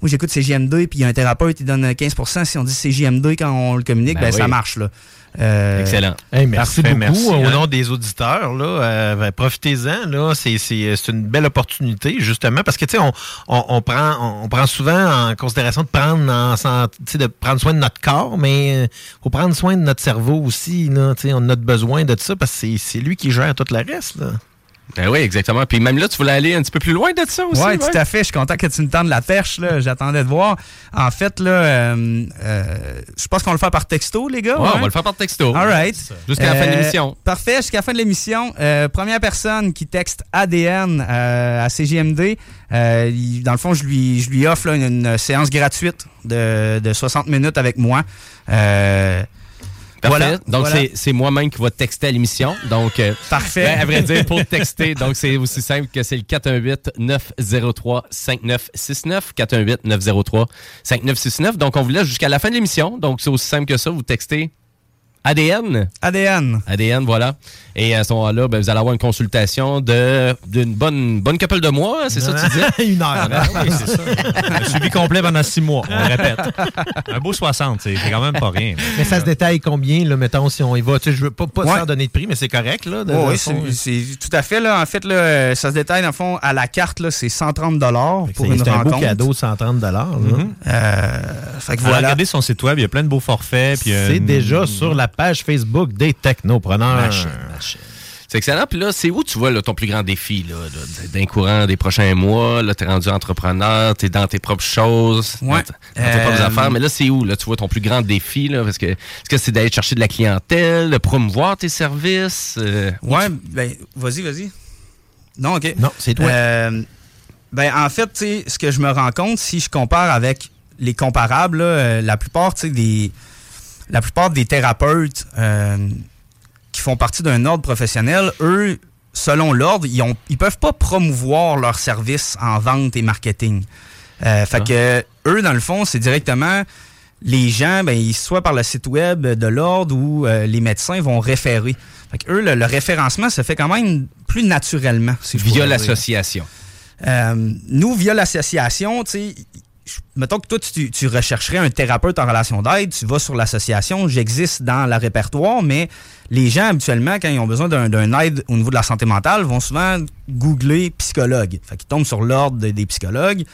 moi j'écoute CGMD, puis il y a un thérapeute qui donne 15% si on dit CGMD quand on le communique, Ben ben, ça marche. Là. Euh, Hey, merci parfait, beaucoup merci, au hein. nom des auditeurs. Là, euh, ben, profitez-en. Là, c'est, c'est, c'est une belle opportunité justement parce que tu sais, on, on, on prend on, on prend souvent en considération de prendre en san- tu sais, de prendre soin de notre corps, mais euh, faut prendre soin de notre cerveau aussi. Là, tu sais, on a besoin de ça parce que c'est, c'est lui qui gère tout le reste. Là. Ben oui, exactement. Puis même là, tu voulais aller un petit peu plus loin de ça aussi. Oui, tout à fait. Je suis content que tu me tendes la perche. là. J'attendais de voir. En fait, là, euh, euh, je pense qu'on le faire par texto, les gars. Ouais, ouais? on va le faire par texto. All right. Jusqu'à la fin de Euh, l'émission. Parfait, jusqu'à la fin de l'émission. Euh, première personne qui texte ADN euh, à CGMD, euh, dans le fond, je lui, je lui offre là, une, une séance gratuite de, de 60 minutes avec moi. Euh, Parfait. voilà, Donc, voilà. c'est- c'est moi-même qui va texter à l'émission. Donc, euh, Parfait. ben, à vrai dire, pour texter, donc c'est aussi simple que c'est le 418-903-5969. 418-903-5969. Donc, on vous laisse jusqu'à la fin de l'émission. Donc, c'est aussi simple que ça. Vous textez ADN. ADN. ADN, voilà. Et à ce moment-là, ben, vous allez avoir une consultation de- d'une bonne, bonne couple de mois, hein, c'est ça que tu disais? Une heure. Ah, oui, c'est ça. Un suivi complet pendant six mois, on le répète. Un beau 60, c'est quand même pas rien. Mais ça se détaille combien, là, mettons, si on y va? Tu sais, je veux pas, pas Ouais. faire donner de prix, mais c'est correct. Là, de- oui, fond, c'est tout à fait. Là, en fait, là, ça se détaille, dans le fond, à la carte, là, c'est 130 pour une c'est un beau rencontre. cadeau, 130 là. Euh, fait que Voilà. voilà. Regardez son site web, il y a plein de beaux forfaits. C'est déjà sur la page Facebook des technopreneurs. Machine, C'est excellent. Puis là, c'est où tu vois là, ton plus grand défi là, d'un courant des prochains mois? Là, t'es rendu entrepreneur, t'es dans tes propres choses, dans, Ouais. t- dans tes propres Euh, affaires. Mais là, c'est où? Là, tu vois ton plus grand défi? Là, parce que, est-ce que c'est d'aller chercher de la clientèle, de promouvoir tes services? euh, Ouais, tu- ben, vas-y, vas-y. Non, OK. Non, c'est toi. Euh, ben, en fait, tu sais, ce que je me rends compte, si je compare avec les comparables, là, euh, la plupart, tu sais, des, la plupart des thérapeutes euh, qui font partie d'un ordre professionnel, eux, selon l'ordre, ils, ont, ils peuvent pas promouvoir leurs services en vente et marketing. Euh, fait que eux, dans le fond, c'est directement les gens, ben, ils, soit par le site web de l'ordre ou euh, les médecins vont référer. Fait que eux, le, le référencement se fait quand même plus naturellement. si Via l'association. Euh, nous, via l'association, tu sais, mettons que toi, tu, rechercherais un thérapeute en relation d'aide, tu vas sur l'association, j'existe dans la répertoire, mais les gens, habituellement, quand ils ont besoin d'un aide au niveau de la santé mentale, vont souvent googler psychologue. Fait qu'ils tombent sur l'ordre de- des psychologues.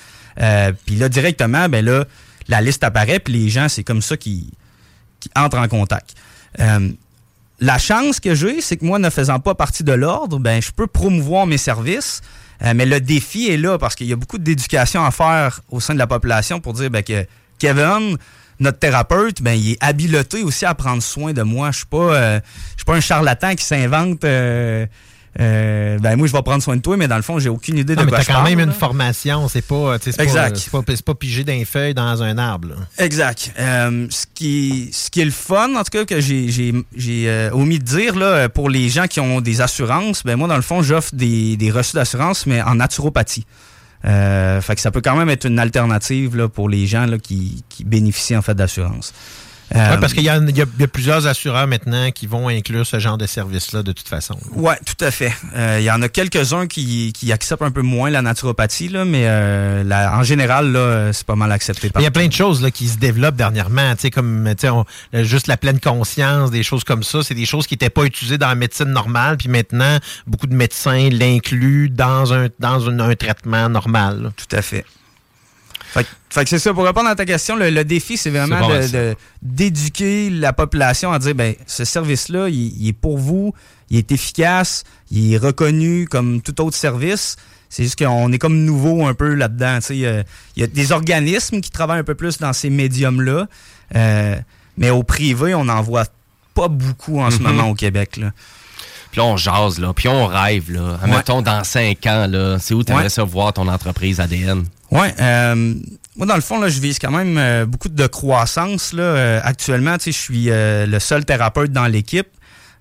Euh, puis là, directement, ben là, la liste apparaît, puis les gens, c'est comme ça qu'ils qui entrent en contact. Euh, la chance que j'ai, c'est que moi, ne faisant pas partie de l'ordre, ben, je peux promouvoir mes services. Euh, mais le défi est là parce qu'il y a beaucoup d'éducation à faire au sein de la population pour dire ben, que Kevin, notre thérapeute, ben, il est habilité aussi à prendre soin de moi. Je suis pas, euh, suis pas un charlatan qui s'invente euh, euh, ben moi, je vais prendre soin de toi, mais dans le fond, j'ai aucune idée Non, de mais quoi t'as je quand parle, même une là. formation, c'est pas, c'est pas, c'est pas, pigé d'un feuille dans un arbre. là. Exact. Euh, ce, qui, ce qui est le fun, en tout cas, que j'ai, euh, omis de dire, là, pour les gens qui ont des assurances, ben moi, dans le fond, j'offre des, des reçus d'assurance, mais en naturopathie. Fait que ça peut quand même être une alternative là, pour les gens là, qui, qui bénéficient en fait d'assurance. Euh, parce qu'il y, a- y y plusieurs assureurs maintenant qui vont inclure ce genre de service-là de toute façon. Ouais, tout à fait. Euh, Il y en a quelques-uns qui, qui acceptent un peu moins la naturopathie, là, mais euh, la- en général, là, c'est pas mal accepté Il y a plein de choses là, qui se développent dernièrement, tu sais, comme tu sais, on- juste la pleine conscience, des choses comme ça. C'est des choses qui n'étaient pas utilisées dans la médecine normale, puis maintenant, beaucoup de médecins l'incluent dans un dans un, un traitement normal. là. Tout à fait. Fait, que- fait que c'est ça, pour répondre à ta question, le, le défi, c'est vraiment d'éduquer la population à dire, ben, ce service-là, il, il est pour vous, il est efficace, il est reconnu comme tout autre service. C'est juste qu'on est comme nouveau un peu là-dedans. tu sais. Euh, Il y a des organismes qui travaillent un peu plus dans ces médiums-là, euh, mais au privé, on n'en voit pas beaucoup en ce Mhm. moment au Québec. Là. Puis là, on jase, là. Puis on rêve, là. Mettons, dans 5 ans, là, c'est où tu aimerais Ouais. ça voir ton entreprise ADN? Ouais, euh, moi dans le fond là, je vise quand même euh, beaucoup de croissance là. Euh, actuellement, je suis le seul thérapeute dans l'équipe.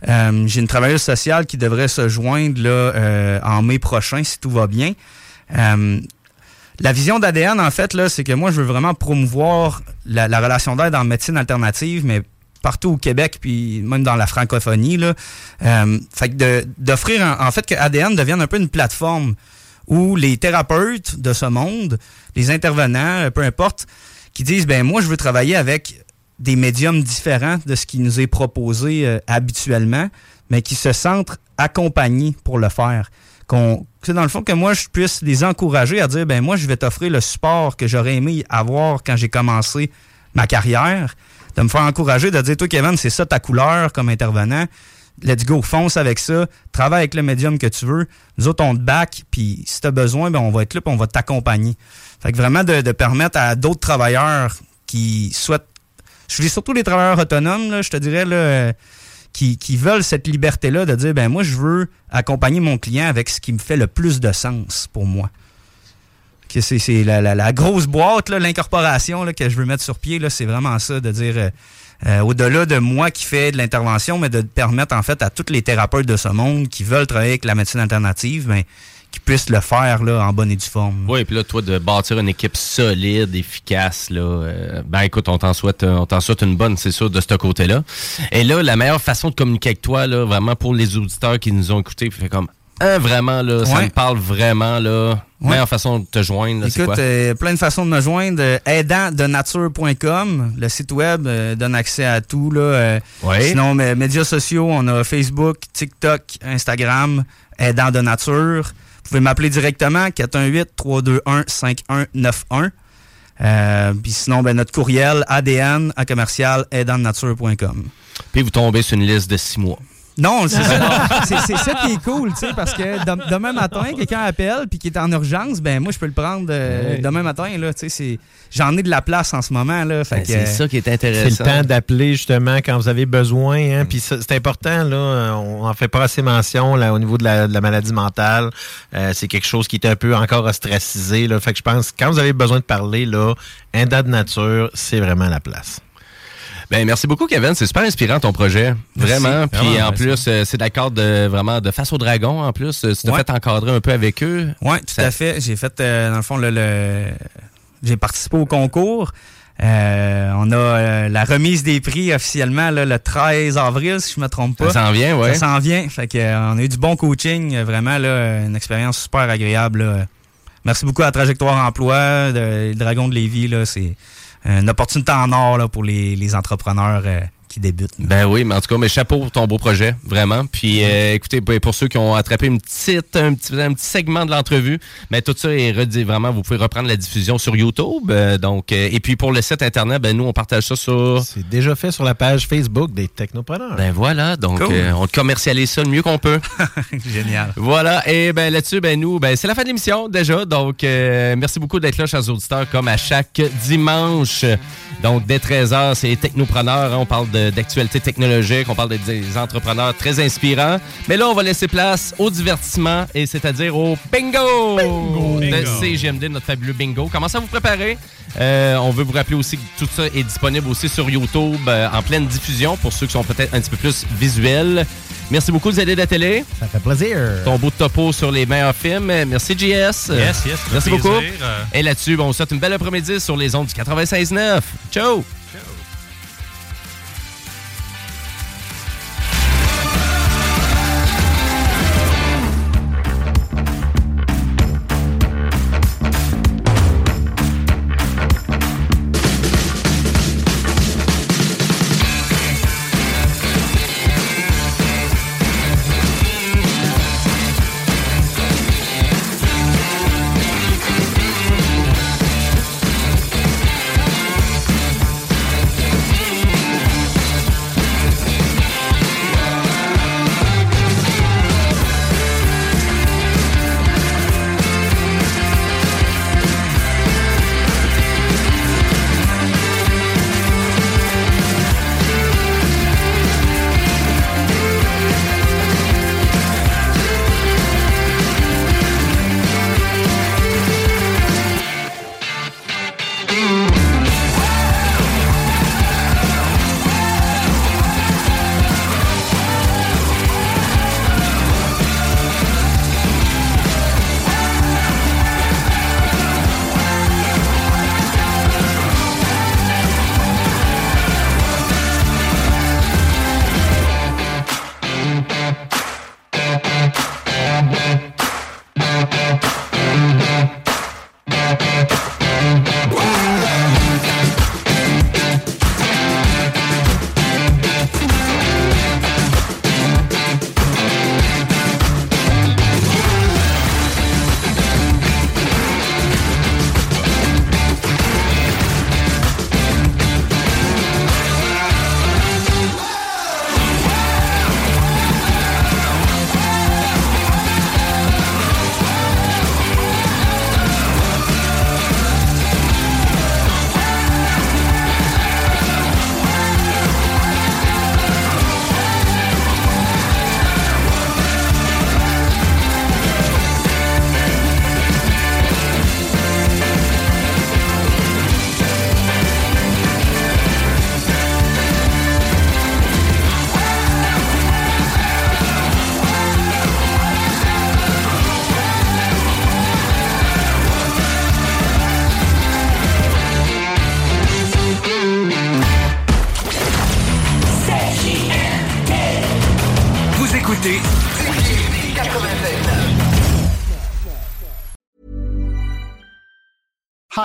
J'ai une travailleuse sociale qui devrait se joindre là en mai prochain si tout va bien. La vision d'ADN, en fait, là, c'est que moi, je veux vraiment promouvoir la, la relation d'aide en médecine alternative, mais partout au Québec, puis même dans la francophonie. Là. Euh, fait que d'offrir, en, fait, que ADN devienne un peu une plateforme où les thérapeutes de ce monde, les intervenants, peu importe, qui disent, ben moi, je veux travailler avec des médiums différents de ce qui nous est proposé euh, habituellement, mais qui se sentent accompagnés pour le faire. Qu'on, c'est dans le fond que moi, je puisse les encourager à dire, ben moi, je vais t'offrir le support que j'aurais aimé avoir quand j'ai commencé ma carrière, de me faire encourager, de dire, toi, Kevin, c'est ça ta couleur comme intervenant. Let's go, fonce avec ça, travaille avec le médium que tu veux. Nous autres, on te back, puis si tu as besoin, ben, on va être là, puis on va t'accompagner. Fait que vraiment de, permettre à d'autres travailleurs qui souhaitent. Je dis surtout les travailleurs autonomes, là, je te dirais, là, euh, qui, qui veulent cette liberté-là de dire ben moi, je veux accompagner mon client avec ce qui me fait le plus de sens pour moi. Que c'est, la, la- la grosse boîte, l'incorporation que je veux mettre sur pied, c'est vraiment ça, de dire euh, euh, au-delà de moi qui fais de l'intervention, mais de permettre en fait à tous les thérapeutes de ce monde qui veulent travailler avec la médecine alternative, ben, qu'ils puissent le faire là, en bonne et due forme. Oui, puis là, toi, de bâtir une équipe solide, efficace, là, euh, ben écoute, on t'en souhaite, on t'en souhaite une bonne, c'est sûr, de ce côté-là. Et là, la meilleure façon de communiquer avec toi, là, vraiment pour les auditeurs qui nous ont écoutés, fait comme, hein, vraiment, là, ça me parle vraiment, là. Ouais. Meilleure façon de te joindre, là, Écoute, quoi? euh, plein de façons de me joindre. Euh, aidantdenature.com, le site web euh, donne accès à tout. Là, euh, Ouais. Sinon, mes médias sociaux, on a Facebook, TikTok, Instagram, Aidant de Nature. Vous pouvez m'appeler directement, 418-321-5191. Euh, Puis sinon, ben, notre courriel, adn à commercial aidantdenature.com. Puis vous tombez sur une liste de six mois. Non, c'est ça. c'est c'est ça qui est cool, tu sais, parce que dem- demain matin, quelqu'un appelle puis qui est en urgence, ben moi je peux le prendre euh, demain matin là, tu sais, c'est j'en ai de la place en ce moment là, fait Ben, que, c'est euh, ça qui est C'est intéressant. le temps d'appeler justement quand vous avez besoin. Hein? Puis c'est important, là. On n'en fait pas assez mention là, au niveau de la, de la maladie mentale. Euh, c'est quelque chose qui est un peu encore ostracisé. Là. Fait que je pense que quand vous avez besoin de parler, là, un de nature, c'est vraiment la place. Ben, merci beaucoup, Kevin. C'est super inspirant ton projet. Merci. Vraiment. Puis Vraiment, en merci. plus, euh, c'est d'accord de vraiment de face au dragon. En plus, Euh, tu t'as Ouais. fait encadrer un peu avec eux. Ouais, tout à fait. J'ai fait, euh, dans le fond, le, le- j'ai participé au concours. Euh, on a euh, la remise des prix officiellement là, le 13 avril, si je me trompe pas. Ça s'en vient, ouais. Ça s'en vient. Fait que, euh, on a eu du bon coaching, vraiment là, une expérience super agréable. là. Merci beaucoup à Trajectoire Emploi, de, le Dragon de Lévis. Là, c'est une opportunité en or là, pour les, les entrepreneurs euh, qui débutent. Ben oui, mais en tout cas, mais chapeau pour ton beau projet, vraiment. Puis euh, écoutez, pour ceux qui ont attrapé une petite, un, petit, un petit segment de l'entrevue, mais tout ça est redit vraiment, vous pouvez reprendre la diffusion sur YouTube. euh, donc, euh, et puis pour le site internet, ben nous on partage ça sur. C'est déjà fait sur la page Facebook des technopreneurs. Ben voilà, donc Cool. euh, on te commercialise ça le mieux qu'on peut. Génial. Voilà, et ben là-dessus, ben nous, ben c'est la fin de l'émission déjà. Donc euh, merci beaucoup d'être là, chers auditeurs, comme à chaque dimanche. Donc dès 13h, c'est technopreneurs. hein, on parle de- d'actualité technologique, on parle de- des entrepreneurs très inspirants. Mais là, on va laisser place au divertissement, et c'est-à-dire au bingo, de Bingo. CGMD, notre fabuleux bingo. Commencez à vous préparer. Euh, on veut vous rappeler aussi que tout ça est disponible aussi sur YouTube euh, en pleine diffusion pour ceux qui sont peut-être un petit peu plus visuels. Merci beaucoup de nous aider de la télé. Ça fait plaisir. Ton beau topo sur les meilleurs films. Merci, JS. Yes, yes, ça Merci beaucoup. plaisir. Et là-dessus, bon, on vous souhaite une belle après-midi sur les ondes du 96.9. Ciao! Vous